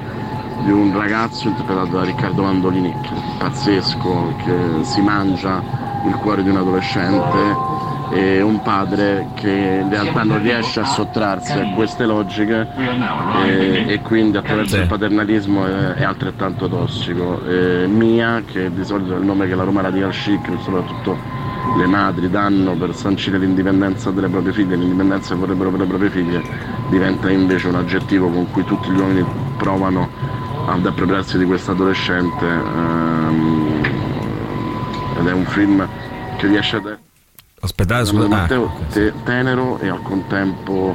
di un ragazzo interpretato da Riccardo Mandolini che è pazzesco, che si mangia il cuore di un adolescente e un padre che in realtà non riesce a sottrarsi a queste logiche e, e quindi attraverso il paternalismo è, è altrettanto tossico. E Mia, che di solito è il nome che la Roma Radical Chic, soprattutto le madri danno per sancire l'indipendenza delle proprie figlie, l'indipendenza che vorrebbero per le proprie figlie, diventa invece un aggettivo con cui tutti gli uomini provano ad appropriarsi di questo adolescente ehm, ed è un film che riesce ad Aspettate, Secondo scusa. ah, Matteo, te- tenero e al contempo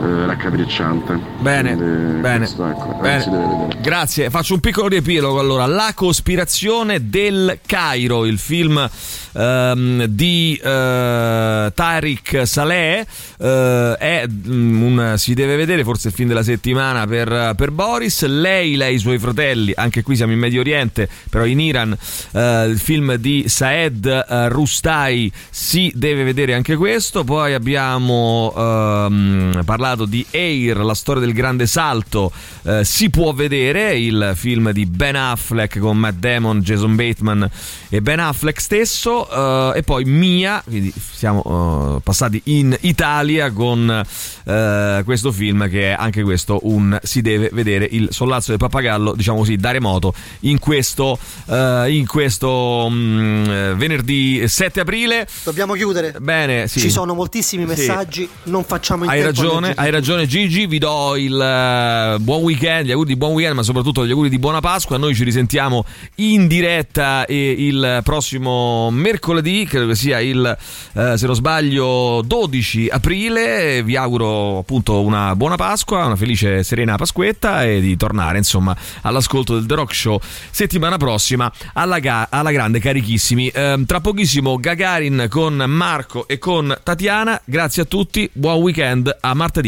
eh, raccapricciante. Bene, Quindi bene, questo, ecco, eh, bene. Grazie, faccio un piccolo riepilogo allora. La cospirazione del Cairo, il film ehm, di eh, Tariq Saleh, eh, è, mm, un, si deve vedere forse il film della settimana per, per Boris. Lei, lei, i suoi fratelli, anche qui siamo in Medio Oriente, però in Iran, eh, il film di Saed eh, Rustai si deve vedere anche questo. Poi abbiamo ehm, parlato di Air, la storia del grande salto. eh, si può vedere il film di Ben Affleck con Matt Damon, Jason Bateman e Ben Affleck stesso. eh, e poi Mia, quindi siamo eh, passati in Italia con eh, questo film che è anche questo un si deve vedere il sollazzo del pappagallo, diciamo così, da remoto in questo, eh, in questo mm, eh, venerdì 7 aprile. Dobbiamo chiudere. Bene, sì. Ci sono moltissimi Sì. messaggi, non facciamo in Hai ragione, hai ragione Gigi, vi do il eh, buon weekend, gli auguri di buon weekend, ma soprattutto gli auguri di buona Pasqua. Noi ci risentiamo in diretta eh, il prossimo mercoledì, credo che sia il, eh, se non sbaglio, 12 aprile. Vi auguro appunto una buona Pasqua, una felice serena Pasquetta e di tornare insomma all'ascolto del The Rock Show settimana prossima alla, ga- alla grande carichissimi. Ehm, tra pochissimo Gagarin con Marco e con Tatiana. Grazie a tutti, buon weekend a martedì.